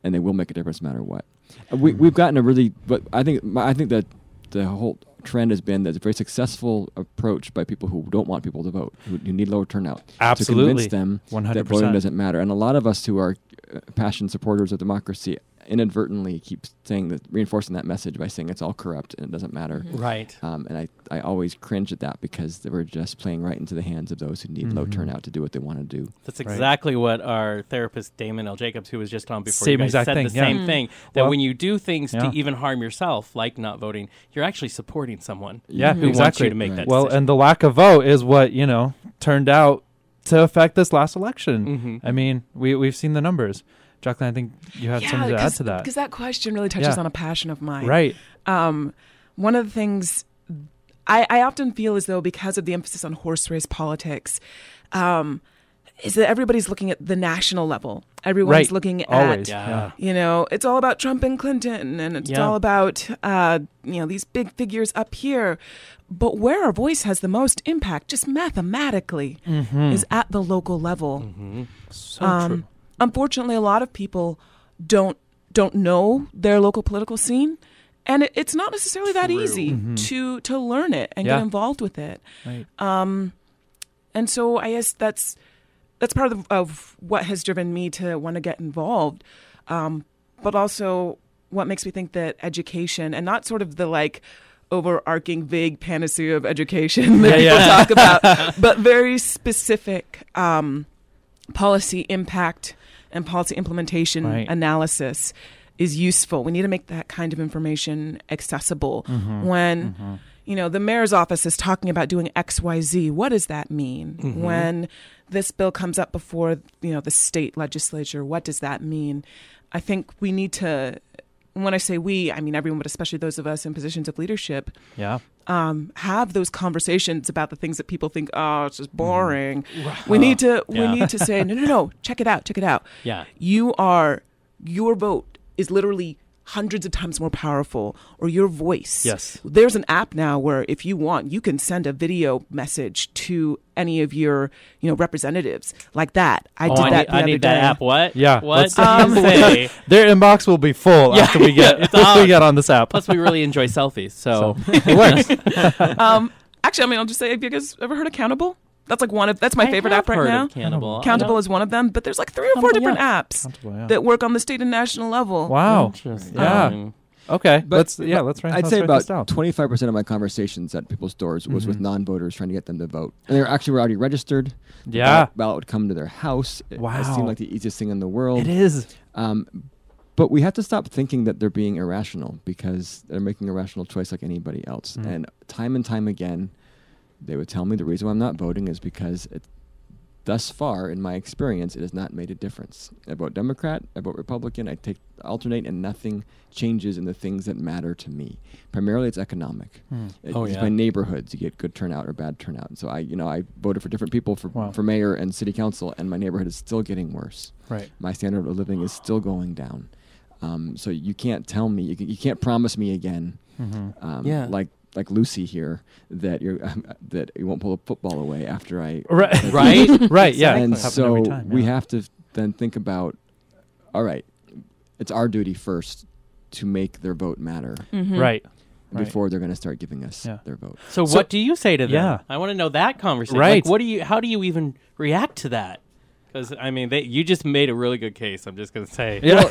[SPEAKER 8] and they will make a difference no matter what. Uh, we we've gotten a really, but I think my- I think that the whole trend has been that it's a very successful approach by people who don't want people to vote, who, who need lower turnout,
[SPEAKER 1] absolutely, to
[SPEAKER 8] convince them
[SPEAKER 1] one
[SPEAKER 8] that voting doesn't matter. And a lot of us who are uh, passionate supporters of democracy inadvertently keep saying that, reinforcing that message by saying it's all corrupt and it doesn't matter.
[SPEAKER 2] Right.
[SPEAKER 8] Um, and I, I always cringe at that because they we're just playing right into the hands of those who need low
[SPEAKER 1] Mhm.
[SPEAKER 8] turnout to do what they want to do.
[SPEAKER 2] That's
[SPEAKER 1] Right.
[SPEAKER 2] exactly what our therapist Damon L. Jacobs, who was just on before,
[SPEAKER 1] Same
[SPEAKER 2] you guys
[SPEAKER 1] exact
[SPEAKER 2] said
[SPEAKER 1] thing,
[SPEAKER 2] the
[SPEAKER 1] yeah.
[SPEAKER 2] same
[SPEAKER 5] Mm.
[SPEAKER 2] thing. That
[SPEAKER 1] Well,
[SPEAKER 2] when you do things
[SPEAKER 1] yeah.
[SPEAKER 2] to even harm yourself, like not voting, you're actually supporting someone
[SPEAKER 1] Yeah,
[SPEAKER 2] who wants
[SPEAKER 1] exactly.
[SPEAKER 2] you to make
[SPEAKER 8] Right.
[SPEAKER 2] that
[SPEAKER 1] Well,
[SPEAKER 2] decision.
[SPEAKER 1] and the lack of vote is what you know turned out to affect this last election.
[SPEAKER 2] Mhm.
[SPEAKER 1] I mean, we we've seen the numbers. Jaclyn, I think you had something to add to that.
[SPEAKER 9] Because that question really touches
[SPEAKER 1] Yeah.
[SPEAKER 9] on a passion of mine.
[SPEAKER 1] Right.
[SPEAKER 9] um, one of the things I, I often feel as though because of the emphasis on horse race politics, um, is that everybody's looking at the national level Everyone's
[SPEAKER 1] Right.
[SPEAKER 9] looking
[SPEAKER 1] Always.
[SPEAKER 9] at
[SPEAKER 2] Yeah.
[SPEAKER 9] you know, it's all about Trump and Clinton, and it's
[SPEAKER 2] Yeah.
[SPEAKER 9] all about uh, you know these big figures up here. But where our voice has the most impact, just mathematically, is at the local level.
[SPEAKER 1] So
[SPEAKER 9] Um,
[SPEAKER 1] true.
[SPEAKER 9] Unfortunately, a lot of people don't don't know their local political scene, and it, it's not necessarily that easy to to learn it and
[SPEAKER 1] Yeah.
[SPEAKER 9] get involved with it.
[SPEAKER 1] Right.
[SPEAKER 9] Um, and so I guess that's that's part of, of what has driven me to want to get involved, um, but also what makes me think that education and not sort of the like overarching vague panacea of education that
[SPEAKER 1] Yeah,
[SPEAKER 9] people
[SPEAKER 1] yeah.
[SPEAKER 9] talk about, but very specific um, policy impact and policy implementation
[SPEAKER 1] Right.
[SPEAKER 9] analysis is useful. We need to make that kind of information accessible.
[SPEAKER 1] Mm-hmm.
[SPEAKER 9] When you know the mayor's office is talking about doing X, Y, Z, what does that mean?
[SPEAKER 1] Mm-hmm.
[SPEAKER 9] When this bill comes up before you know the state legislature, what does that mean? I think we need to. When I say we, I mean everyone, but especially those of us in positions of leadership,
[SPEAKER 1] Yeah.
[SPEAKER 9] Um, have those conversations about the things that people think, oh, it's
[SPEAKER 1] Mm-hmm.
[SPEAKER 9] just boring. We need to we need to say, no, no, no, check it out, check it out.
[SPEAKER 2] Yeah.
[SPEAKER 9] You are your vote is literally hundreds of times more powerful or your voice.
[SPEAKER 1] Yes.
[SPEAKER 9] There's an app now where if you want, you can send a video message to any of your, you know, representatives like that. I
[SPEAKER 2] oh,
[SPEAKER 9] did
[SPEAKER 2] I
[SPEAKER 9] that
[SPEAKER 2] need,
[SPEAKER 9] the
[SPEAKER 2] I
[SPEAKER 9] other
[SPEAKER 2] need
[SPEAKER 9] day.
[SPEAKER 2] that app. What?
[SPEAKER 1] Yeah,
[SPEAKER 2] What
[SPEAKER 9] Um,
[SPEAKER 2] say?
[SPEAKER 1] Their inbox will be full
[SPEAKER 2] Yeah,
[SPEAKER 1] after we get
[SPEAKER 2] yeah, it's
[SPEAKER 1] after we
[SPEAKER 2] all-
[SPEAKER 1] get on this app.
[SPEAKER 2] Plus, we really enjoy selfies. So,
[SPEAKER 1] it works.
[SPEAKER 9] Um, actually, I mean, I'll just say, have you guys ever heard of Countable? That's like one of that's my
[SPEAKER 2] I
[SPEAKER 9] favorite
[SPEAKER 2] have
[SPEAKER 9] app right
[SPEAKER 2] heard
[SPEAKER 9] now.
[SPEAKER 2] of Cannibal.
[SPEAKER 9] Countable is one of them, but there's like three or four
[SPEAKER 2] Countable,
[SPEAKER 9] different apps
[SPEAKER 1] yeah.
[SPEAKER 9] that work on the state and national level.
[SPEAKER 1] Wow.
[SPEAKER 2] Interesting.
[SPEAKER 1] Yeah. Okay.
[SPEAKER 8] But-
[SPEAKER 1] let's yeah.
[SPEAKER 8] but
[SPEAKER 1] Let's write.
[SPEAKER 8] I'd
[SPEAKER 1] let's
[SPEAKER 8] say
[SPEAKER 1] write
[SPEAKER 8] about twenty five percent of my conversations at people's doors was
[SPEAKER 1] Mm-hmm.
[SPEAKER 8] with non voters trying to get them to vote, and they were actually were already registered.
[SPEAKER 1] Yeah.
[SPEAKER 8] ballot, ballot would come to their house. It, it
[SPEAKER 1] Wow.
[SPEAKER 8] seemed like the easiest thing in the world.
[SPEAKER 1] It is.
[SPEAKER 8] Um, but we have to stop thinking that they're being irrational because they're making a rational choice like anybody else.
[SPEAKER 1] Mm.
[SPEAKER 8] And time and time again, they would tell me the reason why I'm not voting is because it, thus far, in my experience, it has not made a difference. I vote Democrat, I vote Republican, I take alternate, and nothing changes in the things that matter to me. Primarily, it's economic. It-
[SPEAKER 2] Oh,
[SPEAKER 8] it's
[SPEAKER 2] yeah.
[SPEAKER 8] by neighborhoods. You get good turnout or bad turnout. And so I, you know, I voted for different people for,
[SPEAKER 1] Wow.
[SPEAKER 8] for mayor and city council, and my neighborhood is still getting worse
[SPEAKER 1] Right.
[SPEAKER 8] my standard of living is still going down. Um, so you can't tell me, you, can, you can't promise me again,
[SPEAKER 1] Mm-hmm.
[SPEAKER 8] um,
[SPEAKER 2] Yeah.
[SPEAKER 8] like like Lucy here, that you're that you won't pull a football away after I.
[SPEAKER 1] Right.
[SPEAKER 2] Right?
[SPEAKER 1] right. Yeah.
[SPEAKER 8] and
[SPEAKER 1] Happen
[SPEAKER 8] so
[SPEAKER 1] every time,
[SPEAKER 8] we have to then think about, all right, it's our duty first to make their vote matter
[SPEAKER 9] Mhm.
[SPEAKER 1] Right. Right.
[SPEAKER 8] before they're going to start giving us
[SPEAKER 1] Yeah.
[SPEAKER 8] their vote.
[SPEAKER 2] So,
[SPEAKER 1] So-
[SPEAKER 2] what do you say to them?
[SPEAKER 1] Yeah.
[SPEAKER 2] I want to know that conversation.
[SPEAKER 1] Right.
[SPEAKER 2] Like, what do you? How do you even react to that? Because I mean, they, you just made a really good case. I'm just gonna say.
[SPEAKER 1] Yeah.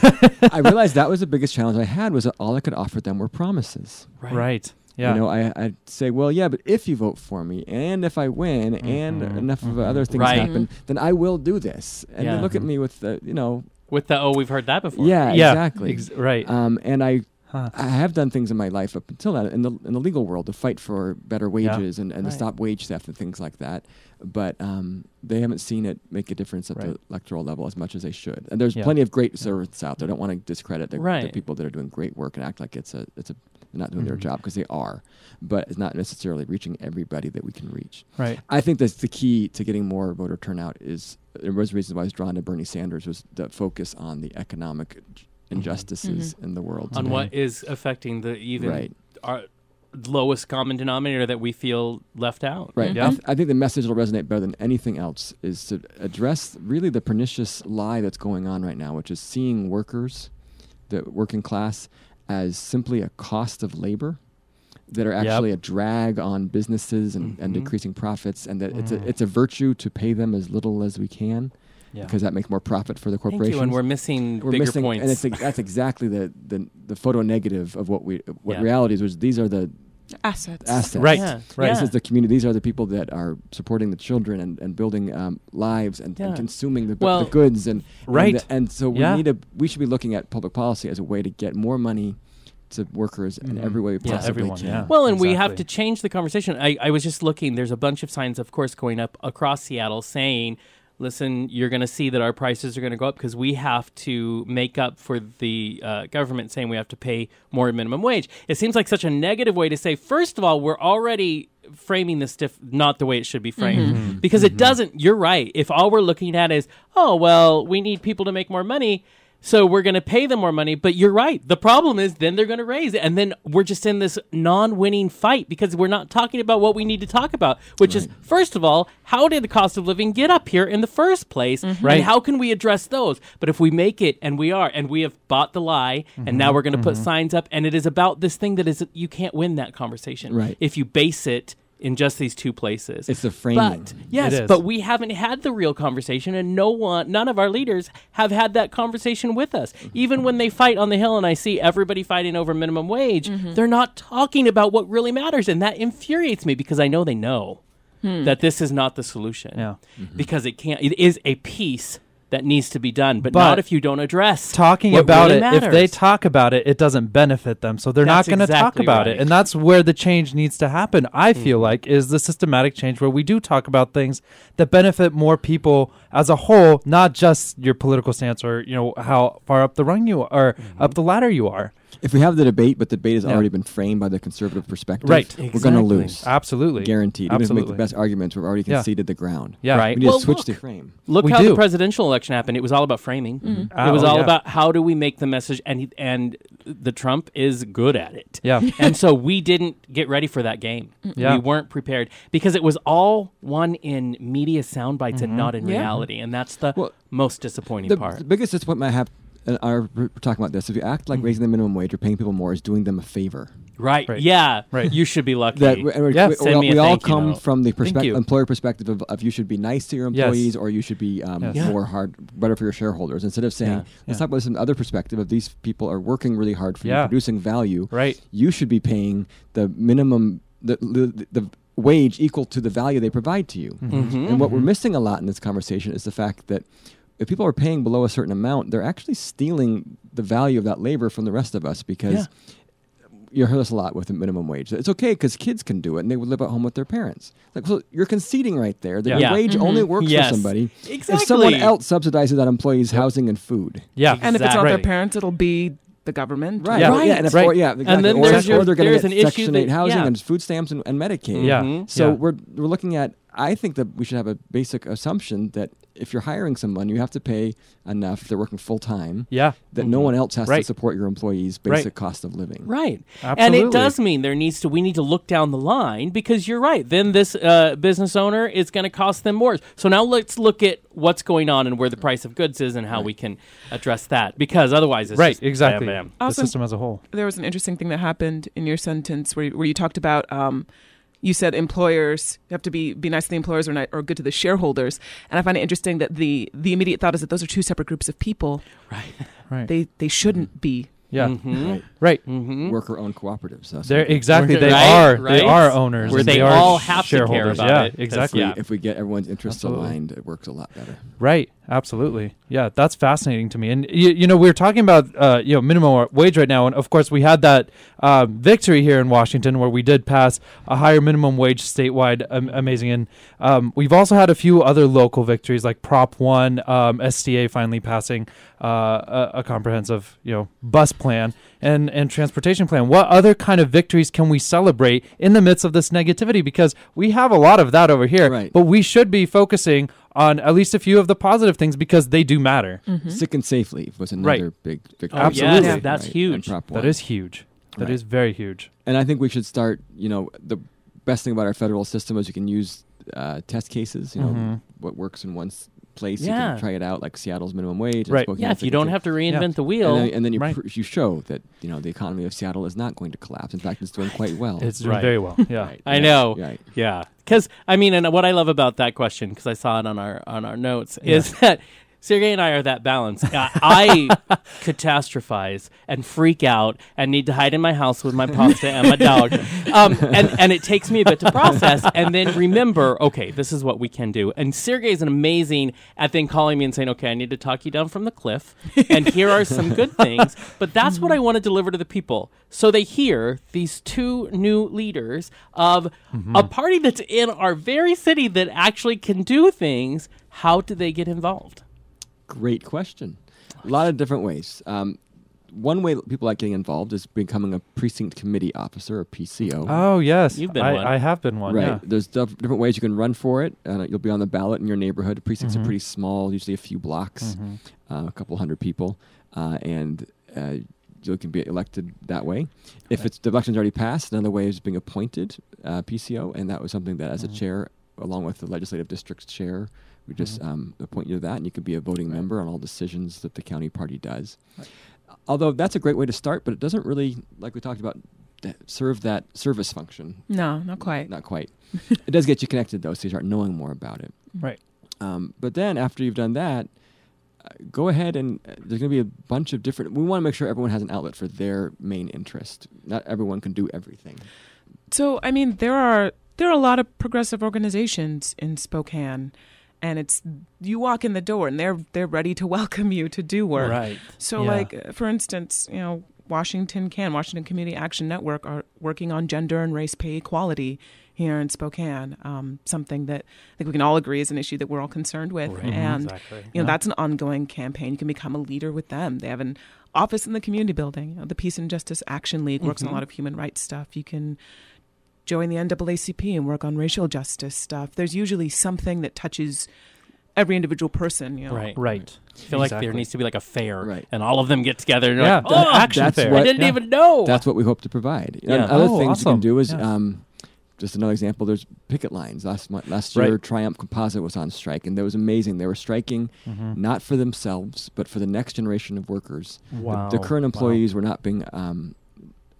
[SPEAKER 8] I realized that was the biggest challenge I had was that all I could offer them were promises.
[SPEAKER 1] right. Yeah.
[SPEAKER 8] You know, I, I'd say, well, yeah, but if you vote for me, and if I win, and
[SPEAKER 1] Mhm.
[SPEAKER 8] enough of
[SPEAKER 1] Mhm.
[SPEAKER 8] other things
[SPEAKER 2] Right.
[SPEAKER 8] happen, then I will do this. And
[SPEAKER 2] Yeah.
[SPEAKER 8] they look at me with the, you know,
[SPEAKER 2] With the oh, we've heard that before.
[SPEAKER 8] yeah,
[SPEAKER 1] yeah.
[SPEAKER 8] exactly.
[SPEAKER 1] Ex- right.
[SPEAKER 8] Um, and I,
[SPEAKER 1] Huh.
[SPEAKER 8] I have done things in my life up until that in the in the legal world to fight for better
[SPEAKER 1] Yeah.
[SPEAKER 8] wages and, and
[SPEAKER 2] Right.
[SPEAKER 8] to stop wage theft and things like that. But um, they haven't seen it make a difference at
[SPEAKER 1] Right.
[SPEAKER 8] the electoral level as much as they should. And there's
[SPEAKER 1] Yeah.
[SPEAKER 8] plenty of great servants out there. I don't want to discredit the, the people that are doing great work and act like it's a it's a they're not doing their
[SPEAKER 1] Mhm.
[SPEAKER 8] job because they are, but it's not necessarily reaching everybody that we can reach.
[SPEAKER 1] right.
[SPEAKER 8] I think that's the key to getting more voter turnout. Is there was reasons why I was drawn to Bernie Sanders was the focus on the economic injustices in the world.
[SPEAKER 2] On
[SPEAKER 8] today.
[SPEAKER 2] what is affecting the even
[SPEAKER 8] Right.
[SPEAKER 2] our lowest common denominator that we feel left out.
[SPEAKER 8] Right.
[SPEAKER 1] Yeah.
[SPEAKER 8] I, th- I think the message will resonate better than anything else is to address really the pernicious lie that's going on right now, which is seeing workers, the working class, as simply a cost of labor that are
[SPEAKER 1] Yep.
[SPEAKER 8] actually a drag on businesses and, and
[SPEAKER 2] Mhm.
[SPEAKER 8] decreasing profits, and that it's
[SPEAKER 1] Mm.
[SPEAKER 8] a it's a virtue to pay them as little as we can
[SPEAKER 1] Yeah.
[SPEAKER 8] because that makes more profit for the
[SPEAKER 2] corporation. And we're missing
[SPEAKER 8] We're
[SPEAKER 2] bigger
[SPEAKER 8] missing,
[SPEAKER 2] points.
[SPEAKER 8] and it's, that's exactly the, the the photo negative of what we what
[SPEAKER 2] Yeah.
[SPEAKER 8] reality is. Which these are the
[SPEAKER 9] Assets.
[SPEAKER 8] assets.
[SPEAKER 1] Right.
[SPEAKER 2] Yeah.
[SPEAKER 1] Right.
[SPEAKER 8] This is the community. These are the people that are supporting the children and, and building um, lives and, and consuming the,
[SPEAKER 2] Well-
[SPEAKER 8] the goods and
[SPEAKER 1] Right.
[SPEAKER 8] And, and so we
[SPEAKER 1] Yeah.
[SPEAKER 8] need to. We should be looking at public policy as a way to get more money to workers in
[SPEAKER 1] Mhm.
[SPEAKER 8] every way possible.
[SPEAKER 2] Yeah,
[SPEAKER 1] everyone, yeah.
[SPEAKER 2] Well, and we have to change the conversation. I, I was just looking. There's a bunch of signs, of course, going up across Seattle saying, listen, you're going to see that our prices are going to go up because we have to make up for the uh, government saying we have to pay more minimum wage. It seems like such a negative way to say, first of all, we're already framing this diff- not the way it should be framed. Because it doesn't you're right. If all we're looking at is oh well we need people to make more money so we're going to pay them more money but you're right. The problem is then they're going to raise it and then we're just in this non-winning fight because we're not talking about what we need to talk about which is first of all how did the cost of living get up here in the first place? Mm-hmm.
[SPEAKER 1] Right.
[SPEAKER 2] and how can we address those? But if we make it and we are and we have bought the lie and mm-hmm. now we're going to put mm-hmm. signs up and it is about this thing that is you can't win that conversation.
[SPEAKER 8] Right.
[SPEAKER 2] if you base it in just these two places
[SPEAKER 8] It's the framing.
[SPEAKER 2] but yes, but we haven't had the real conversation, and no one, none of our leaders have had that conversation with us. Mm-hmm. Even when they fight on the hill, and I see everybody fighting over minimum wage, mm-hmm. they're not talking about what really matters, and that infuriates me because I know they know hmm. that this is not the solution.
[SPEAKER 1] Yeah. Mm-hmm.
[SPEAKER 2] because it can't. It is a piece that needs to be done, but,
[SPEAKER 1] But
[SPEAKER 2] not if you don't address
[SPEAKER 1] talking about
[SPEAKER 2] really
[SPEAKER 1] it if they talk about it it doesn't benefit them so they're
[SPEAKER 2] That's
[SPEAKER 1] not going to talk about
[SPEAKER 2] right.
[SPEAKER 1] it and that's where the change needs to happen i feel
[SPEAKER 2] Mm-hmm.
[SPEAKER 1] like is the systematic change where we do talk about things that benefit more people as a whole not just your political stance or you know how far up the rung you are
[SPEAKER 2] Mm-hmm.
[SPEAKER 1] up the ladder you are
[SPEAKER 8] If we have the debate, but the debate has
[SPEAKER 1] Yeah.
[SPEAKER 8] already been framed by the conservative perspective,
[SPEAKER 1] Right.
[SPEAKER 8] we're going to lose.
[SPEAKER 1] absolutely
[SPEAKER 8] Guaranteed. Even if we make the best arguments, we've already
[SPEAKER 1] Yeah.
[SPEAKER 8] conceded the ground.
[SPEAKER 1] yeah
[SPEAKER 2] Right.
[SPEAKER 8] We need
[SPEAKER 2] Well,
[SPEAKER 8] to switch
[SPEAKER 2] look.
[SPEAKER 8] the frame.
[SPEAKER 2] Look
[SPEAKER 1] We
[SPEAKER 2] how
[SPEAKER 1] do.
[SPEAKER 2] the presidential election happened. It was all about framing. It
[SPEAKER 1] Ah,
[SPEAKER 2] was
[SPEAKER 1] oh,
[SPEAKER 2] all
[SPEAKER 1] yeah.
[SPEAKER 2] about how do we make the message, and he, and the Trump is good at it.
[SPEAKER 1] Yeah.
[SPEAKER 2] and so we didn't get ready for that game.
[SPEAKER 1] Yeah.
[SPEAKER 2] We weren't prepared because it was all one in media sound bites
[SPEAKER 1] Mm-hmm.
[SPEAKER 2] and not in
[SPEAKER 9] Yeah.
[SPEAKER 2] reality, and that's the
[SPEAKER 8] Well,
[SPEAKER 2] most disappointing
[SPEAKER 8] The,
[SPEAKER 2] part.
[SPEAKER 8] the biggest disappointment I have, and are we're talking about this, if you act
[SPEAKER 1] Mm-hmm.
[SPEAKER 8] like raising the minimum wage or paying people more is doing them a favor.
[SPEAKER 2] right.
[SPEAKER 1] Right.
[SPEAKER 2] Yeah.
[SPEAKER 1] Right.
[SPEAKER 2] You should be lucky.
[SPEAKER 8] That we, and we're-
[SPEAKER 1] Yeah,
[SPEAKER 8] we,
[SPEAKER 2] send
[SPEAKER 8] we,
[SPEAKER 2] me a
[SPEAKER 8] we all
[SPEAKER 2] thank
[SPEAKER 8] come
[SPEAKER 2] note.
[SPEAKER 8] from the
[SPEAKER 1] Thank
[SPEAKER 8] perspective, employer perspective of, of you should be nice to your
[SPEAKER 1] Yes.
[SPEAKER 8] employees or you should be um,
[SPEAKER 1] Yes.
[SPEAKER 2] Yeah.
[SPEAKER 8] more hard, better for your shareholders. Instead of saying,
[SPEAKER 2] Yeah.
[SPEAKER 8] let's
[SPEAKER 1] Yeah.
[SPEAKER 8] talk about this from the other perspective of these people are working really hard for
[SPEAKER 1] Yeah.
[SPEAKER 8] you, producing value.
[SPEAKER 1] right
[SPEAKER 8] You should be paying the minimum, the, the, the wage equal to the value they provide to you.
[SPEAKER 2] Mhm.
[SPEAKER 8] And what we're missing a lot in this conversation is the fact that if people are paying below a certain amount, they're actually stealing the value of that labor from the rest of us because
[SPEAKER 2] Yeah.
[SPEAKER 8] you hear this a lot with the minimum wage. It's okay because kids can do it and they would live at home with their parents. Like, so you're conceding right there that
[SPEAKER 1] Yeah.
[SPEAKER 8] your
[SPEAKER 2] Yeah.
[SPEAKER 8] wage only works
[SPEAKER 2] Yes.
[SPEAKER 8] for somebody
[SPEAKER 2] Exactly.
[SPEAKER 8] if someone else subsidizes that employee's housing and food.
[SPEAKER 1] yeah
[SPEAKER 9] And if it's not their parents, it'll be the government.
[SPEAKER 8] Right.
[SPEAKER 1] Yeah.
[SPEAKER 8] Right. Yeah. And
[SPEAKER 1] Right.
[SPEAKER 8] or, yeah. Exactly.
[SPEAKER 2] then
[SPEAKER 8] or,
[SPEAKER 2] there's your-
[SPEAKER 8] or they're going
[SPEAKER 2] there's
[SPEAKER 8] to
[SPEAKER 2] an
[SPEAKER 8] get
[SPEAKER 2] issue
[SPEAKER 8] Section
[SPEAKER 2] that-
[SPEAKER 8] 8 housing
[SPEAKER 2] yeah.
[SPEAKER 8] and food stamps and, and Medicaid.
[SPEAKER 1] Yeah.
[SPEAKER 2] Mhm.
[SPEAKER 8] So
[SPEAKER 1] Yeah.
[SPEAKER 8] we're we're looking at. I think that we should have a basic assumption that if you're hiring someone, you have to pay enough. If they're working full time,
[SPEAKER 1] yeah
[SPEAKER 8] that no one else has
[SPEAKER 1] Right.
[SPEAKER 8] to support your employees'
[SPEAKER 1] Right.
[SPEAKER 8] basic cost of living.
[SPEAKER 2] Right.
[SPEAKER 1] Absolutely.
[SPEAKER 2] And it does mean there needs to we need to look down the line because you're right. Then this uh, business owner is going to cost them more. So now let's look at what's going on and where the price of goods is and how we can address that because otherwise it's
[SPEAKER 1] right
[SPEAKER 2] just
[SPEAKER 1] exactly
[SPEAKER 2] bam, bam.
[SPEAKER 1] the system as a whole
[SPEAKER 9] There was an interesting thing that happened in your sentence where, where you talked about. Um, you said employers you have to be be nice to the employers or, not, or good to the shareholders, and I find it interesting that the the immediate thought is that those are two separate groups of people.
[SPEAKER 1] right Right.
[SPEAKER 9] They they shouldn't be.
[SPEAKER 1] yeah
[SPEAKER 2] Mhm.
[SPEAKER 8] Right.
[SPEAKER 1] right
[SPEAKER 2] Mhm.
[SPEAKER 8] Worker-owned cooperatives. That's
[SPEAKER 1] They're
[SPEAKER 8] what it is.
[SPEAKER 1] exactly they
[SPEAKER 2] Right,
[SPEAKER 1] are
[SPEAKER 2] right.
[SPEAKER 1] they are owners
[SPEAKER 2] Where
[SPEAKER 1] and
[SPEAKER 2] they
[SPEAKER 1] are
[SPEAKER 2] all have to care
[SPEAKER 1] shareholders.
[SPEAKER 2] about
[SPEAKER 1] yeah
[SPEAKER 2] it, 'cause,
[SPEAKER 1] exactly
[SPEAKER 2] yeah.
[SPEAKER 8] If we get everyone's interests
[SPEAKER 1] Absolutely.
[SPEAKER 8] aligned, it works a lot better.
[SPEAKER 1] Right, absolutely. Yeah, that's fascinating to me. And you, you know, we're talking about uh, you know minimum wage right now, and of course, we had that um, victory here in Washington where we did pass a higher minimum wage statewide. Um, amazing, and um, we've also had a few other local victories like Prop One, um, STA finally passing uh, a, a comprehensive you know bus plan and and transportation plan. What other kind of victories can we celebrate in the midst of this negativity? Because we have a lot of that over here,
[SPEAKER 8] Right.
[SPEAKER 1] but we should be focusing on at least a few of the positive things because they do matter.
[SPEAKER 8] Sick and safe leave was another
[SPEAKER 1] Right.
[SPEAKER 8] big victory.
[SPEAKER 2] Oh,
[SPEAKER 1] Absolutely.
[SPEAKER 2] yes, that's
[SPEAKER 8] and
[SPEAKER 2] huge.
[SPEAKER 8] Prop
[SPEAKER 1] That
[SPEAKER 8] one.
[SPEAKER 1] is huge. That is very huge.
[SPEAKER 8] And I think we should start. You know, the best thing about our federal system is you can use uh, test cases. You know,
[SPEAKER 1] Mhm.
[SPEAKER 8] what works in one s- place, you can try it out, like Seattle's minimum wage.
[SPEAKER 1] Right.
[SPEAKER 2] Yeah, if you don't have to reinvent the
[SPEAKER 8] And
[SPEAKER 2] wheel.
[SPEAKER 8] then, and then you,
[SPEAKER 1] Right.
[SPEAKER 8] pr- you show that you know the economy of Seattle is not going to collapse. In fact, it's doing quite well.
[SPEAKER 1] It's doing
[SPEAKER 2] Right.
[SPEAKER 1] very well. Yeah.
[SPEAKER 8] Right.
[SPEAKER 2] I
[SPEAKER 8] Yeah.
[SPEAKER 2] know.
[SPEAKER 8] Right.
[SPEAKER 2] Yeah, because I mean, and what I love about that question, because I saw it on our on our notes, is that Sergey and I are that balance. Uh, I catastrophize and freak out and need to hide in my house with my pasta and my dog, um, and and it takes me a bit to process and then remember. Okay, this is what we can do. And Sergey is an amazing at then calling me and saying, "Okay, I need to talk you down from the cliff, and here are some good things." But that's what I want to deliver to the people, so they hear these two new leaders of a party that's in our very city that actually can do things how do they get involved?
[SPEAKER 8] Great question. A lot of different ways. Um, one way people like getting involved is becoming a precinct committee officer, or PCO.
[SPEAKER 1] Oh yes,
[SPEAKER 2] You've been
[SPEAKER 1] I,
[SPEAKER 2] one.
[SPEAKER 1] I have been one.
[SPEAKER 8] right.
[SPEAKER 1] Yeah.
[SPEAKER 8] There's dif- different ways you can run for it. Uh, you'll be on the ballot in your neighborhood. Precincts
[SPEAKER 1] Mhm.
[SPEAKER 8] are pretty small, usually a few blocks,
[SPEAKER 1] Mhm.
[SPEAKER 8] uh, a couple hundred people, uh, and uh, you can be elected that way. If
[SPEAKER 1] Right.
[SPEAKER 8] it's the election's already passed, another way is being appointed uh, PCO, and that was something that, as
[SPEAKER 1] Mhm.
[SPEAKER 8] a chair, along with the legislative district chair, we just
[SPEAKER 1] Mhm.
[SPEAKER 8] um, appoint you to that, and you can be a voting
[SPEAKER 1] Right.
[SPEAKER 8] member on all decisions that the county party does.
[SPEAKER 1] Right.
[SPEAKER 8] Although that's a great way to start, but it doesn't really, like we talked about, serve that service function
[SPEAKER 9] No, not quite.
[SPEAKER 8] not quite. it does get you connected though, so you start knowing more about it.
[SPEAKER 1] Right.
[SPEAKER 8] Um, but then after you've done that, uh, go ahead and uh, there's going to be a bunch of different. We want to make sure everyone has an outlet for their main interest. Not everyone can do everything.
[SPEAKER 9] So, I mean, there are there are a lot of progressive organizations in Spokane, and it's you walk in the door and they're they're ready to welcome you to do work.
[SPEAKER 1] Right.
[SPEAKER 9] So,
[SPEAKER 1] Yeah.
[SPEAKER 9] like for instance, you know, Washington CAN Washington Community Action Network are working on gender and race pay equality here in Spokane. Um, something that I think we can all agree is an issue that we're all concerned with,
[SPEAKER 2] Right.
[SPEAKER 9] and
[SPEAKER 2] exactly.
[SPEAKER 9] you know
[SPEAKER 1] Yeah.
[SPEAKER 9] that's an ongoing campaign. You can become a leader with them. They have an office in the community building. You know, the Peace and Justice Action League works on
[SPEAKER 2] Mhm.
[SPEAKER 9] a lot of human rights stuff. You can join the NAACP and work on racial justice stuff. There's usually something that touches every individual person. You know,
[SPEAKER 2] Right.
[SPEAKER 1] Right.
[SPEAKER 2] I feel like there needs to be like a fair,
[SPEAKER 8] Right.
[SPEAKER 2] and all of them get together and you're
[SPEAKER 1] Yeah,
[SPEAKER 2] like,
[SPEAKER 1] the
[SPEAKER 2] oh,
[SPEAKER 1] action
[SPEAKER 8] that's
[SPEAKER 1] fair.
[SPEAKER 8] what-
[SPEAKER 2] I didn't
[SPEAKER 1] Yeah.
[SPEAKER 2] even know.
[SPEAKER 8] That's what we hope to provide. And
[SPEAKER 2] Yeah.
[SPEAKER 8] other
[SPEAKER 1] Oh,
[SPEAKER 8] things you can do is
[SPEAKER 1] Yeah.
[SPEAKER 8] um, just another example. There's picket lines. Last month, last year,
[SPEAKER 1] Right.
[SPEAKER 8] Triumph Composite was on strike, and that was amazing. They were striking
[SPEAKER 1] Mhm.
[SPEAKER 8] not for themselves, but for the next generation of workers. The-
[SPEAKER 1] Wow.
[SPEAKER 8] The, current
[SPEAKER 1] Wow.
[SPEAKER 8] employees were not being um,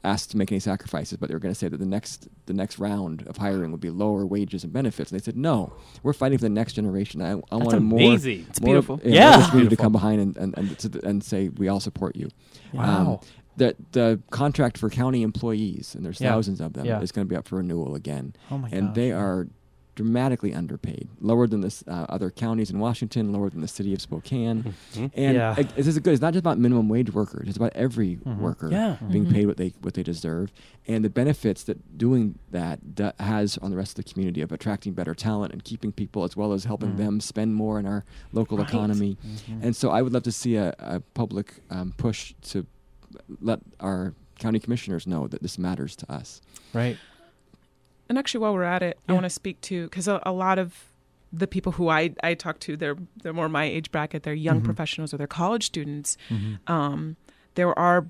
[SPEAKER 8] asked to make any sacrifices, but they were going to say that the next the next round of hiring would be lower wages and benefits. And they said, "No, we're fighting for the next generation. I, I want more."
[SPEAKER 2] amazing.
[SPEAKER 9] It's
[SPEAKER 8] more-
[SPEAKER 9] beautiful.
[SPEAKER 8] Yeah,
[SPEAKER 2] Yeah.
[SPEAKER 8] more of this to come behind and and and, to, and say we all support you.
[SPEAKER 1] Wow.
[SPEAKER 8] Um, the the contract for county employees, and there's
[SPEAKER 1] Yeah.
[SPEAKER 8] thousands of them,
[SPEAKER 1] Yeah.
[SPEAKER 8] is going to be up for renewal again,
[SPEAKER 1] oh my
[SPEAKER 8] and
[SPEAKER 1] gosh.
[SPEAKER 8] they are dramatically underpaid, lower than the uh, other counties in Washington, lower than the city of Spokane.
[SPEAKER 2] Mhm.
[SPEAKER 8] And
[SPEAKER 1] Yeah.
[SPEAKER 8] it- this is good. It's not just about minimum wage workers; it's about every
[SPEAKER 1] Mhm.
[SPEAKER 8] worker
[SPEAKER 2] Yeah.
[SPEAKER 8] being
[SPEAKER 9] Mhm.
[SPEAKER 8] paid what they what they deserve, and the benefits that doing that do- has on the rest of the community of attracting better talent and keeping people, as well as helping
[SPEAKER 1] Mm.
[SPEAKER 8] them spend more in our local
[SPEAKER 2] Right.
[SPEAKER 8] economy.
[SPEAKER 1] Mhm.
[SPEAKER 8] And so, I would love to see a, a public um, push to let our county commissioners know that this matters to us.
[SPEAKER 1] right.
[SPEAKER 9] And actually, while we're at it, I want to speak to because a, a lot of the people who I, I talk to, they're they're more my age bracket. They're young
[SPEAKER 1] Mhm.
[SPEAKER 9] professionals or they're college students.
[SPEAKER 1] Mhm.
[SPEAKER 9] Um, there are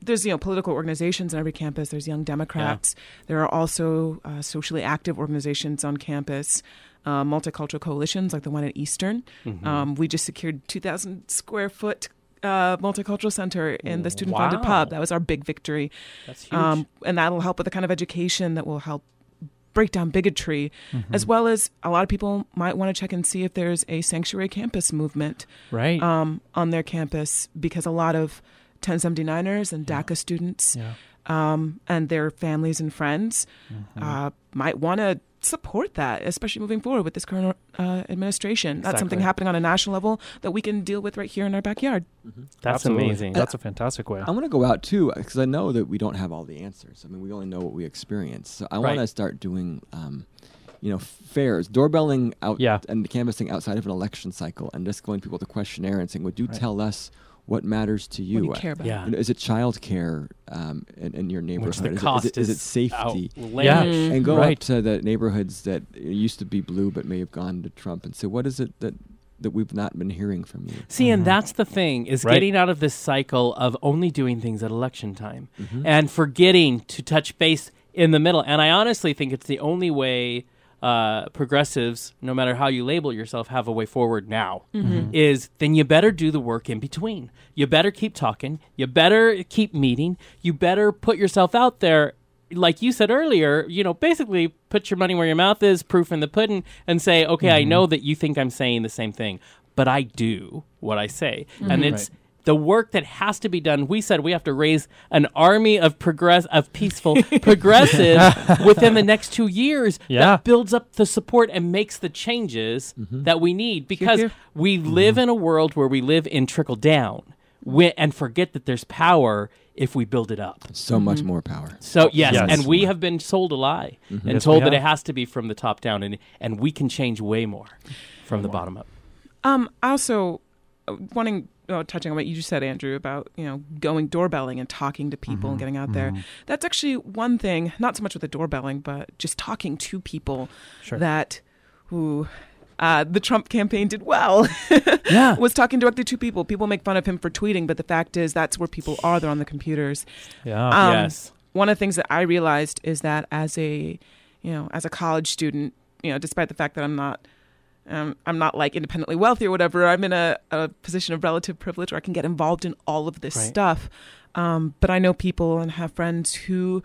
[SPEAKER 9] there's you know political organizations on every campus. There's Young Democrats. There are also uh, socially active organizations on campus. Uh, multicultural coalitions like the one at Eastern.
[SPEAKER 2] Mhm.
[SPEAKER 9] Um, we just secured 2,000 square foot uh, multicultural center in the student funded
[SPEAKER 2] Wow.
[SPEAKER 9] pub. That was our big victory.
[SPEAKER 2] That's huge.
[SPEAKER 9] Um, and that'll help with the kind of education that will help break down bigotry,
[SPEAKER 1] Mm-hmm.
[SPEAKER 9] as well as a lot of people might want to check and see if there's a sanctuary campus movement
[SPEAKER 1] Right.
[SPEAKER 9] um, on their campus because a lot of 1079ers and DACA students
[SPEAKER 1] yeah.
[SPEAKER 9] um, and their families and friends
[SPEAKER 1] Mhm.
[SPEAKER 9] uh, might want to support that, especially moving forward with this current uh, administration. That's something happening on a national level that we can deal with right here in our backyard.
[SPEAKER 2] That's
[SPEAKER 1] Absolutely.
[SPEAKER 2] amazing.
[SPEAKER 1] That's a fantastic way.
[SPEAKER 8] I want to go out too because I know that we don't have all the answers. I mean, we only know what we experience. So I want to start doing, um, you know, fairs, doorbelling out
[SPEAKER 1] Yeah.
[SPEAKER 8] and canvassing outside of an election cycle, and just going to people with a questionnaire and saying, "Would you
[SPEAKER 1] Right.
[SPEAKER 8] tell us what matters to you?"
[SPEAKER 9] What do you care about?
[SPEAKER 2] Yeah.
[SPEAKER 8] You know, is it child care um, in, in your neighborhood?
[SPEAKER 2] Which the
[SPEAKER 8] is,
[SPEAKER 2] cost
[SPEAKER 8] it, is, it,
[SPEAKER 2] is
[SPEAKER 8] is it safety?
[SPEAKER 2] outlandish.
[SPEAKER 1] Yeah.
[SPEAKER 9] Mm.
[SPEAKER 8] And go
[SPEAKER 1] Right.
[SPEAKER 8] up to the neighborhoods that used to be blue but may have gone to Trump and say, "What is it that that we've not been hearing from you?"
[SPEAKER 2] See, and
[SPEAKER 1] Mhm.
[SPEAKER 2] that's the thing is
[SPEAKER 1] Right.
[SPEAKER 2] getting out of this cycle of only doing things at election time
[SPEAKER 8] Mhm.
[SPEAKER 2] and forgetting to touch base in the middle. And I honestly think it's the only way uh, progressives, no matter how you label yourself, have a way forward now.
[SPEAKER 1] Mm-hmm.
[SPEAKER 2] Is then you better do the work in between. You better keep talking. You better keep meeting. You better put yourself out there. Like you said earlier, you know, basically put your money where your mouth is, proof in the pudding, and say, okay, I know that you think I'm saying the same thing, but I do what I say. And it's the work that has to be done. We said we have to raise an army of progress of peaceful progressives within the next two years
[SPEAKER 1] Yeah.
[SPEAKER 2] that builds up the support and makes the changes that we need because
[SPEAKER 9] here.
[SPEAKER 2] we live in a world where we live in trickle down. wi- and forget that there's power if we build it up.
[SPEAKER 8] So much more power.
[SPEAKER 2] So yes,
[SPEAKER 1] Yes.
[SPEAKER 2] and we have been sold a lie and
[SPEAKER 1] Yes,
[SPEAKER 2] told that it has to be from the top down, and and we can change way more from the bottom up.
[SPEAKER 9] Um, also uh, wanting uh, touching on what you just said, Andrew, about you know going doorbelling and talking to people and getting out there. That's actually one thing. Not so much with the doorbelling, but just talking to people
[SPEAKER 1] Sure.
[SPEAKER 9] that who. Uh, the Trump campaign did well.
[SPEAKER 2] Yeah.
[SPEAKER 9] was talking directly to people. People make fun of him for tweeting, but the fact is that's where people are. They're on the computers.
[SPEAKER 1] Yeah.
[SPEAKER 9] Um,
[SPEAKER 2] yes.
[SPEAKER 9] one of the things that I realized is that as a, you know, as a college student, you know, despite the fact that I'm not, um, I'm not like independently wealthy or whatever, I'm in a, a position of relative privilege where I can get involved in all of this
[SPEAKER 2] Right.
[SPEAKER 9] stuff. Um, but I know people and have friends who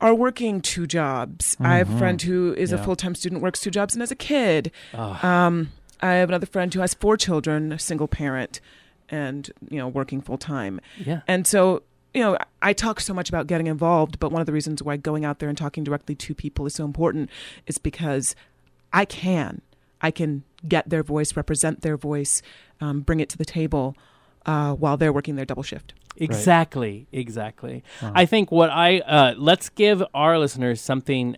[SPEAKER 9] are working two jobs. I have a friend who is a full time student, works two jobs, and as a kid,
[SPEAKER 2] Oh,
[SPEAKER 9] um, I have another friend who has four children, a single parent, and you know, working full time.
[SPEAKER 2] yeah.
[SPEAKER 9] And so, you know, I talk so much about getting involved, but one of the reasons why going out there and talking directly to people is so important is because I can. I can get their voice, represent their voice, um, bring it to the table uh, while they're working their double shift.
[SPEAKER 2] Exactly, exactly. I think what I uh, let's give our listeners something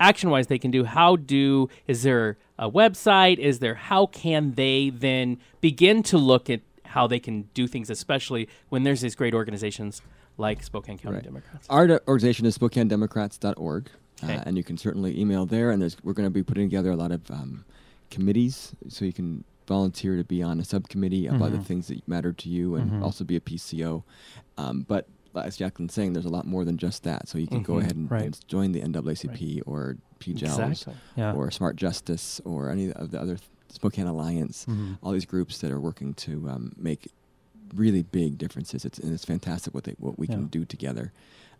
[SPEAKER 2] action wise they can do. How do is there a website? Is there how can they then begin to look at how they can do things, especially when there's these great organizations like Spokane County
[SPEAKER 8] Right.
[SPEAKER 2] Democrats.
[SPEAKER 8] Our de- organization is SpokaneDemocrats.org,
[SPEAKER 2] Okay.
[SPEAKER 8] uh, and you can certainly email there. And there's, we're going to be putting together a lot of um, committees, so you can volunteer to be on a subcommittee about the things that matter to you, and also be a PCO. Um, but as Jaclyn's saying, there's a lot more than just that. So you can go
[SPEAKER 2] Mhm.
[SPEAKER 8] ahead and,
[SPEAKER 1] Right.
[SPEAKER 8] and join the NAACP or PJALS
[SPEAKER 2] Exactly.
[SPEAKER 1] Yeah.
[SPEAKER 8] or Smart Justice or any of the other Spokane Alliance.
[SPEAKER 1] Mhm.
[SPEAKER 8] All these groups that are working to um, make really big differences. It's and it's fantastic what they what we
[SPEAKER 1] Yeah.
[SPEAKER 8] can do together.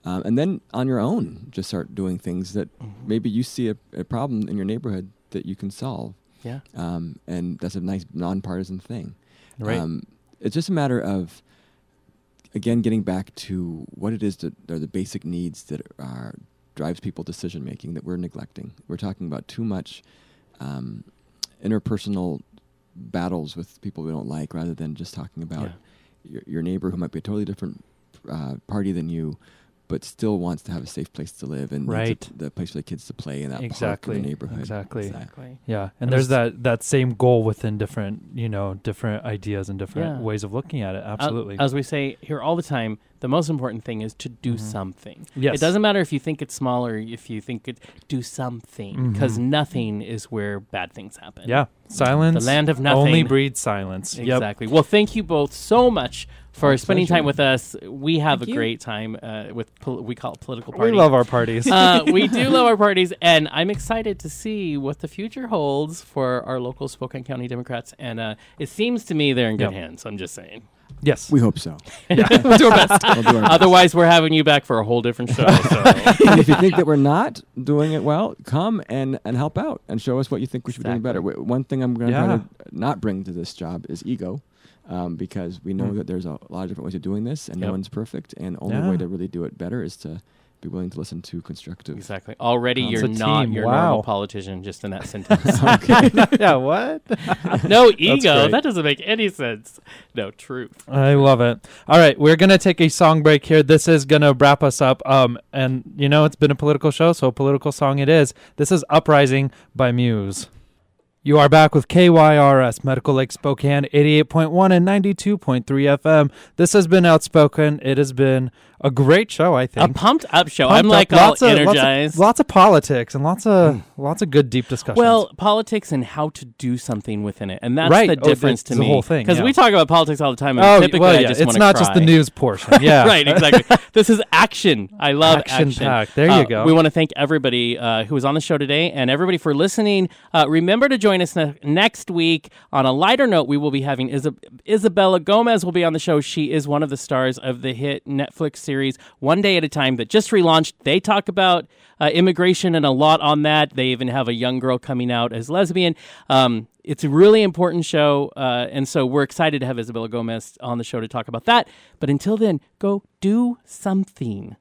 [SPEAKER 8] Um, and then on your own, just start doing things that
[SPEAKER 2] Mm-hmm.
[SPEAKER 8] maybe you see a, a problem in your neighborhood that you can solve.
[SPEAKER 2] Yeah.
[SPEAKER 8] Um, and that's a nice nonpartisan thing.
[SPEAKER 1] Right.
[SPEAKER 8] Um, it's just a matter of, again, getting back to what it is that are the basic needs that are drives people decision making that we're neglecting. We're talking about too much um, interpersonal battles with people we don't like, rather than just talking about
[SPEAKER 2] Yeah.
[SPEAKER 8] your, your neighbor who might be a totally different uh, party than you, but still wants to have a safe place to live and needs a-
[SPEAKER 1] Right.
[SPEAKER 8] the place for the kids to play in that
[SPEAKER 1] Exactly.
[SPEAKER 8] park in the neighborhood.
[SPEAKER 1] Exactly.
[SPEAKER 2] Exactly.
[SPEAKER 1] Yeah, and
[SPEAKER 2] And
[SPEAKER 1] there's that that same goal within different, you know, different ideas and different
[SPEAKER 2] Yeah.
[SPEAKER 1] ways of looking at it.
[SPEAKER 2] Uh,
[SPEAKER 1] Absolutely.
[SPEAKER 2] as we say here all the time, the most important thing is to do
[SPEAKER 1] Mhm.
[SPEAKER 2] something.
[SPEAKER 1] Yes.
[SPEAKER 2] It doesn't matter if you think it's small or if you think it. Do something because
[SPEAKER 1] Mhm.
[SPEAKER 2] nothing is where bad things happen.
[SPEAKER 1] yeah, silence.
[SPEAKER 2] The land of nothing.
[SPEAKER 1] Only
[SPEAKER 2] nothing.
[SPEAKER 1] breeds silence. Yep.
[SPEAKER 2] Exactly. Well, thank you both so much for
[SPEAKER 8] My
[SPEAKER 2] spending
[SPEAKER 8] pleasure.
[SPEAKER 2] time with us. We have
[SPEAKER 9] Thank
[SPEAKER 2] a
[SPEAKER 9] you.
[SPEAKER 2] great time uh, with pol- we call it political
[SPEAKER 1] parties.
[SPEAKER 2] We
[SPEAKER 1] love our parties.
[SPEAKER 2] uh, we do love our parties, and I'm excited to see what the future holds for our local Spokane County Democrats. And uh, it seems to me they're in good
[SPEAKER 1] Yep.
[SPEAKER 2] hands. I'm just saying.
[SPEAKER 1] yes.
[SPEAKER 8] We hope so.
[SPEAKER 2] we'll do our best.
[SPEAKER 8] We'll do our best.
[SPEAKER 2] Otherwise, we're having you back for a whole different show. So.
[SPEAKER 8] and if you think that we're not doing it well, come and, and help out and show us what you think we should be doing better. W- One thing I'm going to
[SPEAKER 1] Yeah.
[SPEAKER 8] to not bring to this job is ego, um, because we know
[SPEAKER 1] Mm.
[SPEAKER 8] that there's a lot of different ways of doing this, and no one's perfect. And the only
[SPEAKER 1] Yeah.
[SPEAKER 8] way to really do it better is to be willing to listen to constructive.
[SPEAKER 2] Exactly. Already,
[SPEAKER 8] It's
[SPEAKER 2] you're not
[SPEAKER 1] team.
[SPEAKER 2] your
[SPEAKER 1] Wow.
[SPEAKER 2] normal politician just in that sentence.
[SPEAKER 1] yeah. What?
[SPEAKER 2] no ego. That doesn't make any sense. No truth.
[SPEAKER 1] I love it. All right, we're gonna take a song break here. This is gonna wrap us up. Um, and you know it's been a political show, so a political song it is. This is "Uprising" by Muse. You are back with KYRS Medical Lake Spokane 88.1 and 92.3 FM. This has been Outspoken. It has been a great show, I think.
[SPEAKER 2] A pumped up show.
[SPEAKER 1] Pumped
[SPEAKER 2] I'm
[SPEAKER 1] up.
[SPEAKER 2] like all
[SPEAKER 1] Lots of- lots of-
[SPEAKER 2] energized.
[SPEAKER 1] Lots of, politics and lots of lots of good deep discussions.
[SPEAKER 2] Well, politics and how to do something within it, and that's
[SPEAKER 1] Right.
[SPEAKER 2] the
[SPEAKER 1] Oh,
[SPEAKER 2] difference
[SPEAKER 1] it's
[SPEAKER 2] to
[SPEAKER 1] the
[SPEAKER 2] me.
[SPEAKER 1] whole thing,
[SPEAKER 2] because
[SPEAKER 1] yeah.
[SPEAKER 2] we talk about politics all the time, and
[SPEAKER 1] oh,
[SPEAKER 2] typically
[SPEAKER 1] well, yeah, it's not just the news portion. Yeah,
[SPEAKER 2] right, exactly. this is action. I love action.
[SPEAKER 1] Action-packed. There you
[SPEAKER 2] Uh,
[SPEAKER 1] go.
[SPEAKER 2] We want to thank everybody uh, who was on the show today and everybody for listening. Uh, remember to join us ne- next week. On a lighter note, we will be having Isa- Isabella Gomez will be on the show. She is one of the stars of the hit Netflix series One Day at a Time that just relaunched. They talk about uh, immigration and a lot on that. They even have a young girl coming out as lesbian. Um, it's a really important show, uh, and so we're excited to have Isabella Gomez on the show to talk about that. But until then, go do something.